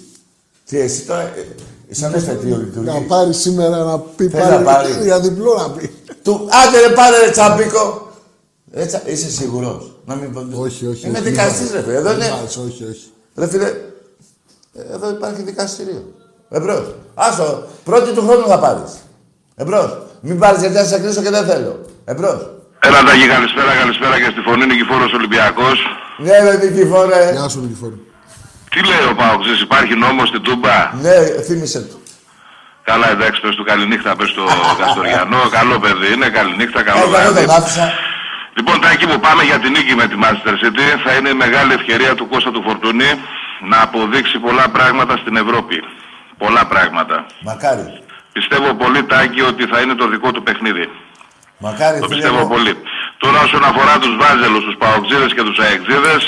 Τι εσύ τώρα, ε, σαν εφετείο Να λειτουργεί. πάρει σήμερα να πει Θες πάρει, να πάρει. για διπλό να πει. Του, άντε ρε πάρε ρε τσαμπίκο. Ρε, τσα- είσαι σίγουρος. Να μην πω- Όχι, όχι. Είμαι όχι, δικαστής μην ρε φίλε. Εδώ πάρεις. είναι. Μην πάρεις, Όχι, όχι. Ρε φίλε, ε, εδώ υπάρχει δικαστήριο. Εμπρός. Άσο, πρώτη του χρόνου θα πάρεις. Εμπρός. Μην πάρεις γιατί θα σε κλείσω και δεν θέλω. Εμπρός. Έλα Τάκη, καλησπέρα, καλησπέρα και στη φωνή Νικηφόρος Ολυμπιακός. Ναι ρε Νικηφόρε. Γεια σου, Νικηφόρη. Τι λέει ο Παοξής, υπάρχει νόμος στην Τούμπα; Ναι, θύμισε του. Καλά, εντάξει, πες του καληνύχτα, πες του Καστοριανό. καλό παιδί είναι, καληνύχτα, καλό Ε, εγώ βράδυ. τον άφησα. Λοιπόν, Τάκη μου, πάμε για την νίκη με τη Manchester City. Θα είναι η μεγάλη ευκαιρία του Κώστα του Φορτούνη να αποδείξει πολλά πράγματα στην Ευρώπη. Πολλά πράγματα. Μακάρι. Πιστεύω πολύ, Τάκη, ότι θα είναι το δικό του παιχνίδι. Μακάρι Το φίλε πιστεύω μου. πολύ. Τώρα όσον αφορά τους Βάζελους, τους Παοξίδες και τους Αεξίδες,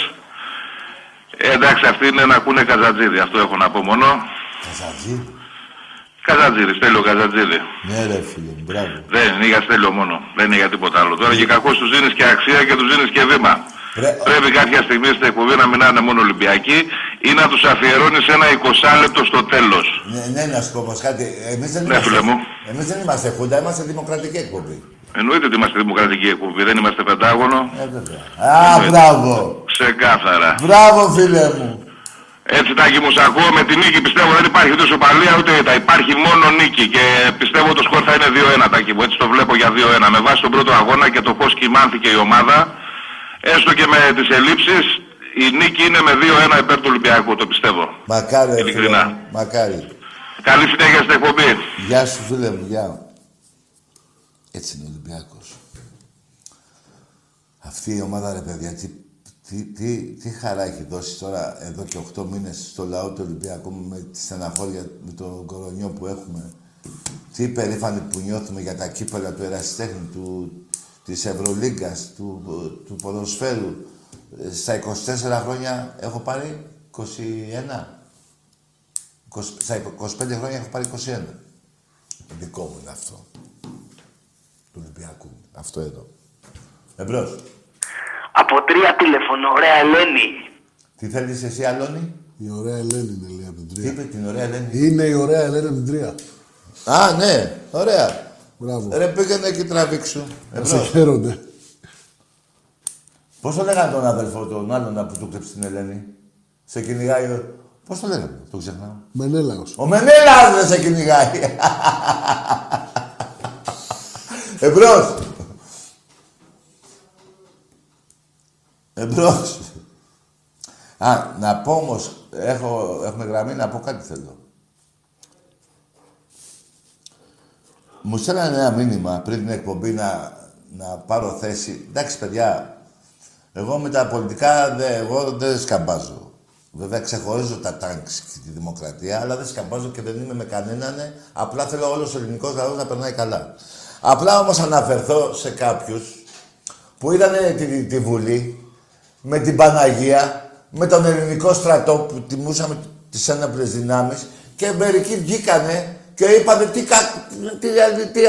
ε, εντάξει, αυτοί είναι να ακούνε Καζατζίδη. Αυτό έχω να πω μόνο. Καζατζή. Καζατζίδη, Στέλιο Καζατζίδη. Ναι ρε φίλε μου, μπράβο. Δεν είναι για Στέλιο μόνο. Δεν είναι για τίποτα άλλο. Τώρα και κακώς τους δίνεις και αξία και τους δίνεις και βήμα. Πρέ- Πρέπει κάποια στιγμή στην εκπομπή να μην είναι μόνο Ολυμπιακοί ή να τους αφιερώνεις ένα 20 λεπτό στο τέλος. Ναι, ναι, να σου πω όμως κάτι. Εμείς δεν, Ναι, είμαστε, φίλε μου. εμείς δεν είμαστε χούντα, είμαστε δημοκρατική εκπομπή. Εννοείται ότι είμαστε δημοκρατική εκπομπή, δεν είμαστε πεντάγωνο. Ε, βέβαια. Α, μπράβο. Ξεκάθαρα. Μπράβο, φίλε μου. Έτσι Τάκη μου σ' ακούω με τη νίκη πιστεύω δεν υπάρχει ούτε σοπαλία ούτε ήττα. Υπάρχει μόνο νίκη και πιστεύω το σκορ θα είναι 2-1 Τάκη μου. Έτσι το βλέπω για 2-1. Με βάση τον πρώτο αγώνα και το πώς κοιμάνθηκε η ομάδα έστω και με τις ελλείψεις η νίκη είναι με 2-1 υπέρ του Ολυμπιακού το πιστεύω. Μακάρι, ρε, φίλε Ειλικρινά. μου. Μακάρι. Καλή συνέχεια στην εκπομπή. Γεια σου, φίλε μου, γεια. Έτσι είναι ο Ολυμπιακός. Αυτή η ομάδα, ρε παιδιά, τι, τι, τι, τι χαρά έχει δώσει τώρα εδώ και 8 μήνες στο λαό του Ολυμπιακού με τη στεναχώρια, με τον κορονιό που έχουμε. Τι υπερήφανοι που νιώθουμε για τα κύπελα του ερασιτέχνη, του, της Ευρωλίγκας, του, του ποδοσφαίρου. Ε, Στα 24 χρόνια έχω πάρει 21. 20 Στα 25 χρόνια έχω πάρει 21. Δικό μου είναι αυτό. Του Ολυμπιακού. Αυτό εδώ. Εμπρός. Από τρία τηλεφωνο, ωραία Ελένη. Τι θέλεις εσύ, Αλόνη; Η ωραία Ελένη είναι, λέει από την Τι τρία. είπε την ωραία Ελένη; Είναι η ωραία Ελένη από την τρία. Α, ναι. Ωραία. Μπράβο. Ρε, πήγαινε εκεί τραβήξου. Να σε Εμπρός. χαίρονται. Πώς το λέγανε τον αδελφό τον άλλον που του κλέψει την Ελένη; Σε κυνηγάει. ο- Πώς το λέγανε, το ξεχνάω. Μενέλαος. Ο Μενέλας δεν σε κυνηγάει. Εμπρός. Εμπρός. Α, να πω όμως, έχω, έχουμε γραμμή, να πω κάτι θέλω. Μου στέλνανε ένα μήνυμα πριν την εκπομπή να, να πάρω θέση. Εντάξει, παιδιά, εγώ με τα πολιτικά δε, εγώ δεν σκαμπάζω. Βέβαια ξεχωρίζω τα τάγκς και τη δημοκρατία, αλλά δεν σκαμπάζω και δεν είμαι με κανέναν. Απλά θέλω όλος ο ελληνικός λαός να περνάει καλά. Απλά όμως αναφερθώ σε κάποιους που είδαν τη, τη Βουλή με την Παναγία, με τον ελληνικό στρατό που τιμούσαμε τις έναπλες δυνάμεις και μερικοί βγήκανε και είπανε τι, κα, τι, τι, τι,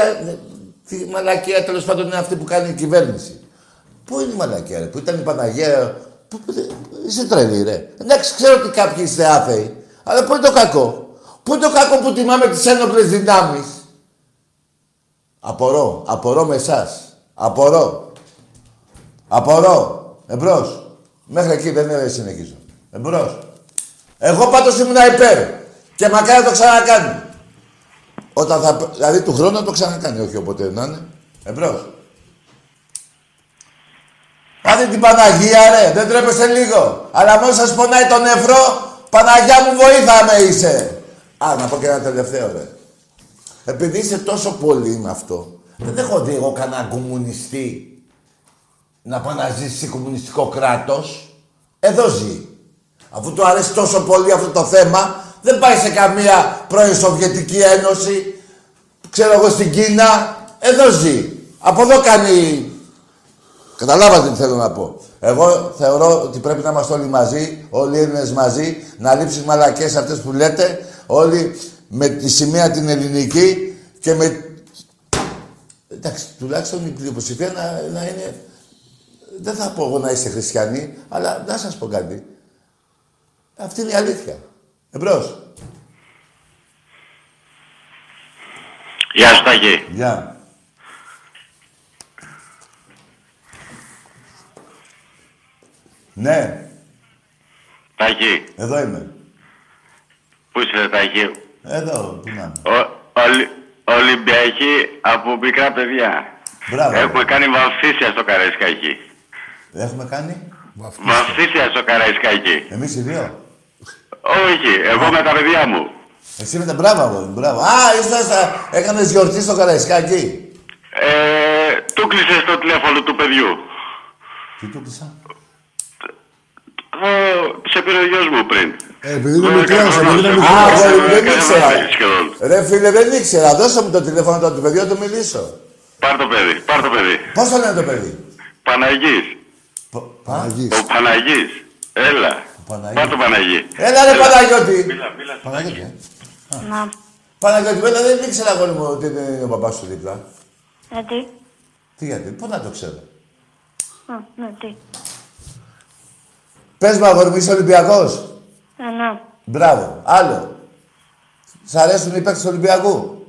τι μαλακία τέλος πάντων είναι αυτή που κάνει η κυβέρνηση. Πού είναι η μαλακία, ρε, που ήταν η Παναγία. Πού, πού, είσαι τρελή, ρε. Εντάξει, ξέρω ότι κάποιοι είστε άθεοι, αλλά πού είναι το κακό. Πού είναι το κακό που τιμάμε τις ένοπλες δυνάμεις. Απορώ, απορώ με εσάς. Απορώ. Απορώ. Εμπρός. Μέχρι εκεί δεν συνεχίζω. Εμπρός. Εγώ πάντως ήμουν υπέρ. Και μακάρι να το ξανακάνει. Όταν θα, δηλαδή του χρόνου να το ξανακάνει, όχι όποτε να είναι. Εμπρός. Πάτε την Παναγία, ρε. Δεν τρέπεστε λίγο. Αλλά μόλις σας πονάει το νεφρό, Παναγιά μου βοήθα με είσαι. Α, να πω και ένα τελευταίο, ρε. Επειδή είσαι τόσο πολύ με αυτό, δεν έχω δει εγώ κανένα κομμουνιστή να πάει να ζήσει σε κομμουνιστικό κράτος. Εδώ ζει. Αφού του αρέσει τόσο πολύ αυτό το θέμα, δεν πάει σε καμία πρώην Σοβιετική Ένωση, ξέρω εγώ στην Κίνα, εδώ ζει. Από εδώ κάνει... Καταλάβατε τι θέλω να πω. Εγώ θεωρώ ότι πρέπει να είμαστε όλοι μαζί, όλοι οι Έλληνες μαζί, να λείψουν μαλακές αυτές που λέτε, όλοι με τη σημαία την ελληνική και με... Εντάξει, τουλάχιστον η πλειοψηφία να, να είναι... Δεν θα πω εγώ να είστε χριστιανοί, αλλά να σας πω κάτι. Αυτή είναι η αλήθεια. Εμπρός. Γεια σου Τάκη. Γεια. Ναι, Τάκη, εδώ είμαι. πού είσαι Τάκη; Εδώ, πού να είμαι. Ο, Ολυ, Ολυμπιακοί από μικρά παιδιά. Μπράβο. Έχουμε κάνει βαφτίσια στο Καραϊσκάκι. Έχουμε κάνει; Βαφτίσια στο Καραϊσκάκι. Εμείς οι δύο. Όχι, εγώ με τα παιδιά μου. Εσύ με τα μπράβο, αγόρι μου, μπράβο. Α, ήσασταν, έκανες γιορτή στο Καραϊσκάκι. Ε, του κλείσες το τηλέφωνο του παιδιού. Τι του κλείσα; Ε, σε πήρε ο γιος μου πριν. Ε, επειδή είναι Ε, μικρός, κανόνας, επειδή είναι ε, μικρός. Α, ε, αγόρι μου, δεν κάθε ήξερα. βράδυ σχεδόν. Ρε φίλε, δεν ήξερα. Δώσε μου το τηλέφωνο του παιδιού, να το μιλήσω. Πάρ το παιδί, πάρ το παιδί. Πώς το λένε το παιδί; Παναγής. Παναγής. Ο Παναγής. Έλα. Παναγής. Πάρ το Παναγή. Έλα ρε Παναγιώτη. Μίλα, μίλα. Παναγιώτη, ε. Να. Παναγιώτη, βέβαια δεν ήξερα αγόρι μου ότι είναι ο παπάς σου δίπλα. Ε, τι. Τι γιατί, πού να το ξέρω. Α, ναι, τι. Πες μου αγόρι μου, είσαι Ολυμπιακός. Ε, ναι. Μπράβο. Άλλο. Σ' αρέσουν οι παίκτες του Ολυμπιακού;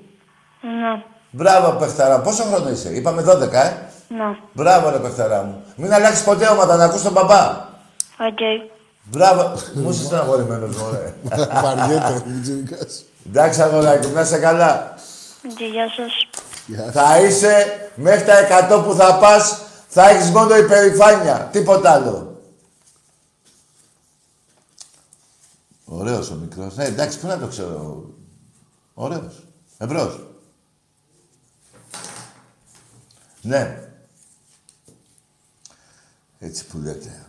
Ε, ναι. Μπράβο, παιχταρά. Πόσο χρόνο είσαι; Είπαμε 12, ε. Ναι. Μπράβο, ρε παιχταρά μου. Μην αλλάξεις ποτέ ομάδα, να ακούς τον παπά. Οκ. Μπράβο. Μου είσαι στεναχωρημένος, μωρέ. Βαριέται, Μιτζίνικας. Εντάξει, αγοράκι μου, να είσαι καλά. Και γεια σας. Θα είσαι μέχρι τα 100 που θα πας, θα έχεις μόνο υπερηφάνεια. Τίποτα άλλο. Ωραίος ο μικρός. Ναι, εντάξει, πού να το ξέρω. Ωραίος. Εμπρός. Ναι. Έτσι που λέτε.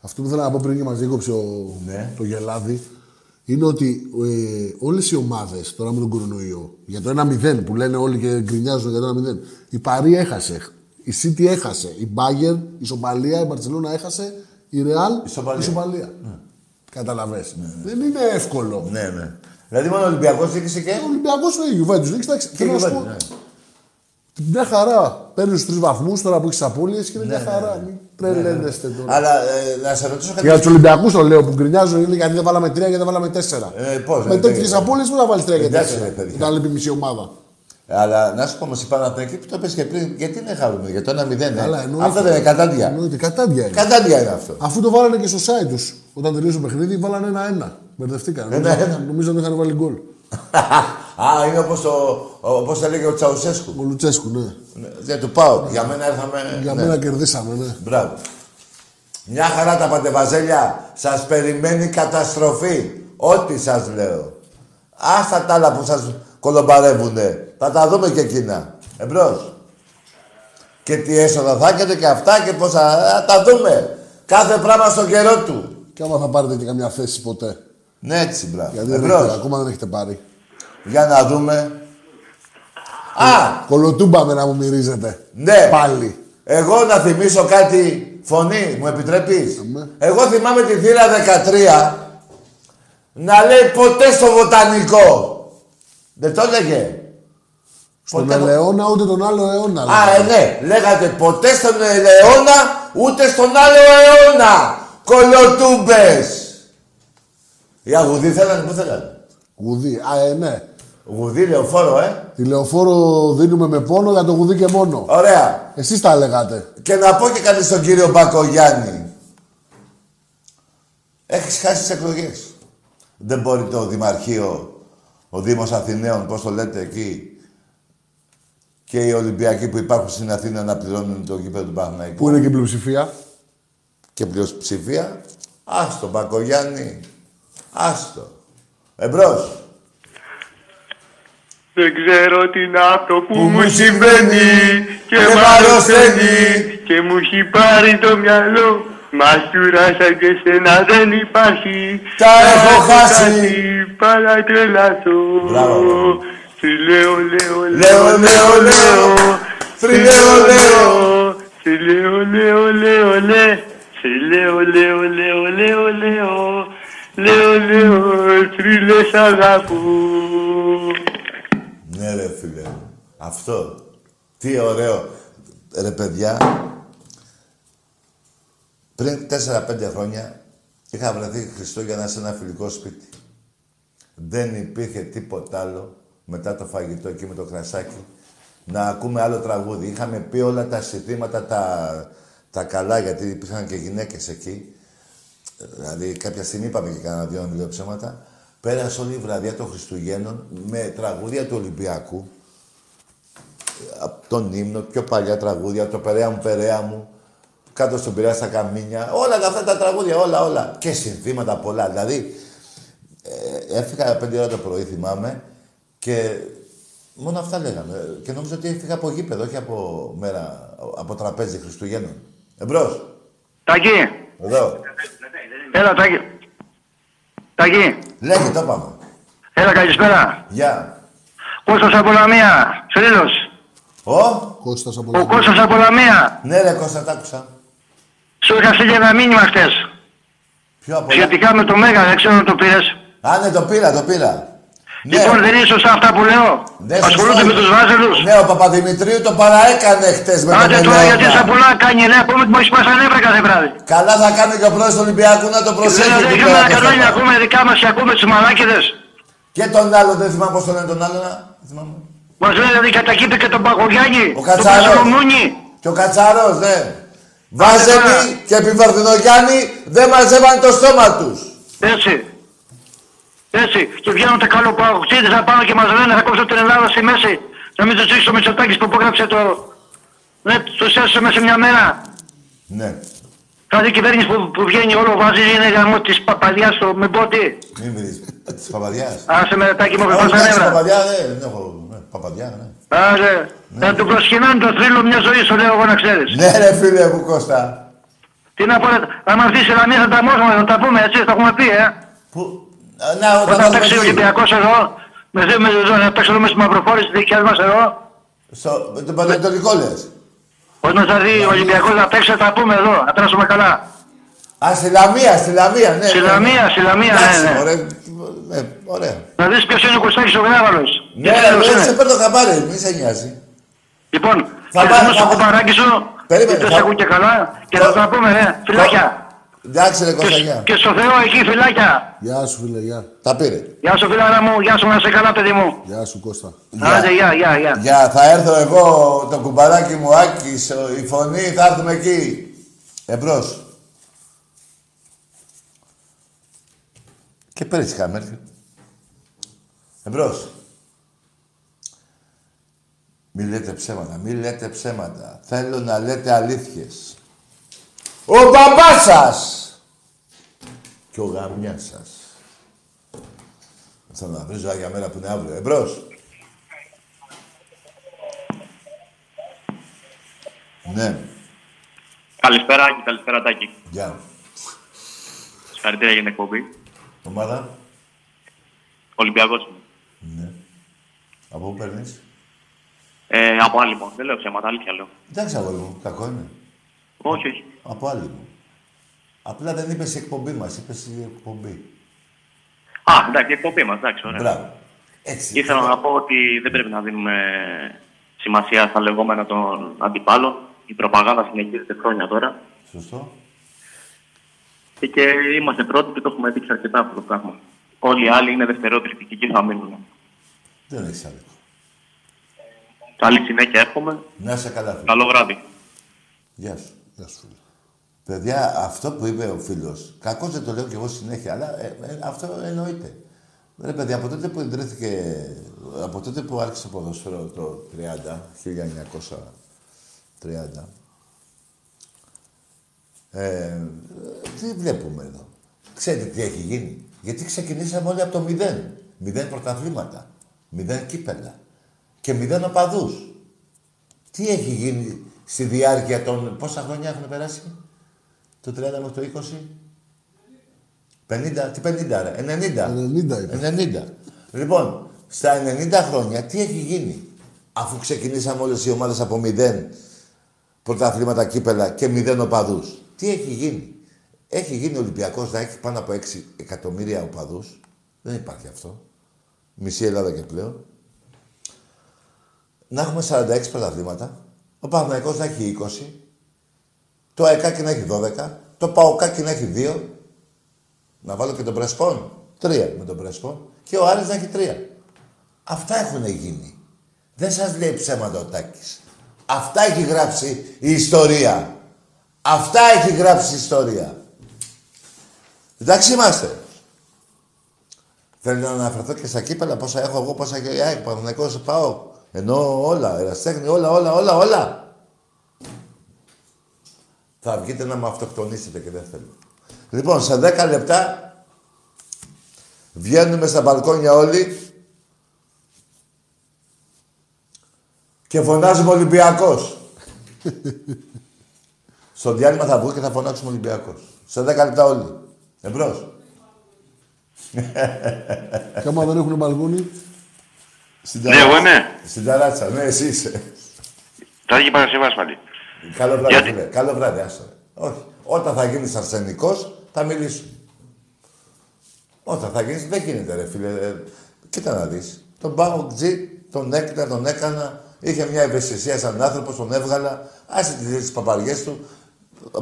Αυτό που θέλω να πω πριν και μας δίκοψε ο... Ναι. το γελάδι είναι ότι ε, όλες οι ομάδες τώρα με τον κορονοϊό για το 1-0 που λένε όλοι και γκρινιάζουν για το 1-0 η Παρή έχασε, η City έχασε, η Bayern, η Σοπαλία, η Μπαρτσελώνα έχασε, η Real, Ισοπαλία. η Σοπαλία. Καταλαβες. Δεν είναι εύκολο. Ναι, ναι. Δηλαδή μόνο ο Ολυμπιακός νίκησε και... Ο Ολυμπιακός ο Juventus League, εντάξει, Και θέλω να σου πω, Juventus, ναι. μια χαρά. Παίρνεις τους τρεις βαθμούς τώρα που έχεις απώλειες και είναι Ναι, μια ναι, χαρά. Μην τρελαίνεστε τώρα. Αλλά ε, να σε ρωτήσω κάτι. Για τους Ολυμπιακούς το λέω που γκρινιάζουν είναι γιατί δεν βάλαμε τρία, γιατί δεν βάλαμε τέσσερα. Ε, πώς, Με ε, τέτοιες ε, απώλειες που θα βάλεις τρία και εντάξει, ρε, τέσσερα. παιδιά. Όταν λείπει μισή ομάδα. Αλλά να σου πω όμως η Παναθηναϊκή που το πες και πριν, γιατί είναι χαρούμενη, για το 1-0, ε. Καλά, εννοείται. Αυτό δεν είναι κατάντια. Εννοείται, κατάντια είναι. Κατάντια είναι αυτό. Αφού το βάλανε και στο site τους όταν τελείωσε το παιχνίδι, βάλανε ένα-ένα. Μπερδευτήκαν. Ένα-ένα. Νομίζω ότι είχαν βάλει γκολ. Α, είναι όπως, το, όπως έλεγε ο Τσαουσέσκου. Ο Λουτσέσκου, ναι. Ναι, Δεν του πάω. Για μένα ήρθαμε... Για ναι. μένα κερδίσαμε, ναι. Μπράβο. Μια χαρά τα πάτε βαζέλια. Σας περιμένει καταστροφή. Ό,τι σας λέω. Άστα τα άλλα που σας κολομπαρεύουνε. Θα τα δούμε και εκείνα. Εμπρός. Και τι έσοδα θα έχετε και αυτά και πόσα... Θα τα δούμε. Κάθε πράγμα στον καιρό του. Και άμα θα πάρετε και καμιά θέση ποτέ. Ναι, έτσι, μπράβο. Γιατί δεν Εμπρός. έχετε, ακόμα δεν έχετε πάρει. Για να δούμε. Α, Κολοτούμπαμε να μου μυρίζετε. ναι. Πάλι. Εγώ να θυμίσω κάτι φωνή, μου επιτρέπεις; Αμέ. Εγώ θυμάμαι τη θύρα 13 να λέει ποτέ στο βοτανικό. Δεν το έλεγε. Στον Ποτέ- Ελαιώνα ούτε τον άλλο αιώνα. Α, λέγανε. ε, ναι. Λέγατε ποτέ στον αιώνα ούτε στον άλλο αιώνα. Κολοτούμπες. Οι αγουδοί θέλανε, πού θέλανε; Γουδί. Α, ε, ναι. Γουδί, λεωφόρο, ε. Τη λεωφόρο δίνουμε με πόνο για το γουδί και μόνο. Ωραία. Εσείς τα λέγατε. Και να πω και κάτι στον κύριο Μπακογιάννη. Έχεις χάσει τις εκλογές. Δεν μπορεί το Δημαρχείο, Ο Δήμος Αθηναίων, πώς το λέτε εκεί. Και οι Ολυμπιακοί που υπάρχουν στην Αθήνα να πληρώνουν το γήπεδο του Παναθηναϊκού. Πού είναι και η πλειοψηφία; Και πλειοψηφία. Άστο, Μπακογιάννη. Άστο. Εμπρός. Δεν ξέρω τι είναι αυτό που, Που μου μου συμβαίνει συμβαίνει και και μ' μ' αρρωσταίνει αρρωσταίνει και μου έχει πάρει το μυαλό Μαστούρα σαν και σένα δεν υπάρχει Τα έχω χάσει. Πάρα τρελαθώ Μπράβο. Σου λέω, λέω, Λέω, λέω, λέω. Σου Λέω, λέω. Σου λέω, λέω, λέω, λέ Σου λέω, λέω, λέω, λέω, λέω Λέω, λέω, θρύλε σ' αγαπώ Ναι ρε φίλε. Αυτό. Τι ωραίο. Ρε παιδιά, πριν 4-5 χρόνια είχα βρεθεί Χριστούγεννα σε ένα φιλικό σπίτι. Δεν υπήρχε τίποτα άλλο μετά το φαγητό εκεί με το κρασάκι να ακούμε άλλο τραγούδι. Είχαμε πει όλα τα συνθήματα τα, τα καλά γιατί υπήρχαν και γυναίκες εκεί. Δηλαδή κάποια στιγμή είπαμε και κανένα δύο δύο ψέματα. Πέρασε όλη η βραδιά των Χριστουγέννων με τραγούδια του Ολυμπιακού. Από τον ύμνο, πιο παλιά τραγούδια, το Περαία μου, Περαία μου, κάτω στον Πειραιά στα Καμίνια, όλα αυτά τα τραγούδια, όλα, όλα. Και συνθήματα πολλά. Δηλαδή, ε, έφυγα 5 ώρα το πρωί, θυμάμαι, και μόνο αυτά λέγαμε. Και νόμιζα ότι έφυγα από γήπεδο, όχι από μέρα, από τραπέζι Χριστουγέννων. Εμπρός, Τάκη, εδώ. έλα Τάκη. Τάκη, Λέγε, το πάμε. έλα καλησπέρα. Γεια. Κώστας από Λαμία, φίλος. Ο, Κώστας από Ο Κώστας από Λαμία. ναι ρε Κώστα, τ' άκουσα. Σου είχα στείλει ένα μήνυμα χτες. Ποιο από Σχετικά με το Μέγα, δεν ξέρω αν το πήρες. Α, ναι, το πήρα, το πήρα. Λοιπόν, δεν είναι σωστά αυτά που λέω. Ναι, Ασχολούνται σωστά. με τους βάζελους. Ναι, ο Παπαδημητρίου το παραέκανε χτες με τον Άντε τώρα γιατί Ελέοντα. σαν πολλά κάνει, ναι, πούμε ότι μου έχει πάσει νεύρα κάθε βράδυ. Καλά θα κάνει και ο πρόεδρος του Ολυμπιακού να το προσέχει. Δεν εκεί είχαμε πέρα, ένα Κώστα. κανάλι να ακούμε δικά μας και ακούμε τους μαλάκιδες. Και τον άλλο, δεν θυμάμαι πώς τον λένε τον άλλο, να δεν θυμάμαι. Μας λένε δηλαδή κατακύπτει και τον Παγωγιάννη. Ο Κατσαρός. Τον Κασονομούνι. Και ο Κατσαρός, ναι. Βάζελοι και Επιβαρδινογιάννη δεν μαζεύαν το στόμα τους. Έτσι. Έτσι. Και βγαίνουν τα καλό παγωγτσίδες να πάνε και μας λένε θα κόψω την Ελλάδα στη μέση. Να μην τους ρίξει το Μητσοτάκης που υπόγραψε το... Ναι, τους έσωσε μέσα σε μια μέρα. Ναι. Κάθε κυβέρνηση που, που βγαίνει όλο βάζει είναι γαμό της παπαδιάς στο με πότι. Μην βρεις. Της Παπαδιάς. Άσε με τάκι μου, Όχι, έχω τα εντάξει, νεύρα. Παπαδιά, ναι, δεν έχω. ναι, Παπαδιά, ναι. Άσε. Θα του προσκυνάνε το θρύλο μια ζωή, σου λέω εγώ να ξέρεις. Ναι, ρε φίλε μου, Κώστα. Τι να πω, ρε, αν έρθεις η Λαμία θα τα μόσουμε, θα τα πούμε έτσι, θα έχουμε πει, ε. Α, Να, όταν Όταν θα παίξει ο δούμε τι. Ολυμπιακός εδώ, με δύο με δύο, να παίξω εδώ με στη Μαυροφόρη, στις δικές μας εδώ. Στο, με τον Πανετολικό λες. Όταν θα δει ο Ολυμπιακός να παίξει, θα τα πούμε εδώ, να τράσουμε καλά. Α, στη Λαμία, στη Λαμία, ναι. Στη ναι, ναι. Λαμία, στη Λαμία, ναι, Εντάξει, ναι. Ωραία, ναι, ωραία. Να δεις ποιος είναι ο Κωστάκης ο Γράβαλος. Ναι, Τι τέλος ναι, είναι. σε παίρνω χαμπάρι, μη σε νοιάζει. Λοιπόν, Θα θα πάμε, πάμε θα στο πάμε. κουμπαράκι σου, Περίμενε, δεν θα- σε ακούν και καλά, και θα τα πούμε, ρε, φιλάκια. Εντάξει, ρε Κώστα, γεια. Και στο Θεό εκεί, φιλάκια. Γεια σου, φίλε, γεια. Τα πήρε. Γεια σου φιλάρα μου, γεια σου να είσαι καλά παιδί μου. Γεια σου, Κώστα. Άντε, γεια, γεια, γεια. Γεια, θα έρθω εγώ, το κουμπαράκι μου, Άκης, ο- η φωνή, θα έρθουμε εκεί. Εμπρός. Και πέρυσι είχαμε έρθει. Εμπρός. Μη λέτε ψέματα, μη λέτε ψέματα. Θέλω να λέτε αλήθειες. Ο μπαμπάς σας και ο γαμιάς σας. Θα να βρίζω άγια μέρα που είναι αύριο. Εμπρός. Ναι, Καλησπέρα και καλησπέρα Τάκη. γεια. Συγχαρητήρια για την εκπομπή. Ομάδα, Ολυμπιακός είμαι. ναι. Από πού παίρνεις; Ε, από άλλη μόνο. Δεν λέω ψέματα, αλήθεια λέω. Εντάξει, αγόρι μου, κακό είναι. Όχι, όχι. Από άλλη μου. Απλά δεν είπες η εκπομπή μας, είπες η εκπομπή. Α, εντάξει, η εκπομπή μας, εντάξει, ωραία. Μπράβο. Έτσι. Ήθελα να πω ότι δεν πρέπει να δίνουμε σημασία στα λεγόμενα των αντιπάλων. Η προπαγάνδα συνεχίζεται χρόνια τώρα. Σωστό. Και, και είμαστε πρώτοι και το έχουμε δείξει αρκετά αυτό το πράγμα. Όλοι οι άλλοι είναι δευτερότεροι και εκεί θα μείνουν. Δεν έχεις άδικο. Καλή συνέχεια εύχομαι. Να είσαι καλά, φίλε. Καλό βράδυ. Γεια σου. Γεια σου, φίλε. Παιδιά, αυτό που είπε ο φίλος, κακώς δεν το λέω κι εγώ συνέχεια, αλλά ε, ε, αυτό εννοείται. Ρε παιδιά, από τότε που ιδρύθηκε, από τότε που άρχισε το ποδόσφαιρο το 30, 1930, ε, τι βλέπουμε εδώ. Ξέρετε τι έχει γίνει. Γιατί ξεκινήσαμε όλοι από το μηδέν. Μηδέν πρωταθλήματα. Μηδέν κύπελα. Και μηδέν οπαδούς. Τι έχει γίνει στη διάρκεια των... Πόσα χρόνια έχουν περάσει; Το 30 μέχρι το 20. 50, τι 50 ρε, 90. 90 είπες. 90. Λοιπόν, στα 90 χρόνια τι έχει γίνει; Αφού ξεκινήσαμε όλες οι ομάδες από μηδέν πρωταθλήματα κύπελα και μηδέν οπαδούς. Τι έχει γίνει; Έχει γίνει ο Ολυμπιακός να έχει πάνω από 6 εκατομμύρια οπαδούς; Δεν υπάρχει αυτό. Μισή Ελλάδα και πλέον. Να έχουμε 46 πρωταθλήματα. Ο Παναθηναϊκός να έχει 20. Το ΑΕΚΑΚΙ να έχει 12. Το ΠΑΟΚΑΚΙ να έχει 2. Να βάλω και τον Πρεσπόν. Τρία με τον Πρεσπόν. Και ο Άρης να έχει τρία. Αυτά έχουν γίνει. Δεν σας λέει ψέματα ο Τάκης. Αυτά έχει γράψει η ιστορία. Αυτά έχει γράψει η ιστορία. Εντάξει είμαστε. Θέλω να αναφερθώ και στα κύπελα πόσα έχω εγώ, πόσα έχει η ΑΕΚ, Παναθηναϊκός, πάω. Ενώ όλα, εραστέχνη, όλα, όλα, όλα, όλα. Θα βγείτε να με αυτοκτονήσετε και δεν θέλω. Λοιπόν, σε 10 λεπτά βγαίνουμε στα μπαλκόνια όλοι και φωνάζουμε Ολυμπιακός. Στο διάλειμμα θα βγω και θα φωνάξουμε Ολυμπιακός. Σε 10 λεπτά όλοι. Εμπρός. Και άμα δεν έχουν μπαλκόνι, Στην Ναι, εγώ είμαι. Στην ταράτσα. Ναι, εσύ είσαι. Θα έχει Παρασκευάς πάλι. Καλό βράδυ, Γιατί; φίλε. Καλό βράδυ, άστο. Όχι. Όταν θα γίνεις αρσενικός, θα μιλήσουμε. Όταν θα γίνεις, δεν γίνεται, ρε φίλε. Ε, Κοίτα να δεις. Τον Πάο Τζι, τον έκανα, τον έκανα. Είχε μια ευαισθησία σαν άνθρωπος, τον έβγαλα. Άσε τις παπαριές του.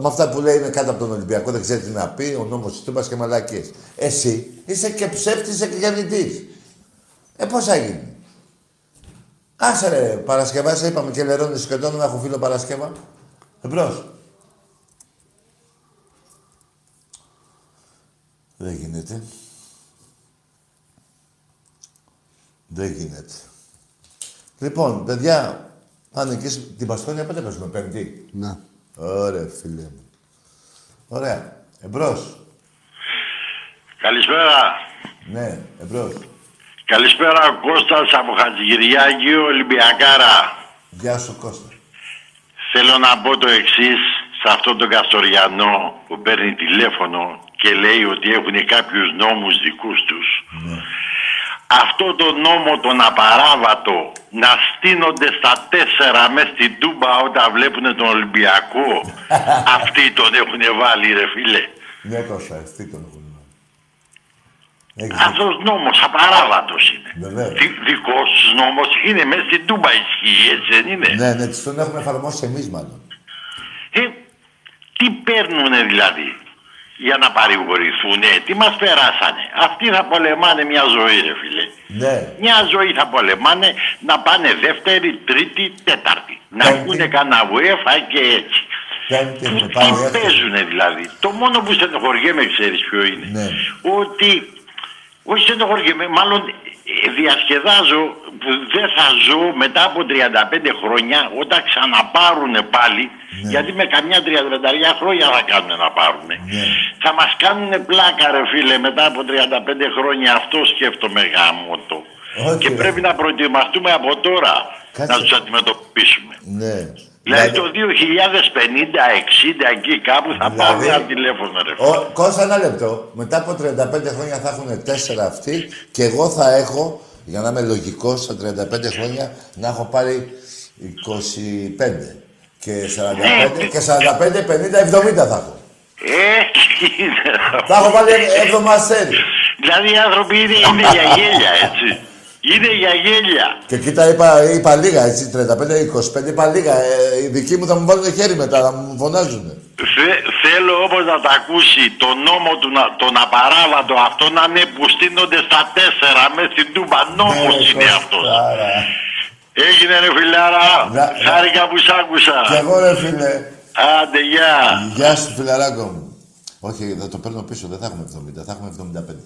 Με αυτά που λέει είναι κάτω από τον Ολυμπιακό, δεν ξέρει τι να πει, ο νόμος της Τούμπας και μαλακίες. Εσύ είσαι και ψεύτης, είσαι και γεννητής. Ε, πώς θα γίνει; Άσε ρε, Παρασκευά, σε είπαμε και λερώνεις σκοτώνω να έχω φίλο Παρασκευά. Εμπρός. Δεν γίνεται. Δεν γίνεται. Λοιπόν, παιδιά, πάνε εκεί σ- την Παστόνια πότε παίζουμε, Πέμπτη; να. Ωραία, φίλε μου. Ωραία. Εμπρός. Καλησπέρα. Ναι, εμπρός. Καλησπέρα Κώστας από Χατζηγυριάκη, Ολυμπιακάρα. Γεια σου, Κώστα. Θέλω να πω το εξής σε αυτόν τον Καστοριανό που παίρνει τηλέφωνο και λέει ότι έχουν κάποιους νόμους δικούς τους. Αυτό το νόμο τον απαράβατο να στείνονται στα τέσσερα μες στην Τούμπα όταν βλέπουν τον Ολυμπιακό. Αυτοί τον έχουν βάλει ρε φίλε. Ναι, Κώστα, τι τον έχουν. Έχεις Αυτός νόμος απαράβατος είναι. Βεβαίως. Δι- δικός τους νόμος είναι μέσα στην Τούμπα ισχύει έτσι δεν είναι; Ναι, ναι, τις τον έχουμε εφαρμόσει εμείς μάλλον. Ε, τι παίρνουνε δηλαδή για να παρηγορηθούνε, τι μας περάσανε; Αυτοί θα πολεμάνε μια ζωή ρε φίλε. Ναι. Μια ζωή θα πολεμάνε να πάνε δεύτερη, τρίτη, τέταρτη. Να Πέμπτη. ακούνε κανένα UEFA και έτσι. Πέμπτη έχουμε Τι πάει έκτο. παίζουνε δηλαδή; Το μόνο που στενοχωριέμαι ξέρεις ποιο είναι. Ναι. Ότι, όχι στενοχωριέμαι, μάλλον ε, διασκεδάζω που δεν θα ζω μετά από 35 χρόνια όταν ξαναπάρουνε πάλι Ναι. γιατί με καμιά 35 χρόνια θα κάνουν να πάρουνε. Ναι. Θα μας κάνουνε πλάκα ρε φίλε μετά από 35 χρόνια αυτό σκέφτομαι γάμο το. Όχι, Και ρε. πρέπει να προετοιμαστούμε από τώρα Κάτσε. να τους αντιμετωπίσουμε. Ναι. Δηλαδή το 2050-60 εκεί κάπου θα Δηλαδή- πάρουν ένα τηλέφωνο ρε. Ο, Κώστα, ένα λεπτό. Μετά από 35 χρόνια θα έχουν τέσσερα αυτοί και εγώ θα έχω, για να είμαι λογικός, στα 35 χρόνια να έχω πάρει 25. Και 45, και 45, 50, 70 θα έχω. Έτσι είναι. Θα έχω βάλει έβδομο αστέρι. Δηλαδή οι άνθρωποι είναι, είναι για γέλια έτσι. Είναι για γέλια. Και κοίτα, είπα, είπα λίγα, έτσι, 35-25, είπα λίγα. Ε, οι δικοί μου θα μου βάλουν χέρι μετά, θα μου φωνάζουν. Θε- θέλω όμως να τα ακούσει το νόμο του, να- τον απαράβατο αυτό να είναι που στείνονται στα τέσσερα μέσα στην τούμπα. Νόμος Ναι, είναι Κώστα, αυτός. άρα. Έγινε ρε φιλάρα. Να- να- Χάρηκα που σ' άκουσα. Κι εγώ ρε φίλε. Άντε γεια. Γεια σου φιλαράκο μου. Όχι, θα το παίρνω πίσω, δεν θα έχουμε 70, θα έχουμε 75.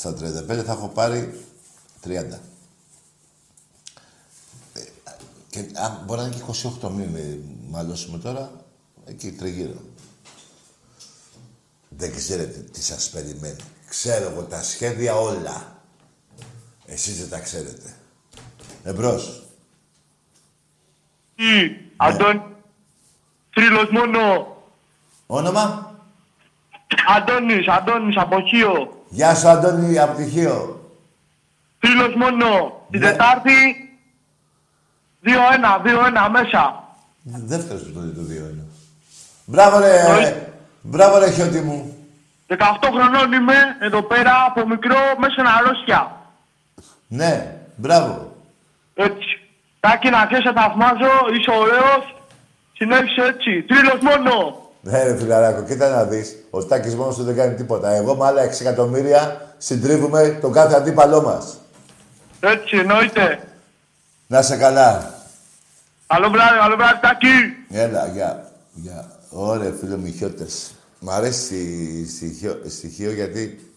Στα 35 θα έχω πάρει 30. Ε, και αν μπορεί να είναι και 28, μην με μαλώσουμε τώρα, εκεί τριγύρω. Δεν ξέρετε τι σας περιμένει. Ξέρω εγώ τα σχέδια όλα. Εσείς δεν τα ξέρετε. Εμπρός. Τι, Αντώνη. Θρύλος μόνο. Όνομα; Αντώνης, Αντώνης, από Χίο. Γεια σου Αντώνη από τη Χίο. Θρύλος μόνο. Την Τετάρτη, 2-1, 2-1 μέσα. Δεύτερος που το λέει το 2-1. Μπράβο ρε, μπράβο ρε Χιώτη μου. 18 χρονών είμαι εδώ πέρα από μικρό μέσα στην αρρώστια. Ναι, μπράβο. Έτσι. Τάκη να ξέρεις, σε θαυμάζω, είσαι ωραίος. Συνέχισε έτσι. Τρίλος μόνο. Ναι ρε φιλαράκο, κοίτα να δεις. Ο Τάκης μόνος του δεν κάνει τίποτα. Εγώ με άλλα 6 εκατομμύρια συντρίβουμε τον κάθε αντίπαλό μας. Έτσι εννοείται. Να σε καλά. Καλό βράδυ, καλό βράδυ, Τάκη. Έλα, γεια. γεια. Ωραία, φίλο μου, οι Χιώτες. Μ' αρέσει η στοιχείο, στοιχείο γιατί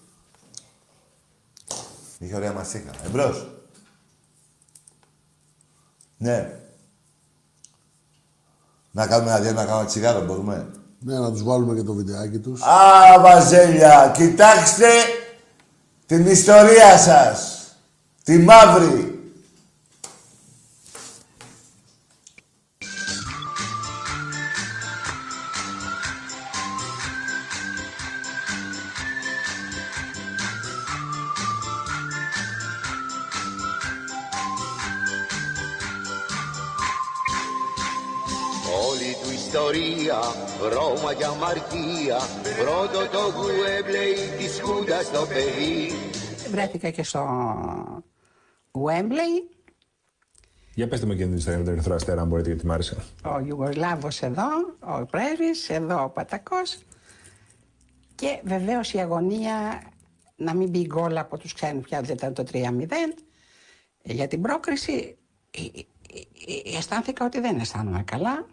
είχε ωραία μασίχα. Εμπρός. Ναι. Να κάνουμε ένα διάλειμμα, να κάνουμε τσιγάρο, μπορούμε. Ναι, να τους βάλουμε και το βιντεάκι τους. Α, Βαζέλια, κοιτάξτε την ιστορία σας. Τη μαύρη. Ιστορία, Ρώμα και αμαρτία. Πρώτο το γουέμπλεϊ της Χούντας το παιδί. Βρέθηκα και στο Wembley, Για πετε με και την ιστορία με τον Ερυθρό Αστέρα, αν μπορείτε, γιατί μ' άρεσε. ο Ιουγκοσλάβος εδώ, ο πρέσβης, εδώ ο Πατακός. Και βεβαίως η αγωνία να μην μπει γκολ από τους ξένους πια δεν ήταν το 3-0 για την πρόκριση ε, ε, ε, αισθάνθηκα ότι δεν αισθάνομαι καλά. Ε,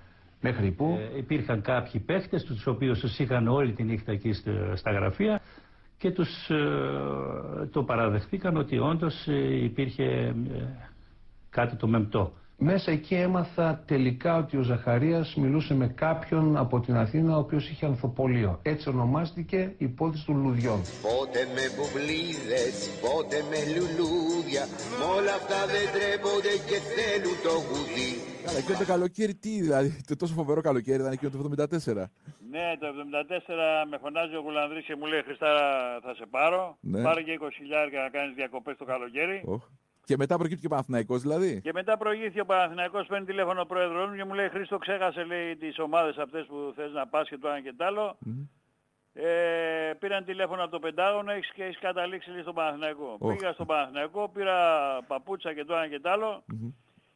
μέχρι που. Ε, υπήρχαν κάποιοι παίχτες, τους οποίους τους είχαν όλη τη νύχτα εκεί στο- στα γραφεία και τους ε, το παραδεχτήκαν ότι όντως ε, υπήρχε ε, κάτι το μεμπτό. Μέσα εκεί έμαθα τελικά ότι ο Ζαχαρίας μιλούσε με κάποιον από την Αθήνα ο οποίος είχε ανθοπολείο. Έτσι ονομάστηκε η υπόθεση των λουδιών. Πότε με μπουμπλίδες, πότε με λουλούδια Μ' όλα αυτά δεν τρέπονται και θέλουν το γουδί Καλά, εκείνο το καλοκαίρι τι, δηλαδή, το τόσο φοβερό καλοκαίρι ήταν εκείνο το 74. Ναι, το 74 με φωνάζει ο Γουλανδρής και μου λέει Χριστά θα σε πάρω. Ναι. Πάρε και 20 χιλιάρια να κάνεις διακοπές το καλοκαίρι. Οχ. Και μετά προκύπτει και ο Παναθηναϊκός δηλαδή. Και μετά προηγήθηκε ο Παναθηναϊκός, παίρνει τηλέφωνο ο πρόεδρος μου και μου λέει Χρήστο ξέχασε λέει τις ομάδες αυτές που θες να πας και το ένα και το άλλο. Ε, πήραν τηλέφωνο από το Πεντάγωνο έχεις και έχεις καταλήξει λέει στον Παναθηναϊκό. Οχ. Πήγα στον Παναθηναϊκό, πήρα παπούτσα και το ένα και το άλλο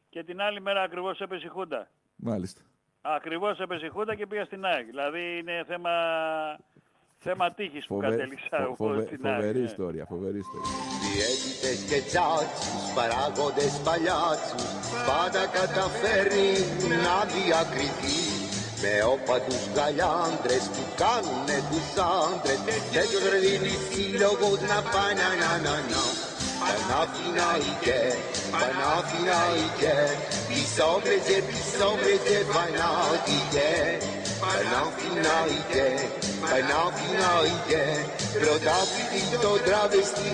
και την άλλη μέρα ακριβώς έπεσε η Χούντα. Μάλιστα. Ακριβώς έπεσε η Χούντα και πήγα στην ΑΕΚ. Δηλαδή είναι θέμα, θέμα τύχης που Φοβε- κατέληξα φο- εγώ φοβε- στην ΑΕΚ. φοβερή ναι. ιστορία, φοβερή ιστορία. Διαίτητες και τσάτσους, παράγοντες παλιάτσους Πάντα καταφέρνει να διακριθεί Με όπα τους γαλιάντρες που κάνουνε τους άντρες Και τους δίνει σύλλογος να πάνε να να να Παναθηναϊκέ, Παναθηναϊκέ Πισόβρεζε, πισόβρεζε, Παναθηναϊκέ Παναθηναϊκέ, Παναθηναϊκέ Πρωτάθλητη το τραβεστή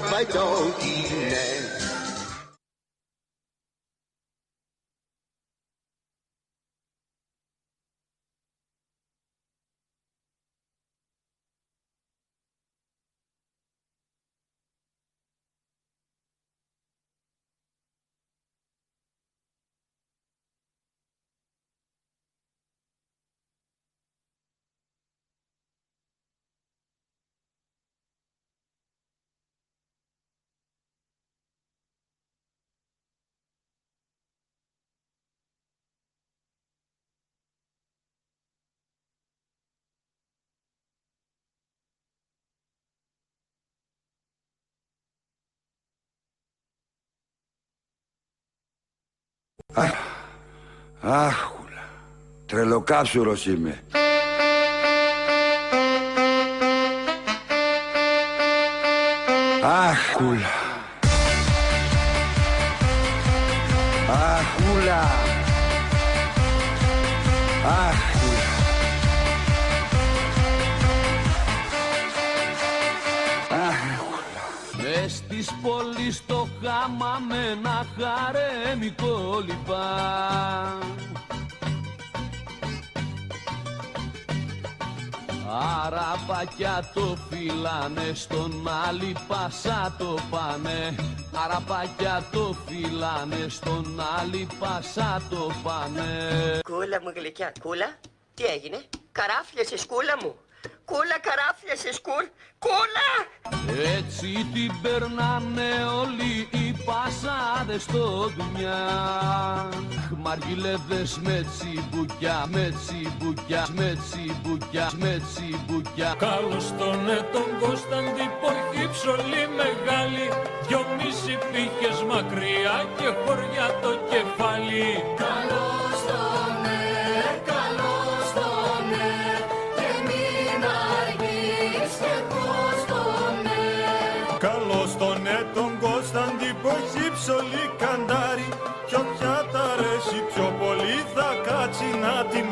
Πατώκινε Άχουλα. Τρελοκάψουρος είμαι. Άχουλα. Άχουλα. Άχουλα. Της πόλης το χάμα με ένα χαρέμικο λιπά. Αραπάκια το φυλάνε στον άλλη πάσα το πάνε. Αραπάκια το φυλάνε στον άλλη πάσα το πάνε. Κούλα μου γλυκιά, κούλα, τι έγινε, καράφιασες κούλα μου. Κούλα καράφιασες κούλ, κούλα! Έτσι την περνάνε όλοι οι πασάδες στο δουλειά Μαργιλεύδες με τσιμπουκιά, με τσιμπουκιά, με τσιμπουκιά, με τσιμπουκιά. Καλώς τον ε, τον Κωνσταντή Πορχή ψωλή μεγάλη. Δυο μισή πήχες μακριά και χωριά το κεφάλι. Καλώς τον Πορχή ψωλή καντάρι Κι όποια τα αρέσει πιο πολύ θα κάτσει να την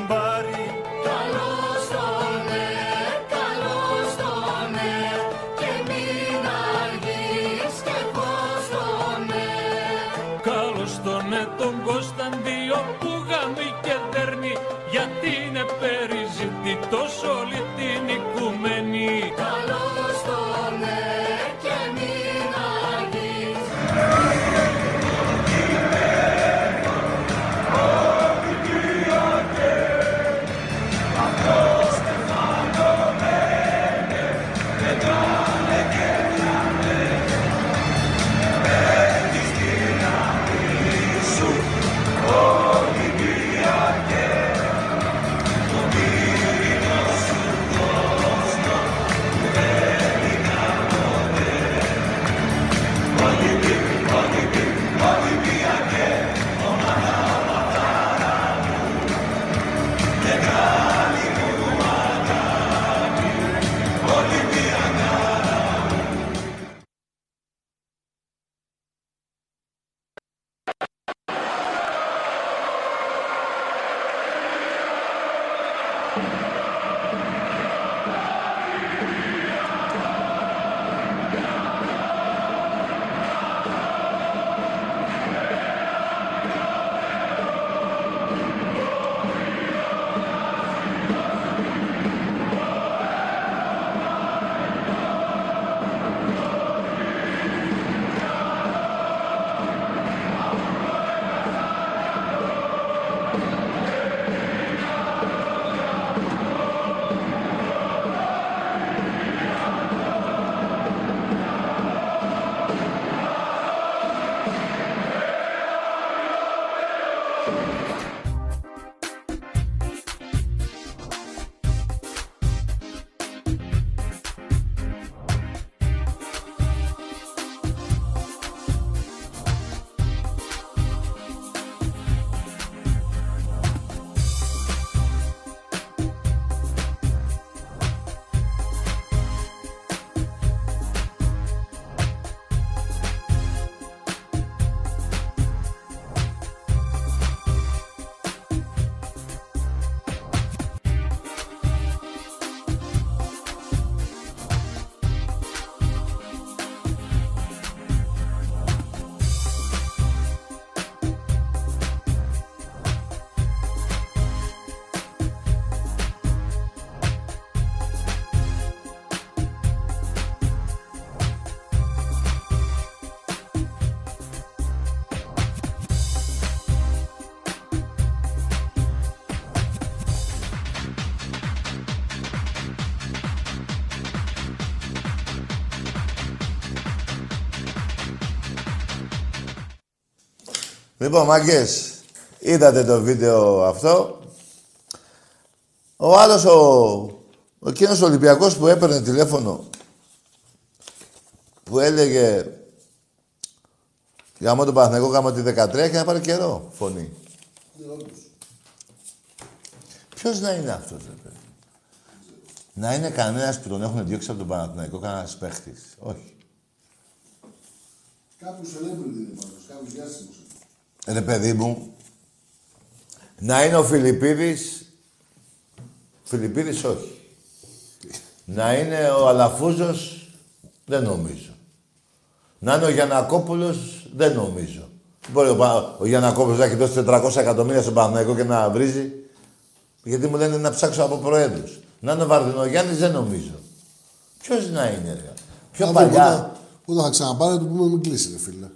Λοιπόν, μάγκες, είδατε το βίντεο αυτό. Ο άλλος, ο, ο εκείνος Ολυμπιακός που έπαιρνε τηλέφωνο, που έλεγε Γαμώ τον Παναθηναϊκό, γαμώ τη 13 και να πάρει καιρό φωνή. Ποιος να είναι αυτός, ρε παιδί; Να είναι κανένας που τον έχουν διώξει από τον Παναθηναϊκό, κανένας παίχτης. Όχι. Κάποιος celebrity είναι πάντως, κάποιος διάσημος. Ρε παιδί μου, να είναι ο Φιλιππίδης, Φιλιππίδης όχι. Να είναι ο Αλαφούζος, δεν νομίζω. Να είναι ο Γιανακόπουλος, δεν νομίζω. Μπορεί ο, Πα- ο Γιανακόπουλος να έχει δώσει 400 εκατομμύρια στον Παναθηναϊκό και να βρίζει. Γιατί μου λένε να ψάξω από προέδρους. Να είναι ο Βαρδινογιάννης, δεν νομίζω. Ποιος να είναι, ρε. Πιο Θα παλιά. δούμε, Όταν, όταν θα ξαναπάρει, να του πούμε μην κλείσει, ρε φίλε.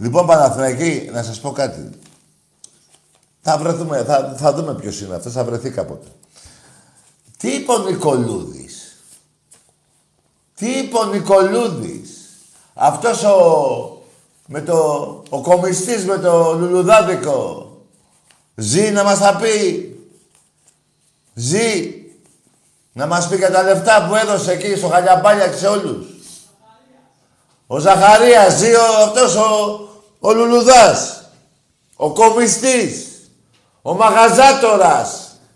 Λοιπόν, Παναθηναϊκή, να σας πω κάτι. Θα βρεθούμε, θα, θα δούμε ποιος είναι αυτός, θα βρεθεί κάποτε. Τι είπε ο Νικολούδης; Τι είπε ο Νικολούδης; Αυτός ο... Με το... Ο κομιστής με το λουλουδάδικο. Ζει να μας τα πει. Ζει. Να μας πει για τα λεφτά που έδωσε εκεί στο Χαλιαμπάλια και σε όλους. Ο Ζαχαρίας ζει ο, αυτός ο, ο Λουλουδάς. Ο κομιστής. Ο Μαγαζάτορας.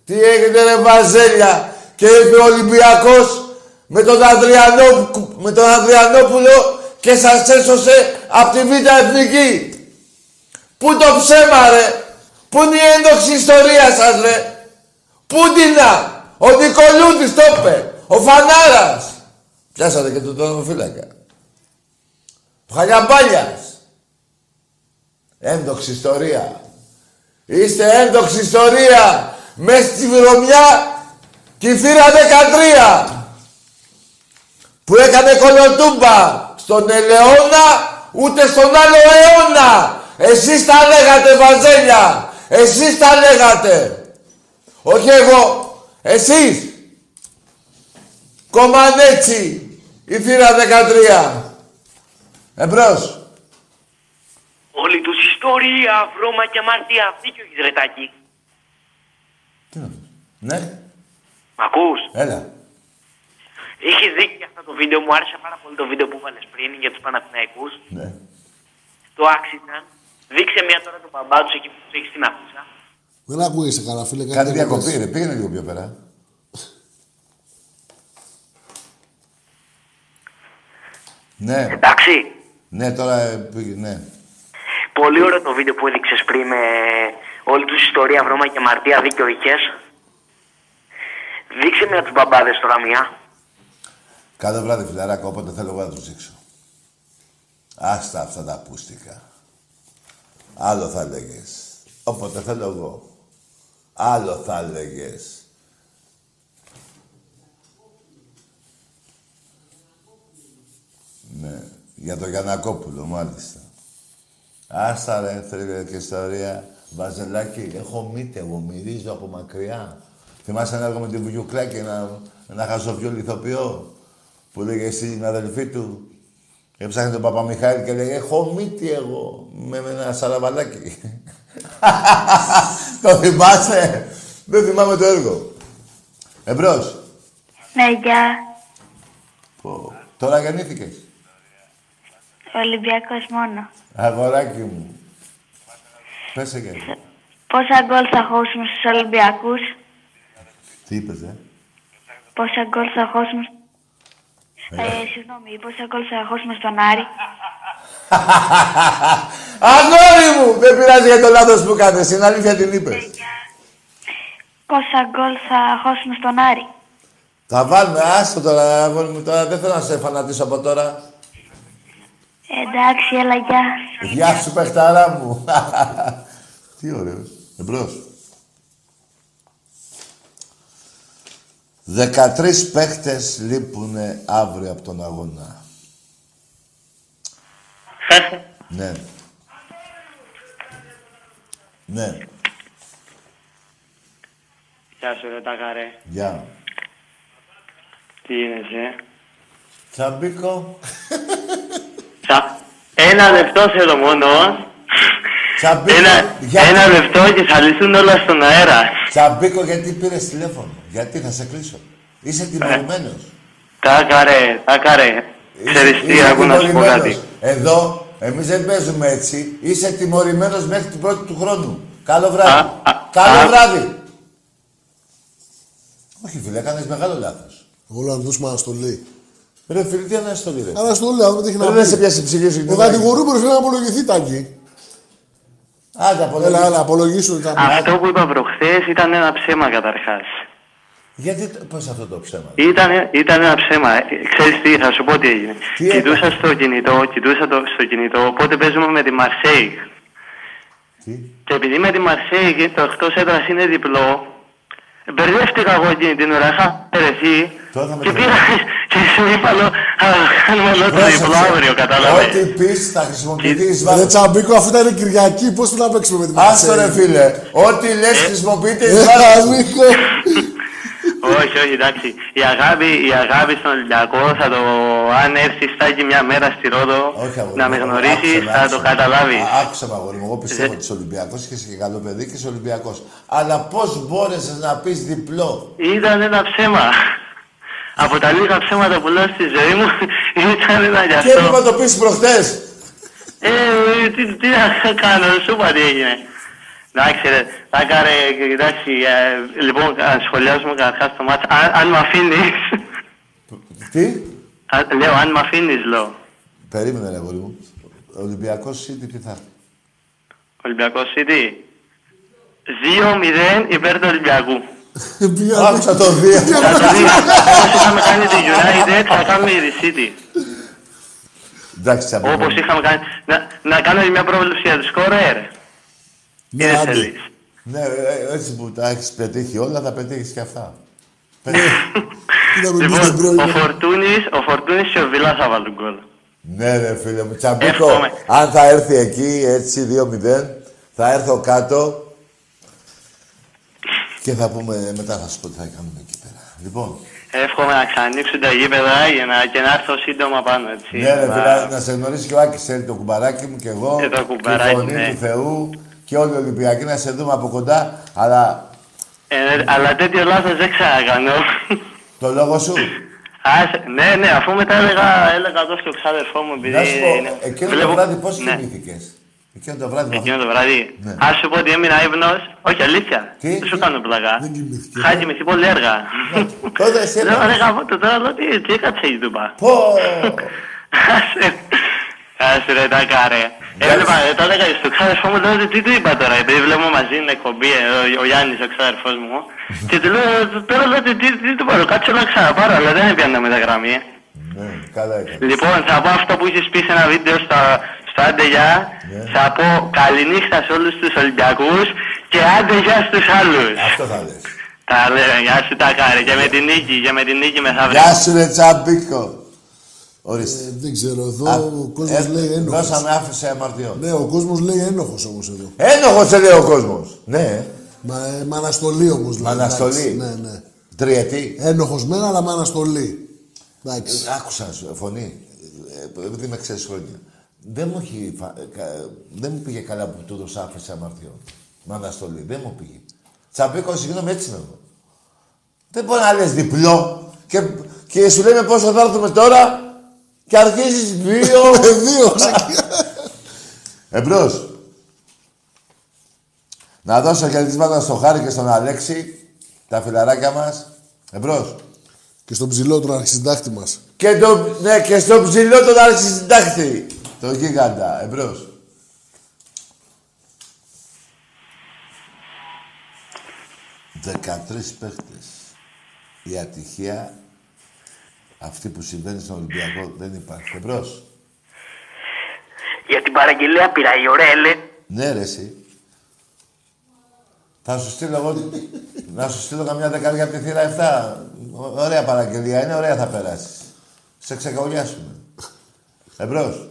Τι έγινε ρε Βαζέλια. Και ήρθε ο Ολυμπιακός με τον, Αδριανό, με τον Αδριανόπουλο και σας έσωσε από τη Β' Εθνική. Πού το ψέμα ρε; Πού είναι η ένδοξη ιστορία σας ρε; Πού την να; Ο Νικολούδης το είπε. Ο Φανάρας. Πιάσατε και τον τονοφύλακα. Ο Χαλιαμπάλιας. Ένδοξη ιστορία. Είστε ένδοξη ιστορία. Μες στη βρωμιά και η θύρα 13. Που έκανε κολοτούμπα στον Ελαιώνα ούτε στον άλλο αιώνα. Εσείς τα λέγατε Βαζέλια. Εσείς τα λέγατε. Όχι εγώ. Εσείς. Κομμανέτσι. Η θύρα 13. Εμπρός. Όλη τους ιστορία, βρώμα και αμαρτία. Δίκιο έχεις ρετάκι. Ναι. Μ' ακούς; Έλα. Έχεις δίκιο για αυτό το βίντεο. Μου άρεσε πάρα πολύ το βίντεο που έβαλες πριν για τους Παναθηναϊκούς. Ναι. Το άξιζαν. Δείξε μια τώρα τον μπαμπά τους εκεί που τους έχεις στην αφήσα. Δεν ακούγεσαι καλά, φίλε. Κάτι διακοπή διακοπές. ρε. Πήγαινε λίγο πιο πέρα. Ναι. Εντάξει. Ναι, τώρα ε, πήγε, ναι. Πολύ ωραίο το βίντεο που έδειξες πριν με όλη τους ιστορία, βρώμα και αμαρτία. Δίκιο είχες. Δείξε μια τους μπαμπάδες τώρα μια. Κάθε βράδυ φιλαράκο, όποτε θέλω εγώ να τους δείξω. Άστα αυτά τα πούστικα. Άλλο θα έλεγες. Όποτε θέλω εγώ. Άλλο θα έλεγες. Ναι, για το Γιανακόπουλο, μάλιστα. Άστα ρε, θέλει και ιστορία. Βαζελάκι, έχω μύτη εγώ, μυρίζω από μακριά. Θυμάσαι ένα έργο με την Βουγιουκλάκη, ένα, ένα χαζοβιό λιθοποιό, που λέγε στην αδελφή του, έψαχνε τον Παπαμιχάηλ και λέγε «Έχω μύτη εγώ, με, με ένα σαλαβαλάκι». το θυμάσαι; Δεν θυμάμαι το έργο. Εμπρός. Ναι, γεια. Πω. Τώρα γεννήθηκες. Ολυμπιακός μόνο. Αγοράκι μου. Πέσε και. Πόσα γκολ θα χώσουμε στους Ολυμπιακούς; Τι είπες, ε; Πόσα γκολ θα χώσουμε... Ε, συγγνώμη, πόσα γκολ θα χώσουμε στον Άρη; Αγόρι μου! Δεν πειράζει για το λάθος που κάνεις. Είναι αλήθεια την είπες. Πόσα γκολ θα χώσουμε στον Άρη; Θα βάλουμε, άστο τώρα, αγόρι μου, τώρα δεν θέλω να σε φανατίσω από τώρα. Εντάξει, έλα, γεια. Γεια σου, παιχταρά μου. Τι ωραίος. Εμπρός. 13 παίχτες λείπουνε αύριο από τον αγώνα. ναι. Ναι. Γεια σου ρε Τακαρέ. Γεια. Τι είναι ε; Τσαμπίκο. Τσα... Ένα λεπτό θέλω μόνο. Τσαμπίκο. Ένα, γιατί- ένα λεπτό και θα λυθούν όλα στον αέρα. Τσαμπίκο, γιατί πήρες τηλέφωνο. Γιατί θα σε κλείσω. Είσαι τιμωρημένος. Τάκαρε, τάκαρε. Ξέρεις τι, Είσαι άκου να σου πω τιμωρημένος. κάτι. Εδώ, Εμείς δεν παίζουμε έτσι. Είσαι τιμωρημένος μέχρι την πρώτη του χρόνου. Καλό βράδυ. Καλό βράδυ. Όχι φίλε, έκανες μεγάλο λάθος. Εγώ λέω να του δώσουμε αναστολή. Ρε φίλε, τι αναστολή ρε. Αναστολή, αν δεν έχει να Ρε, πει. δεν σε πιάσει η ψυχή σου. Ο κατηγορούμενος λέει να απολογηθεί τάκι. Άντε, απολογίσου. Έλα, έλα, απολογήσου. τα- Αυτό που είπα προχθές ήταν ένα ψέμα καταρχάς. Γιατί, πώς αυτό το ψέμα; Ήταν, ήταν ένα ψέμα. Ε, Ξέρεις τι, θα σου πω τι έγινε. Τι κοιτούσα στο κινητό, κοιτούσα το, στο κινητό, οπότε παίζουμε με τη Μαρσέη. Και επειδή με τη Μαρσέη το εκτός έδρας είναι διπλό, μπερδεύτηκα εγώ εκείνη την ώρα, είχα περεθεί και πήγα και σου είπα, λέω, «Α, κάνουμε όλο το διπλό αύριο, κατάλαβες. Ό,τι πεις θα χρησιμοποιηθείς εις Ρε βάρος. Τσαμπίκο, αφού ήταν Κυριακή, πώς θα παίξουμε με την Άστο ρε φίλε. Ό,τι λες χρησιμοποιείται εις Ε, βάρος. σου. Τσαμπίκο. όχι, όχι, εντάξει. Η αγάπη, η αγάπη στον Ολυμπιακό θα το, αν έρθει στάκι μια μέρα στη Ρόδο, να με γνωρίσεις, Άκουσα με, θα άκουσα το με. καταλάβεις. Α, Άκουσα με, αγόρι μου. Εγώ πιστεύω ότι είσαι Ολυμπιακός και είσαι και καλό παιδί και είσαι Ολυμπιακός. Αλλά πώς μπόρεσες να πεις διπλό; Ήταν ένα ψέμα. Από τα λίγα ψέματα που λέω στη ζωή μου, ήταν ένα γι' Και έπρεπε αυτό. να το πεις προχτές. Ε, τι, τι να κάνω, σου είπα τι έγινε. Εντάξει ρε, θα κάρε, εντάξει, ε, λοιπόν, να σχολιάσουμε καταρχάς το μάτς. Αν, αν με αφήνεις, Τι; α, λέω, αν με αφήνεις, λέω. Περίμενε ρε αγόρι μου. Ολυμπιακός City τι θα έρθει. Ολυμπιακός City. 2-0 υπέρ του Ολυμπιακού. Άκουσα το δύο. Θα το δεις. Όπως είχαμε κάνει τη United, θα κάνουμε η City. Εντάξει, θα Όπως είχαμε κάνει. Να, να κάνω μια πρόβλεψη για το σκόρερ. Ναι, δεν άντε. θέλεις. Ναι, ε, έτσι που τα έχεις πετύχει όλα, θα πετύχεις και αυτά. Λοιπόν, ο Φορτούνης, ο Φορτούνης και ο Βιλάς θα βάλουν γκολ. Ναι, ρε φίλε μου. Τσαμπίκο, Εύχομαι. αν θα έρθει εκεί έτσι 2-0, θα έρθω κάτω και θα πούμε μετά θα σου πω τι θα κάνουμε εκεί πέρα. Λοιπόν, Εύχομαι να ξανανοίξουν τα γήπεδα για να, και να έρθω σύντομα πάνω, έτσι. ναι, ρε Να- φίλε, να σε γνωρίσει και ο Άκης θέλει το κουμπαράκι μου και εγώ. Και το κουμπαράκι, η φωνή ναι. του Θεού και όλοι οι Ολυμπιακοί να σε δούμε από κοντά. Αλλά Ε, αλλά τέτοιο λάθος δεν ξανακάνω. το λόγο σου. Άσε, ναι, ναι, αφού μετά έλεγα, έλεγα εδώ στο ξάδερφό μου, επειδή... Να σου πω, είναι- εκείνο βλέπω- το βράδυ πώς ναι. κοιμήθηκες; Εκείνο το βράδυ. Εκείνο το βράδυ. Ναι. Ας σου πω ότι έμεινα ύπνος. Όχι, αλήθεια. Δεν σου κάνω πλακά. Είχα κοιμηθεί πολύ έργα. Τότε εσύ Λέω, έπαθες. ρε γαμώ το τώρα, λέω, τι, τι έκατσε η Τούπα. Πω! Άσε ρε τα κάρε. Έβλεπα, ε, το έλεγα στο ξάδερφό μου, λέω, τι του είπα τώρα, επειδή βλέπουμε μαζί είναι εκπομπή, ε, ο- ο Γιάννης ο ξάδερφός μου. Και του λέω, τώρα λέω, τι, τι, τι του πάρω, κάτσε να ξαναπάρω, αλλά δεν έπιανα με τα γραμμή. Ναι, καλά έκανες. Λοιπόν, θα πω αυτό που έχεις πει σε ένα βίντεο στο, στο Άντε Γεια. Ναι. Θα πω καληνύχτα σε όλους τους Ολυμπιακούς και Άντε Γεια στους άλλους. Αυτό θα λες. Τα λέω, γεια σου τα κάρε και με την νίκη, και με την νίκη μεθαύριο. Γεια σου ρε Τσαμπίκο. Ορίστε. Ε, δεν ξέρω, εδώ Α, ο κόσμος ε, λέει ένοχος. Δώσαμε άφησε αμαρτιών. Ναι, ο κόσμος λέει ένοχος όμως εδώ. Ένοχος σε λέει ο κόσμος. Ναι. Μα, ε, με αναστολή όμως λέει. Με αναστολή. εντάξει, Ναι, ναι. Τριετή. Ένοχος μένα, αλλά με αναστολή. Εντάξει. Ε, Άκουσα σου, φωνή. Ε, Επειδή με ξέρεις χρόνια. Δεν μου, έχει, φα- ε, κα- δεν μου πήγε καλά που του δώσα άφησε αμαρτιών. Με αναστολή. Δεν μου πήγε. Τσαμπίκο, συγγνώμη, έτσι είμαι εγώ. Δεν μπορεί να λες διπλό και, και σου λέμε πόσο θα έρθουμε τώρα και αρχίζεις δύο. δύο. Εμπρός. Να δώσω χαιρετίσματα στο Χάρη και στον Αλέξη, τα φιλαράκια μας. Εμπρός. Και στον ψηλό τον αρχισυντάκτη μας. Και, το, ναι, και στο ψηλό τον αρχισυντάκτη. Το γίγαντα. Εμπρός. Δεκατρεις παίχτες. Η ατυχία αυτή που συμβαίνει στον Ολυμπιακό δεν υπάρχει. Εμπρός. Για την παραγγελία πήρα η ωραία, λέ. Ναι, ρε, εσύ. Θα σου στείλω εγώ, να σου στείλω καμιά δεκαριά από τη θύρα 7. Ω- Ωραία παραγγελία είναι, ωραία θα περάσεις. Σε ξεκαουλιάσουμε. Εμπρός.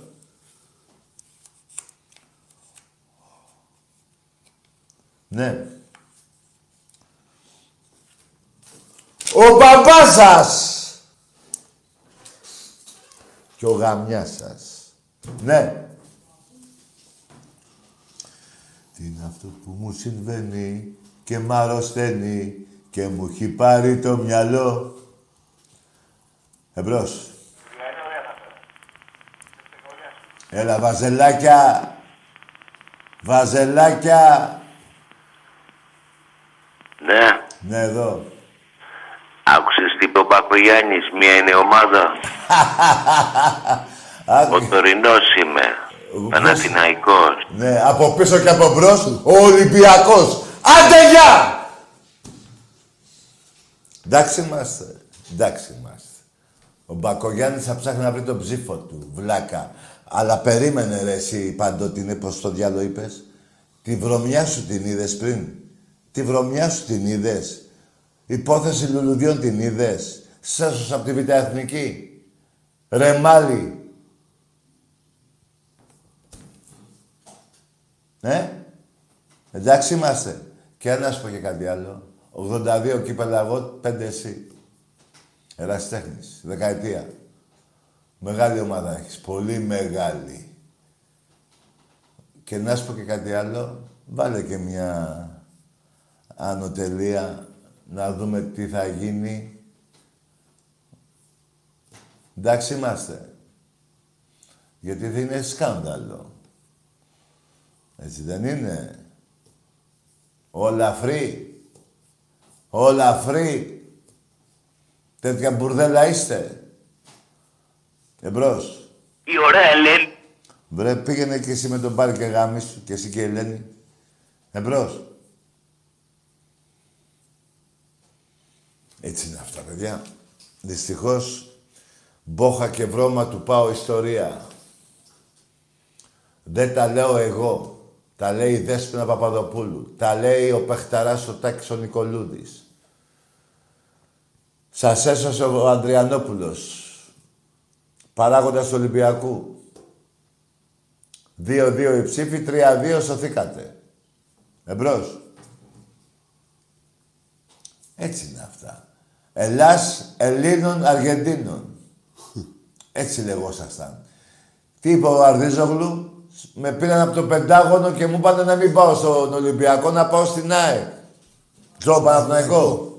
Ναι. Ο μπαμπάς σας και ο γαμιάς σας. Ναι. Τι είναι αυτό που μου συμβαίνει και μ' αρρωσταίνει και μου έχει πάρει το μυαλό. Εμπρός. Έλα, βαζελάκια. Βαζελάκια. Ναι, Ναι, εδώ. άκουσες τι είπε ο Πακογιάννης, μία είναι ομάδα; ο Τωρινός είμαι, Παναθηναϊκός. Ναι, από πίσω και από μπρος, ο Ολυμπιακός. Άντε, γεια! Εντάξει είμαστε. Εντάξει είμαστε. Ο Μπακογιάννης θα ψάχνει να βρει τον ψήφο του, βλάκα. Αλλά περίμενε ρε εσύ παντοτινέ, πώς το διάλο είπες. Τη βρωμιά σου την είδες πριν. Τη βρωμιά σου την είδες; Υπόθεση λουλουδιών την είδες; Σέσος από τη Β' Εθνική; Ρε Μάλι. Ε, εντάξει είμαστε. Και να σου πω και κάτι άλλο. 82 κύπελα εγώ, 5 εσύ. Εραστέχνης, δεκαετία. Μεγάλη ομάδα έχεις, πολύ μεγάλη. Και να σου πω και κάτι άλλο, βάλε και μια ανωτελεία να δούμε τι θα γίνει. Εντάξει είμαστε. Γιατί δεν είναι σκάνδαλο. Έτσι δεν είναι. Όλα free. Όλα free. Τέτοια μπουρδέλα είστε. Εμπρός. Η ωραία Ελένη. Βρε, πήγαινε και εσύ με τον Πάρη και γάμι σου, και εσύ και η Ελένη. Εμπρός. Έτσι είναι αυτά, παιδιά. Δυστυχώς, μπόχα και βρώμα του πάω ιστορία. Δεν τα λέω εγώ. Τα λέει η Δέσποινα Παπαδοπούλου. Τα λέει ο παιχταράς ο Τάκης ο Νικολούδης. Σας έσωσε ο Ανδριανόπουλος. Παράγοντας του Ολυμπιακού. 2-2 η ψήφη, 3-2 σωθήκατε. Εμπρός. Έτσι είναι αυτά. Ελλάς, Ελλήνων, Αργεντίνων. Έτσι λεγόσασταν. Τι είπε ο Αρδίζογλου, με πήραν από το Πεντάγωνο και μου είπαν να μην πάω στον Ολυμπιακό, να πάω στην ΑΕΚ. Στο Παναθηναϊκό.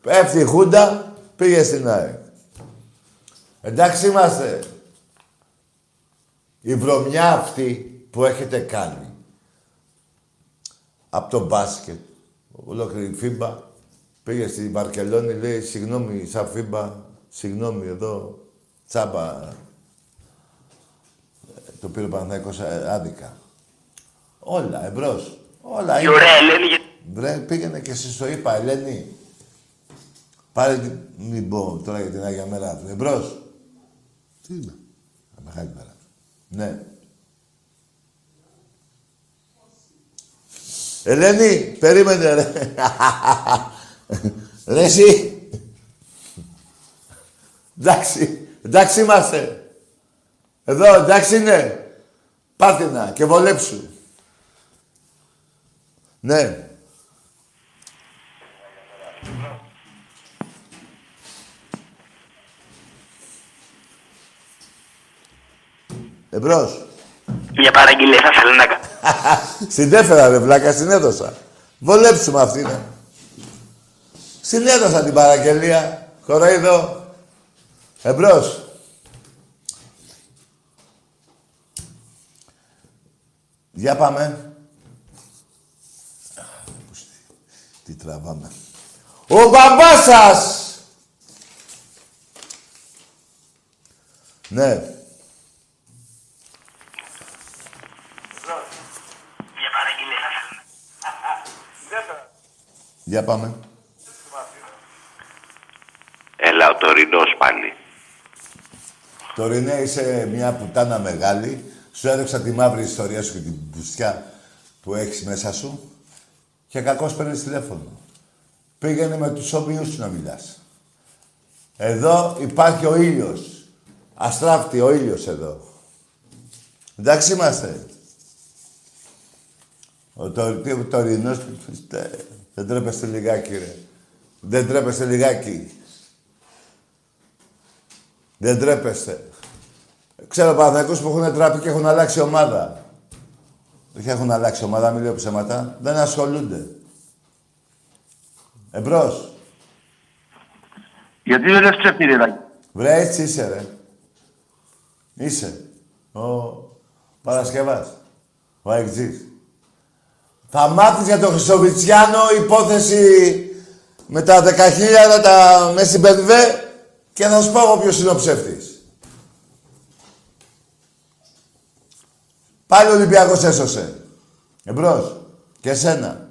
Πέφτει η Χούντα, πήγε στην ΑΕΚ. Εντάξει είμαστε. Η βρωμιά αυτή που έχετε κάνει από το μπάσκετ, ολόκληρη φίμπα, πήγε στη Βαρκελόνη, λέει, συγγνώμη, σαν φίμπα, συγγνώμη, εδώ, τσάμπα, το πήρε ο Παναθηναϊκός ε, άδικα. Όλα, εμπρός. Όλα. Η είναι. ωραία Ελένη. γιατί- Βρε, πήγαινε και εσύ στο είπα, Ελένη. Πάρε την... Μην πω τώρα για την Άγια Μέρα του. Εμπρός. Τι είναι; Μεγάλη μέρα. Ναι. Ελένη, περίμενε ρε. ρε εσύ. εντάξει, εντάξει είμαστε. Εδώ, εντάξει είναι. Πάτηνα και βολέψου. Ναι. Εμπρός. Μια παραγγελία θα ήθελα να κάνω. Στην έφερα ρε βλάκα, στην έδωσα. Βολέψουμε αυτήν. Ε. Στην έδωσα την παραγγελία. Κοροϊδό. Εμπρός. Για πάμε. Τι τραβάμε. Ο μπαμπάς σας! Ναι. Μια παραγγελία θα ήθελα. Για πάμε. Έλα ο Τωρινός πάλι. Τωρινέ, είσαι μια πουτάνα μεγάλη. Σου έδωξα τη μαύρη ιστορία σου και την μπουστιά που έχεις μέσα σου και κακώς παίρνεις τηλέφωνο. Πήγαινε με τους όμοιους σου να μιλάς. Εδώ υπάρχει ο ήλιος. Αστράφτη ο ήλιος εδώ. Εντάξει είμαστε. Ο το, τι- ο τωρινός... τε, Δεν τρέπεστε λιγάκι, ρε. Δεν τρέπεστε λιγάκι. Δεν τρέπεστε. Ξέρω Παναθηναϊκούς που έχουν τραπεί και έχουν αλλάξει ομάδα. Όχι έχουν αλλάξει ομάδα, μην λέω ψέματα. Δεν ασχολούνται. Εμπρός. Γιατί δεν λες ψεύτηριδάκι. Βρε, έτσι είσαι, ρε. Είσαι. Ο Παρασκευάς. Ο Αεξής. Θα μάθεις για τον Χρυσοβιτσιάνο υπόθεση με τα 10.000 τα Μέση Μπενβέ και θα σου πω εγώ ποιος είναι ο ψεύτης. Πάλι ο Ολυμπιακός έσωσε. Εμπρός. Και εσένα.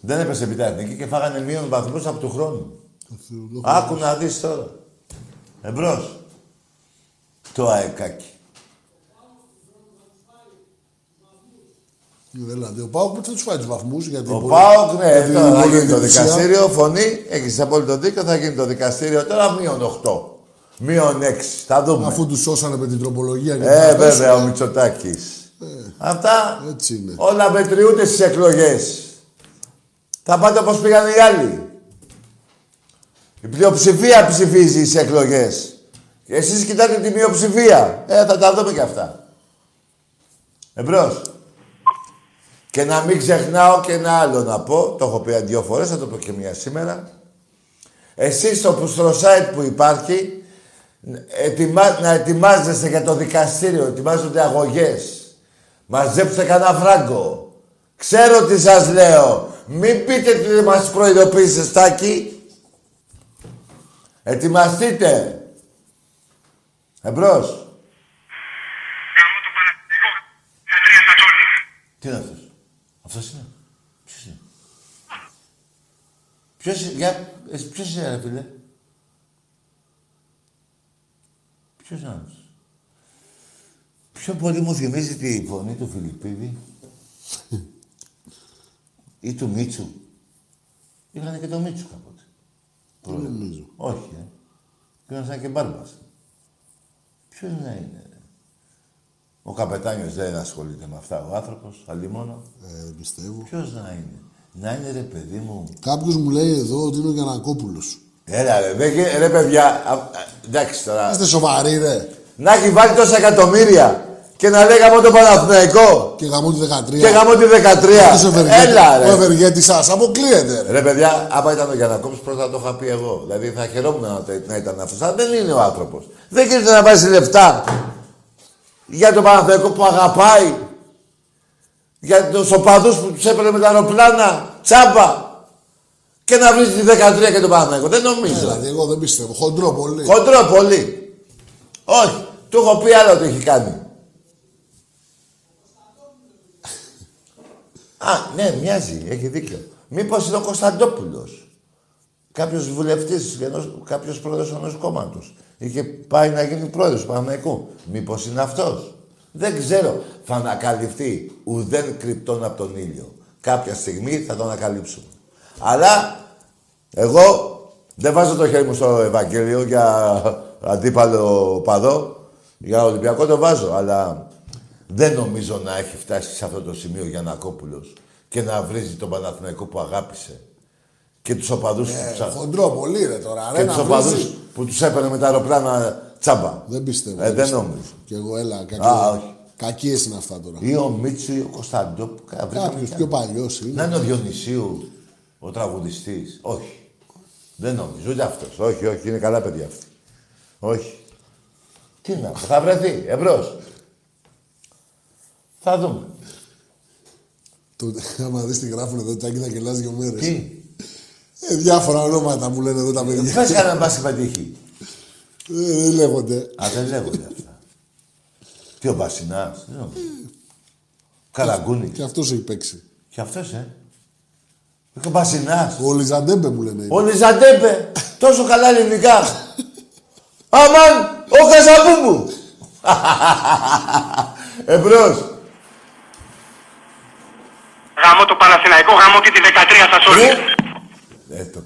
Δεν έπεσε επί τα εθνική και φάγανε μείον βαθμούς από του χρόνου. Άκου να δεις τώρα. Εμπρός. Το αεκάκι. Δηλαδή, ο Πάοκ που θα τους φάει τους βαθμούς για την Ο πορεία- Πάοκ, ναι, για την τώρα θα πορεία γίνει το διαιτησία. δικαστήριο, φωνή, έχεις απόλυτο δίκιο, θα γίνει το δικαστήριο τώρα μείον 8. Μείον 6. Θα δούμε. Αφού τους σώσανε με την τροπολογία και Ε, τα βέβαια, ο πέσανε. Μητσοτάκης. Αυτά Έτσι είναι. όλα μετριούνται στις εκλογές. Θα πάτε όπως πήγαν οι άλλοι. Η πλειοψηφία ψηφίζει στις εκλογές. Και εσείς κοιτάτε τη μειοψηφία. Ε, θα τα δούμε και αυτά. Εμπρός. Και να μην ξεχνάω και ένα άλλο να πω, το έχω πει δύο φορές, θα το πω και μια σήμερα. Εσείς στο στο site που υπάρχει, ετοιμα... να ετοιμάζεστε για το δικαστήριο, ετοιμάζονται αγωγές. Μαζέψτε κανένα φράγκο. Ξέρω τι σας λέω. Μην πείτε τι δεν μας προειδοποίησε Στάκη. Ετοιμαστείτε. Εμπρός. Τι είναι αυτός. Αυτός είναι. Ποιος είναι; Ποιος, είναι- για, εσύ ποιος είναι ρε φίλε; Ποιος είναι αυτός. Πιο πολύ μου θυμίζει τη φωνή του Φιλιππίδη ή του Μίτσου; Είχαν και το Μίτσου κάποτε. Δεν νομίζω. Όχι, ε. Και ήμασταν και μπάρμπας. Ποιος να είναι, ρε. Ο καπετάνιος δεν ασχολείται με αυτά ο άνθρωπος, αλλή μόνο. Ε, πιστεύω. Ποιος να είναι; Να είναι ρε παιδί μου. Κάποιος μου λέει εδώ ότι είναι ο Γιανακόπουλος. Έλα ρε, δεν, γι- ρε παιδιά, α, α, εντάξει τώρα. Είστε σοβαροί, ρε. Να έχει βάλει τόσα εκατομμύρια και να λέει γαμώ το Παναθηναϊκό. Και γαμώ τη 13. Και γαμώ τη 13. Αυτός ο ευεργέτη- Έλα Ο ρε. ευεργέτη σας αποκλείεται. Ρε. Ρε παιδιά, άμα ήταν ο Γιανακόπης πρώτα θα το είχα πει εγώ. Δηλαδή θα χαιρόμουν να, το- να ήταν αυτός. Αλλά δεν είναι ο άνθρωπος. Δεν γίνεται να βάζει λεφτά για τον Παναθηναϊκό που αγαπάει. Για τους οπαδούς που τους έπαιρνε με τα αεροπλάνα. Τσάμπα. Και να βρει τη 13 και τον Παναθηναϊκό. Δεν νομίζω. Δηλαδή, εγώ δεν πιστεύω. Χοντρό πολύ. Χοντρό πολύ. Όχι. Του έχω πει άλλο τι έχει κάνει. Α, ναι, μοιάζει. Έχει δίκιο. Μήπως είναι ο Κωνσταντόπουλος. Κάποιος βουλευτής, ενός- κάποιος πρόεδρος ενός κόμματος. Είχε πάει να γίνει πρόεδρος του Παναμαϊκού. Μήπως είναι αυτός; Δεν ξέρω. Θα ανακαλυφθεί ουδέν κρυπτόν από τον ήλιο. Κάποια στιγμή θα το ανακαλύψουμε. Αλλά εγώ δεν βάζω το χέρι μου στο Ευαγγέλιο για αντίπαλο παδό. Για Ολυμπιακό το βάζω, αλλά δεν νομίζω να έχει φτάσει σε αυτό το σημείο ο Γιανακόπουλος και να βρίζει τον Παναθηναϊκό που αγάπησε. Και τους οπαδούς που τους, α- Χοντρό πολύ, ρε τώρα. Ρε, και να τους οπαδούς βρίζει. που τους έπαιρνε με τα αεροπλάνα τσάμπα. Δεν πιστεύω. Ε, δεν πιστεύω. νομίζω. Και εγώ, έλα, κακή. Α, όχι. Κακίες είναι αυτά τώρα. Ή ο Μίτσου ή ο Κωνσταντόπουλο. Κάποιος πιο παλιός είναι. Να είναι ο Διονυσίου, ο τραγουδιστής. Όχι. Δεν νομίζω, ούτε αυτός. Όχι, όχι, είναι καλά παιδιά αυτοί. Όχι. Τι να πω, θα βρεθεί, εμπρός. Θα δούμε. Το, άμα δεις τι γράφουν εδώ, Τάκη, θα γελάς δύο μέρες. Τι; Ε, διάφορα ονόματα μου λένε εδώ τα παιδιά. Πες κανένα μπάσκετ πετύχει. Ε, δεν λέγονται. Α, δεν λέγονται αυτά. Τι ο Μπασινάς, δεν νομίζω. Καραγκούνης. Και αυτός έχει παίξει. Και αυτός, ε. Και ο Μπασινάς. Ολισαντέμπε μου λένε. Ολισαντέμπε. Τόσο καλά ελληνικά. Αμάν, ο Καζαμπούμπου. Εμπρός. Γαμώ το Παναθηναϊκό, γαμώ και τη 13 σας όλοι. Ε, το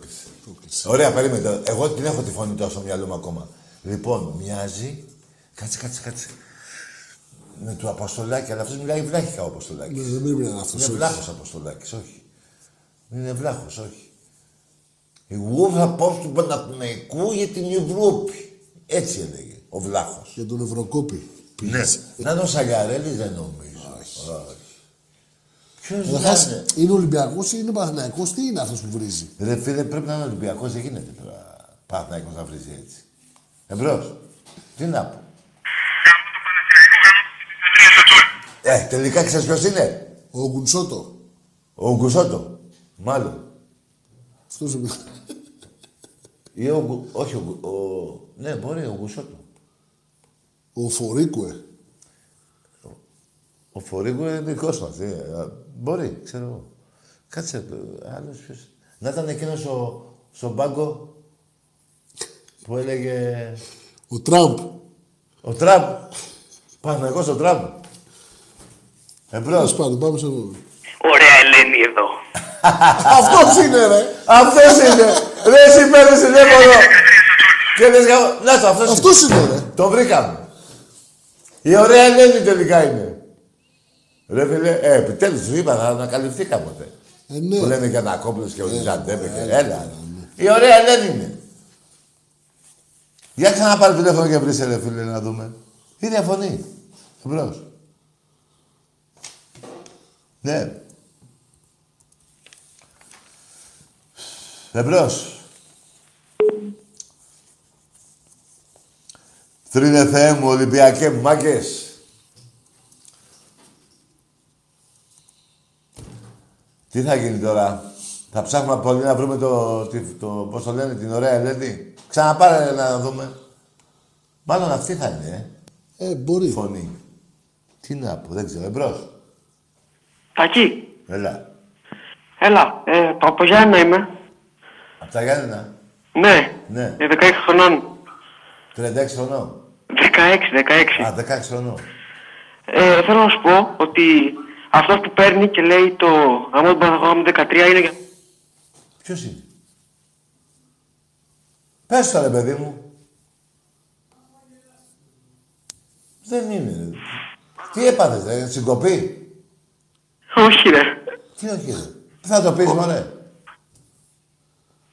κλείσε. Ωραία, περίμενε. Εγώ την έχω τη φωνή τόσο στο μυαλό μου ακόμα. Λοιπόν, μοιάζει. Κάτσε, κάτσε, κάτσε. Με του Αποστολάκη, αλλά αυτός μιλάει βλάχικα ο Αποστολάκης. Ναι, δεν πρέπει να είναι αυτός, Είναι όχι. βλάχος Αποστολάκης, όχι. Είναι βλάχος, όχι. Εγώ θα πάω στον Παναθηναϊκό για την Ευρώπη. Έτσι έλεγε ο βλάχος. Για τον Ευρωκόπη. Ναι. Να είναι ο Σαγκαρέλης δεν νομίζω. Όχι. Είναι είναι Ολυμπιακός ή είναι Παναθυναϊκό, τι είναι αυτός που βρίζει; Ρε φίλε, πρέπει να είναι Ολυμπιακός, δεν γίνεται τώρα Παναθυναϊκό να βρίζει έτσι. Εμπρός. Τι να πω. Ε, τελικά ξέρεις ποιος είναι; Ο Γκουνσότο. Ο Γκουνσότο. Μάλλον. Αυτός σου Ή ο Γκου... Όχι, ο, ο... Ναι, μπορεί, ο Γκουσότο. Ο Φορίκουε. Ο, ο Φορίκουε είναι δικός μας. Ε, ε, α, μπορεί, ξέρω εγώ. Κάτσε, ε, άλλος ποιος. Να ήταν εκείνος ο, στον πάγκο που έλεγε... Ο Τραμπ. Ο Τραμπ. Παναγός ο Τραμπ. Εμπρός. Τέλος πάντων, πάμε σε εδώ. Ωραία Ελένη εδώ. Αυτός είναι, ρε. Αυτός είναι. Ρε, εσύ παίρνεις τηλέφωνο. Και λες, γαμ- να το, αυτός, Αυτός είναι, ρε. Το βρήκαμε. Η ωραία Ελένη τελικά είναι. Ρε φίλε, ε, επιτέλους σου είπα να ανακαλυφθεί κάποτε. Ε, ναι. Που λένε για Νακόπουλος και ο Ζαντέπε και έλα. ρε. Η ωραία Ελένη είναι. Για ξαναπάρει τηλέφωνο και βρεις ρε φίλε να δούμε. Η διαφωνεί. Εμπρός. Ναι. Εμπρός. Θρήνε Θεέ μου, Ολυμπιακέ μου, μάγκες. Τι θα γίνει τώρα; Θα ψάχνουμε πολύ να βρούμε το, τι- το, πώς το λένε, την ωραία Ελένη. Ξαναπάρε να δούμε. Μάλλον αυτή θα είναι, ε. Ε, μπορεί. Φωνή. Τι να πω, δεν ξέρω. Εμπρός. Τακί. Έλα. Έλα, ε, από Γιάννα είμαι. Απ' τα Γιάννενα. Ναι, Ναι. ε, 16 χρονών. 36 χρονών. 16, 16. Α, 16 χρονών. Ε, θέλω να σου πω ότι αυτός που παίρνει και λέει το γάμο του Παναγώγαμου 13 είναι για... Ποιος είναι; Πες το ρε παιδί μου. Δεν είναι. ρε. Τι έπαθες, ρε, συγκοπή; Όχι ρε. Τι όχι, ρε. Τι θα το πεις, μωρέ.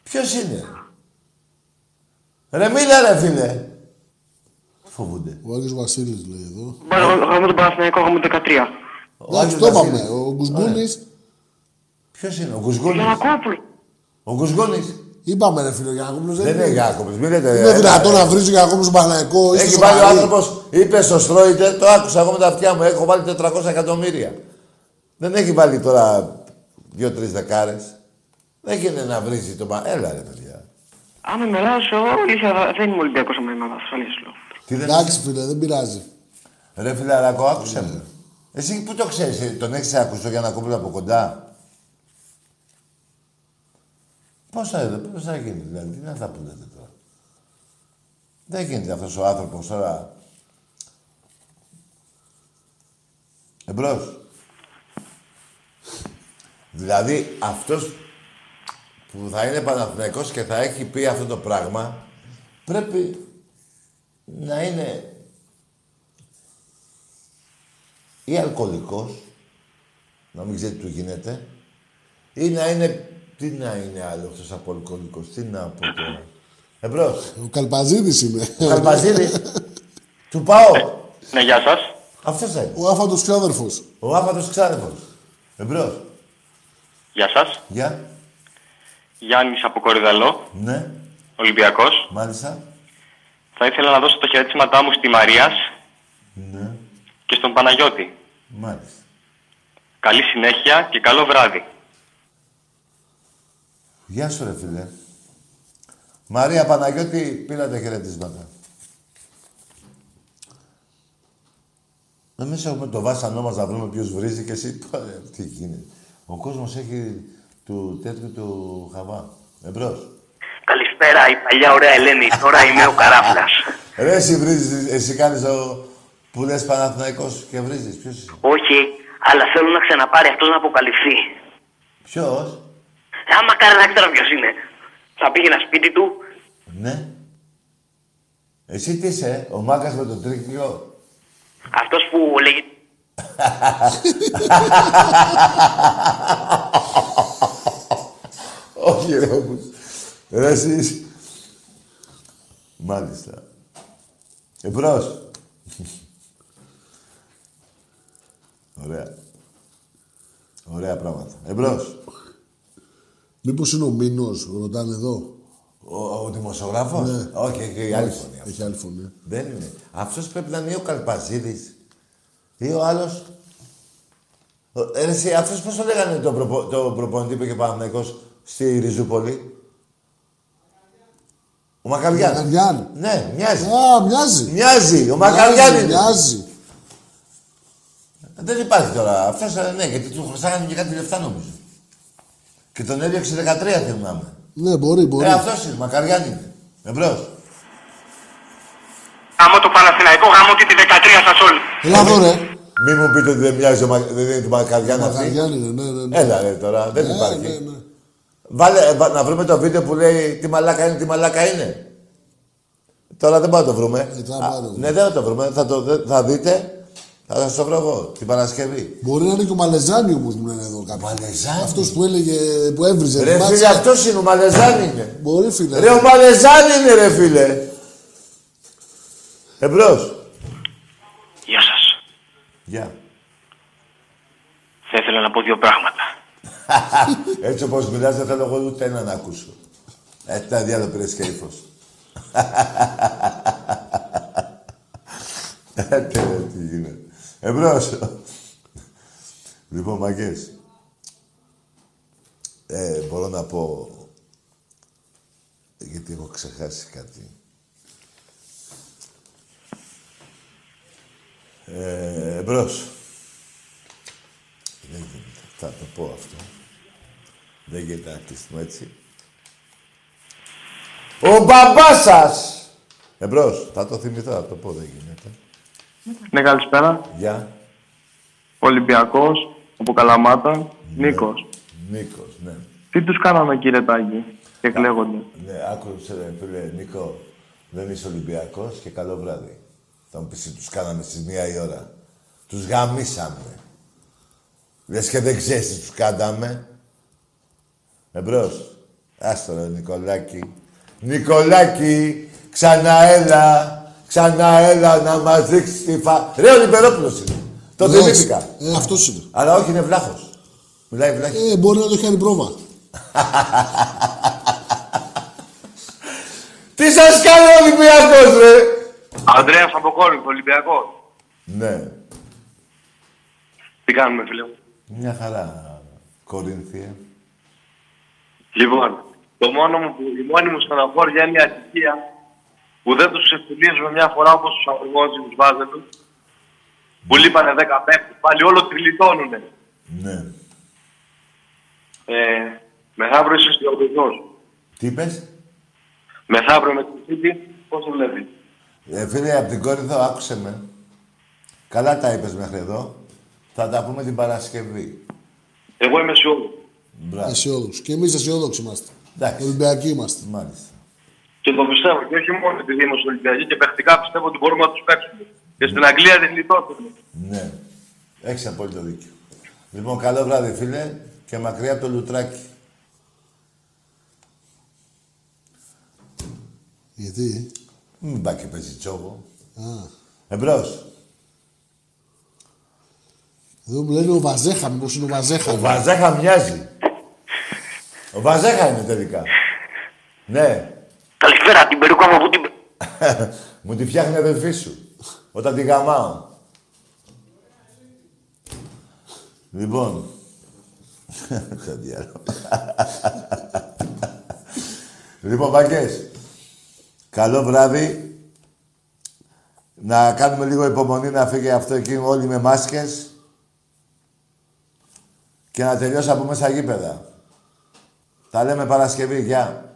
Ποιος είναι; Ρε, μίλα, ρε, φίλε. Φοβούνται. Ο Άγιος Βασίλης λέει εδώ. Το γάμο του Παναθηναϊκού γάμο 13. Εντάξει, το είπαμε. Ο Γκουσγκούνης. Ποιος είναι, ο Γκουσγούνης. Γιανακόπουλο. Ο Γκουσγούνης. Είπαμε ρε φίλε, ο Γιανακόπουλος Δεν είναι Γιάκοπος, μην λέτε. Είναι ε, δυνατόν ε, να βρεις ο Γιανακόπουλος στον Παναγικό ή Έχει στο βάλει ο Σαμαρί. άνθρωπος, είπε στο Στρόιτερ, το άκουσα εγώ με τα αυτιά μου, έχω βάλει 400 εκατομμύρια. Δεν έχει βάλει τώρα δύο-τρεις δεκάρες. Δεν γίνεται να βρίζει τον πα... Έλα ρε παιδιά. Άμα με ράζω, αλήθεια δεν είμαι Ολυμπιακός άμα είμαι λάθος, αλήθεια σου λέω. Τι δεν Εντάξει φίλε, δεν πειράζει. Ρε φιλαράκο, άκουσε με. Εσύ που το ξέρεις, τον έχεις ακούσει το Γιανακόπουλο από κοντά; Πώς θα, πώς θα γίνει, δηλαδή, τι να θα πούνε τώρα. Δεν γίνεται αυτός ο άνθρωπος τώρα. Εμπρός. Δηλαδή, αυτός που θα είναι Παναθηναϊκός και θα έχει πει αυτό το πράγμα, πρέπει να είναι ή αλκοολικός, να μην ξέρει τι του γίνεται, ή να είναι... Τι να είναι άλλο αυτός από αλκοολικός, τι να πω τώρα. Εμπρός. Ο Καλπαζίδης είναι. Ο Καλπαζίδης. του πάω. Ναι, γεια σας. Αυτός θα είναι. Ο άφαντος ξάδερφος. Ο άφατος ξάδερφος. Εμπρός. Γεια σας. Γεια. Γιάννης από Κορυδαλό, Ναι. Ολυμπιακός. Μάλιστα. Θα ήθελα να δώσω τα χαιρετήματά μου στη Μαρίας Ναι. και στον Παναγιώτη. Μάλιστα. Καλή συνέχεια και καλό βράδυ. Γεια σου ρε φίλε. Μαρία Παναγιώτη, πήρα τα χαιρετίσματα. Εμείς έχουμε το βάσανό μας να βρούμε ποιος βρίζει και εσύ τώρα τι γίνεται. Ο κόσμος έχει του τέτοιου του χαβά. Εμπρός. Καλησπέρα, η παλιά ωραία Ελένη. Τώρα είμαι ο Καράφλας. Ρε εσύ βρίζεις, εσύ κάνεις το που λες Παναθηναϊκός και βρίζεις. Ποιος είσαι; Όχι, αλλά θέλω να ξαναπάρει αυτός να αποκαλυφθεί. Ποιος; Άμα κάνει να ξέρω ποιος είναι. Θα πήγαινα σπίτι του. Ναι. Εσύ τι είσαι, ο μάκας με το τρίκιο. Αυτός που λέγει... Όχι ρε όμως. Ρε εσείς. Μάλιστα. Εμπρός. Ωραία. Ωραία πράγματα. Εμπρός. Μήπως είναι ο Μήνος, ρωτάνε εδώ; Ο, ο δημοσιογράφος; Ναι. Όχι, έχει άλλη Όχι, φωνή. Έχει άλλη φωνή. Δεν είναι. Αυτός πρέπει να είναι ή ο Καλπαζίδης ή ο άλλος Ο- Ε, εσύ, αυτός πώς το λέγανε το, προπο, το προπονητή που είχε Παναθηναϊκός στη Ριζούπολη; Ο Μακαριάν. Μακαριάν. Ναι, μοιάζει. Α, μοιάζει. Μοιάζει. Ο Μακαριάν είναι. Μοιάζει. Δεν υπάρχει τώρα. Αυτός, ε, ναι, γιατί του χρωστάγανε και κάτι λεφτά νομίζω. Και τον έδιωξε 13 θυμάμαι. Ναι, μπορεί, μπορεί. Ε, αυτός είναι. Μακαριάν είναι. Εμπρός. Γάμο το Παναθηναϊκό, γάμο και τη 13 σας όλοι. Έλα εδώ, ρε. Μη μου πείτε ότι δεν μοιάζει ο Μα... δεν είναι του Μακαριάν αυτή. Μακαριάν είναι, ναι, ναι. ναι. Έλα ρε τώρα, δεν Ναι, υπάρχει. ναι, ναι. Βάλε, ε, βα- να βρούμε το βίντεο που λέει τι μαλάκα είναι, τι μαλάκα είναι. Τώρα δεν μπορούμε να το βρούμε. Ε, τώρα Α, πάμε να το ναι, δεν θα το βρούμε. Θα, το, δε- θα δείτε. Θα σας το βρω εγώ την Παρασκευή. Μπορεί να είναι και ο Μαλεζάνη όμως μου λένε εδώ κάποιοι. Μαλεζάνη. Αυτός που έλεγε, που έβριζε. Ρε θυμάσαι; φίλε, αυτός είναι ο Μαλεζάνη είναι. Μπορεί φίλε. Ρε ο Μαλεζάνη είναι ρε φίλε. Εμπρός. Γεια σας. Γεια. Θα ήθελα να πω δύο πράγματα. Έτσι όπως μιλάς δεν θέλω εγώ ούτε ένα να ακούσω. Έτσι τα διάλογο πήρες και ύφος. Ε, τι ρε, τι γίνεται. Εμπρός. Λοιπόν, μαγκές. Ε, μπορώ να πω... Γιατί έχω ξεχάσει κάτι. Ε, εμπρός. Δεν γίνεται. Θα το πω αυτό. Δεν γίνεται να κλειστούμε έτσι. Ο μπαμπάς σας! Εμπρός, θα το θυμηθώ, θα το πω, δεν γίνεται. Ναι, καλησπέρα. Γεια. Ολυμπιακός, από Καλαμάτα, Νίκος. Νίκος, ναι. Τι τους κάναμε κύριε Τάκη και εκλέγονται. Ναι, άκουσε ρε φίλε, Νίκο, δεν είσαι Ολυμπιακός και καλό βράδυ. Θα μου πεις τι τους κάναμε στις μία η ώρα. Τους γαμίσαμε. Λες και δεν ξέρεις τι τους κάναμε. Εμπρός. Άστο ρε Νικολάκη. Νικολάκη, ξαναέλα. Ξαναέλα να μας δείξεις τη φα... Ρε ο Λιμπερόπουλος είναι. Το Ναι, θυμήθηκα. Ε, αυτός είναι. Αλλά όχι είναι βλάχος. Μιλάει βλάχος. Ε, μπορεί να το έχει κάνει πρόβα. Τι σας κάνει ο Ολυμπιακός ρε; Ανδρέας από Κόρινθο, Ολυμπιακός. Ναι. Τι κάνουμε φίλε μου; Μια χαρά. Κορίνθια. Λοιπόν, το μόνο μου, που- η μόνη μου στεναχώρια είναι η ατυχία που δεν τους ξεφυλίζουμε μια φορά όπως τους αγωγόζινους βάζελους που λείπανε 10 παίκτες, πάλι όλο τριλιτώνουνε. Ναι. Ε, μεθαύριο είσαι αισιοδοξός. Τι είπες; Μεθαύριο με τη City, πώς το βλέπεις; Ε, φίλε, από την Κόρινθο άκουσε με. Καλά τα είπες μέχρι εδώ. Θα τα πούμε την Παρασκευή. Εγώ είμαι αισιόδοξος. Μπράβο. Αισιόδοξοι. Και εμείς αισιόδοξοι είμαστε. Εντάξει. Ολυμπιακοί είμαστε. Μάλιστα. Και το πιστεύω. Και όχι μόνο επειδή είμαστε Ολυμπιακοί και παιχτικά πιστεύω ότι μπορούμε να τους παίξουμε. Και στην Αγγλία δεν γλιτώσαμε. Ναι. Έχεις απόλυτο δίκιο. Λοιπόν, καλό βράδυ, φίλε. Και μακριά από το λουτράκι. Γιατί; Μην πάει και παίζει τσόγο. Α. Εμπρός. Εδώ μου λένε ο Βαζέχα, μήπως είναι ο Βαζέχα. Ο Βαζέχα μοιάζει. Ο Βαζέχα είναι τελικά. Ναι. Καλησπέρα, την περούκα μου από την... Μου τη φτιάχνει η αδελφή σου. Όταν τη γαμάω. Λοιπόν. Το διάλογο. λοιπόν, μπαγκές. Καλό βράδυ. Να κάνουμε λίγο υπομονή να φύγει αυτό εκεί όλοι με μάσκες. Και να τελειώσει από μέσα γήπεδα. Τα λέμε Παρασκευή. Γεια.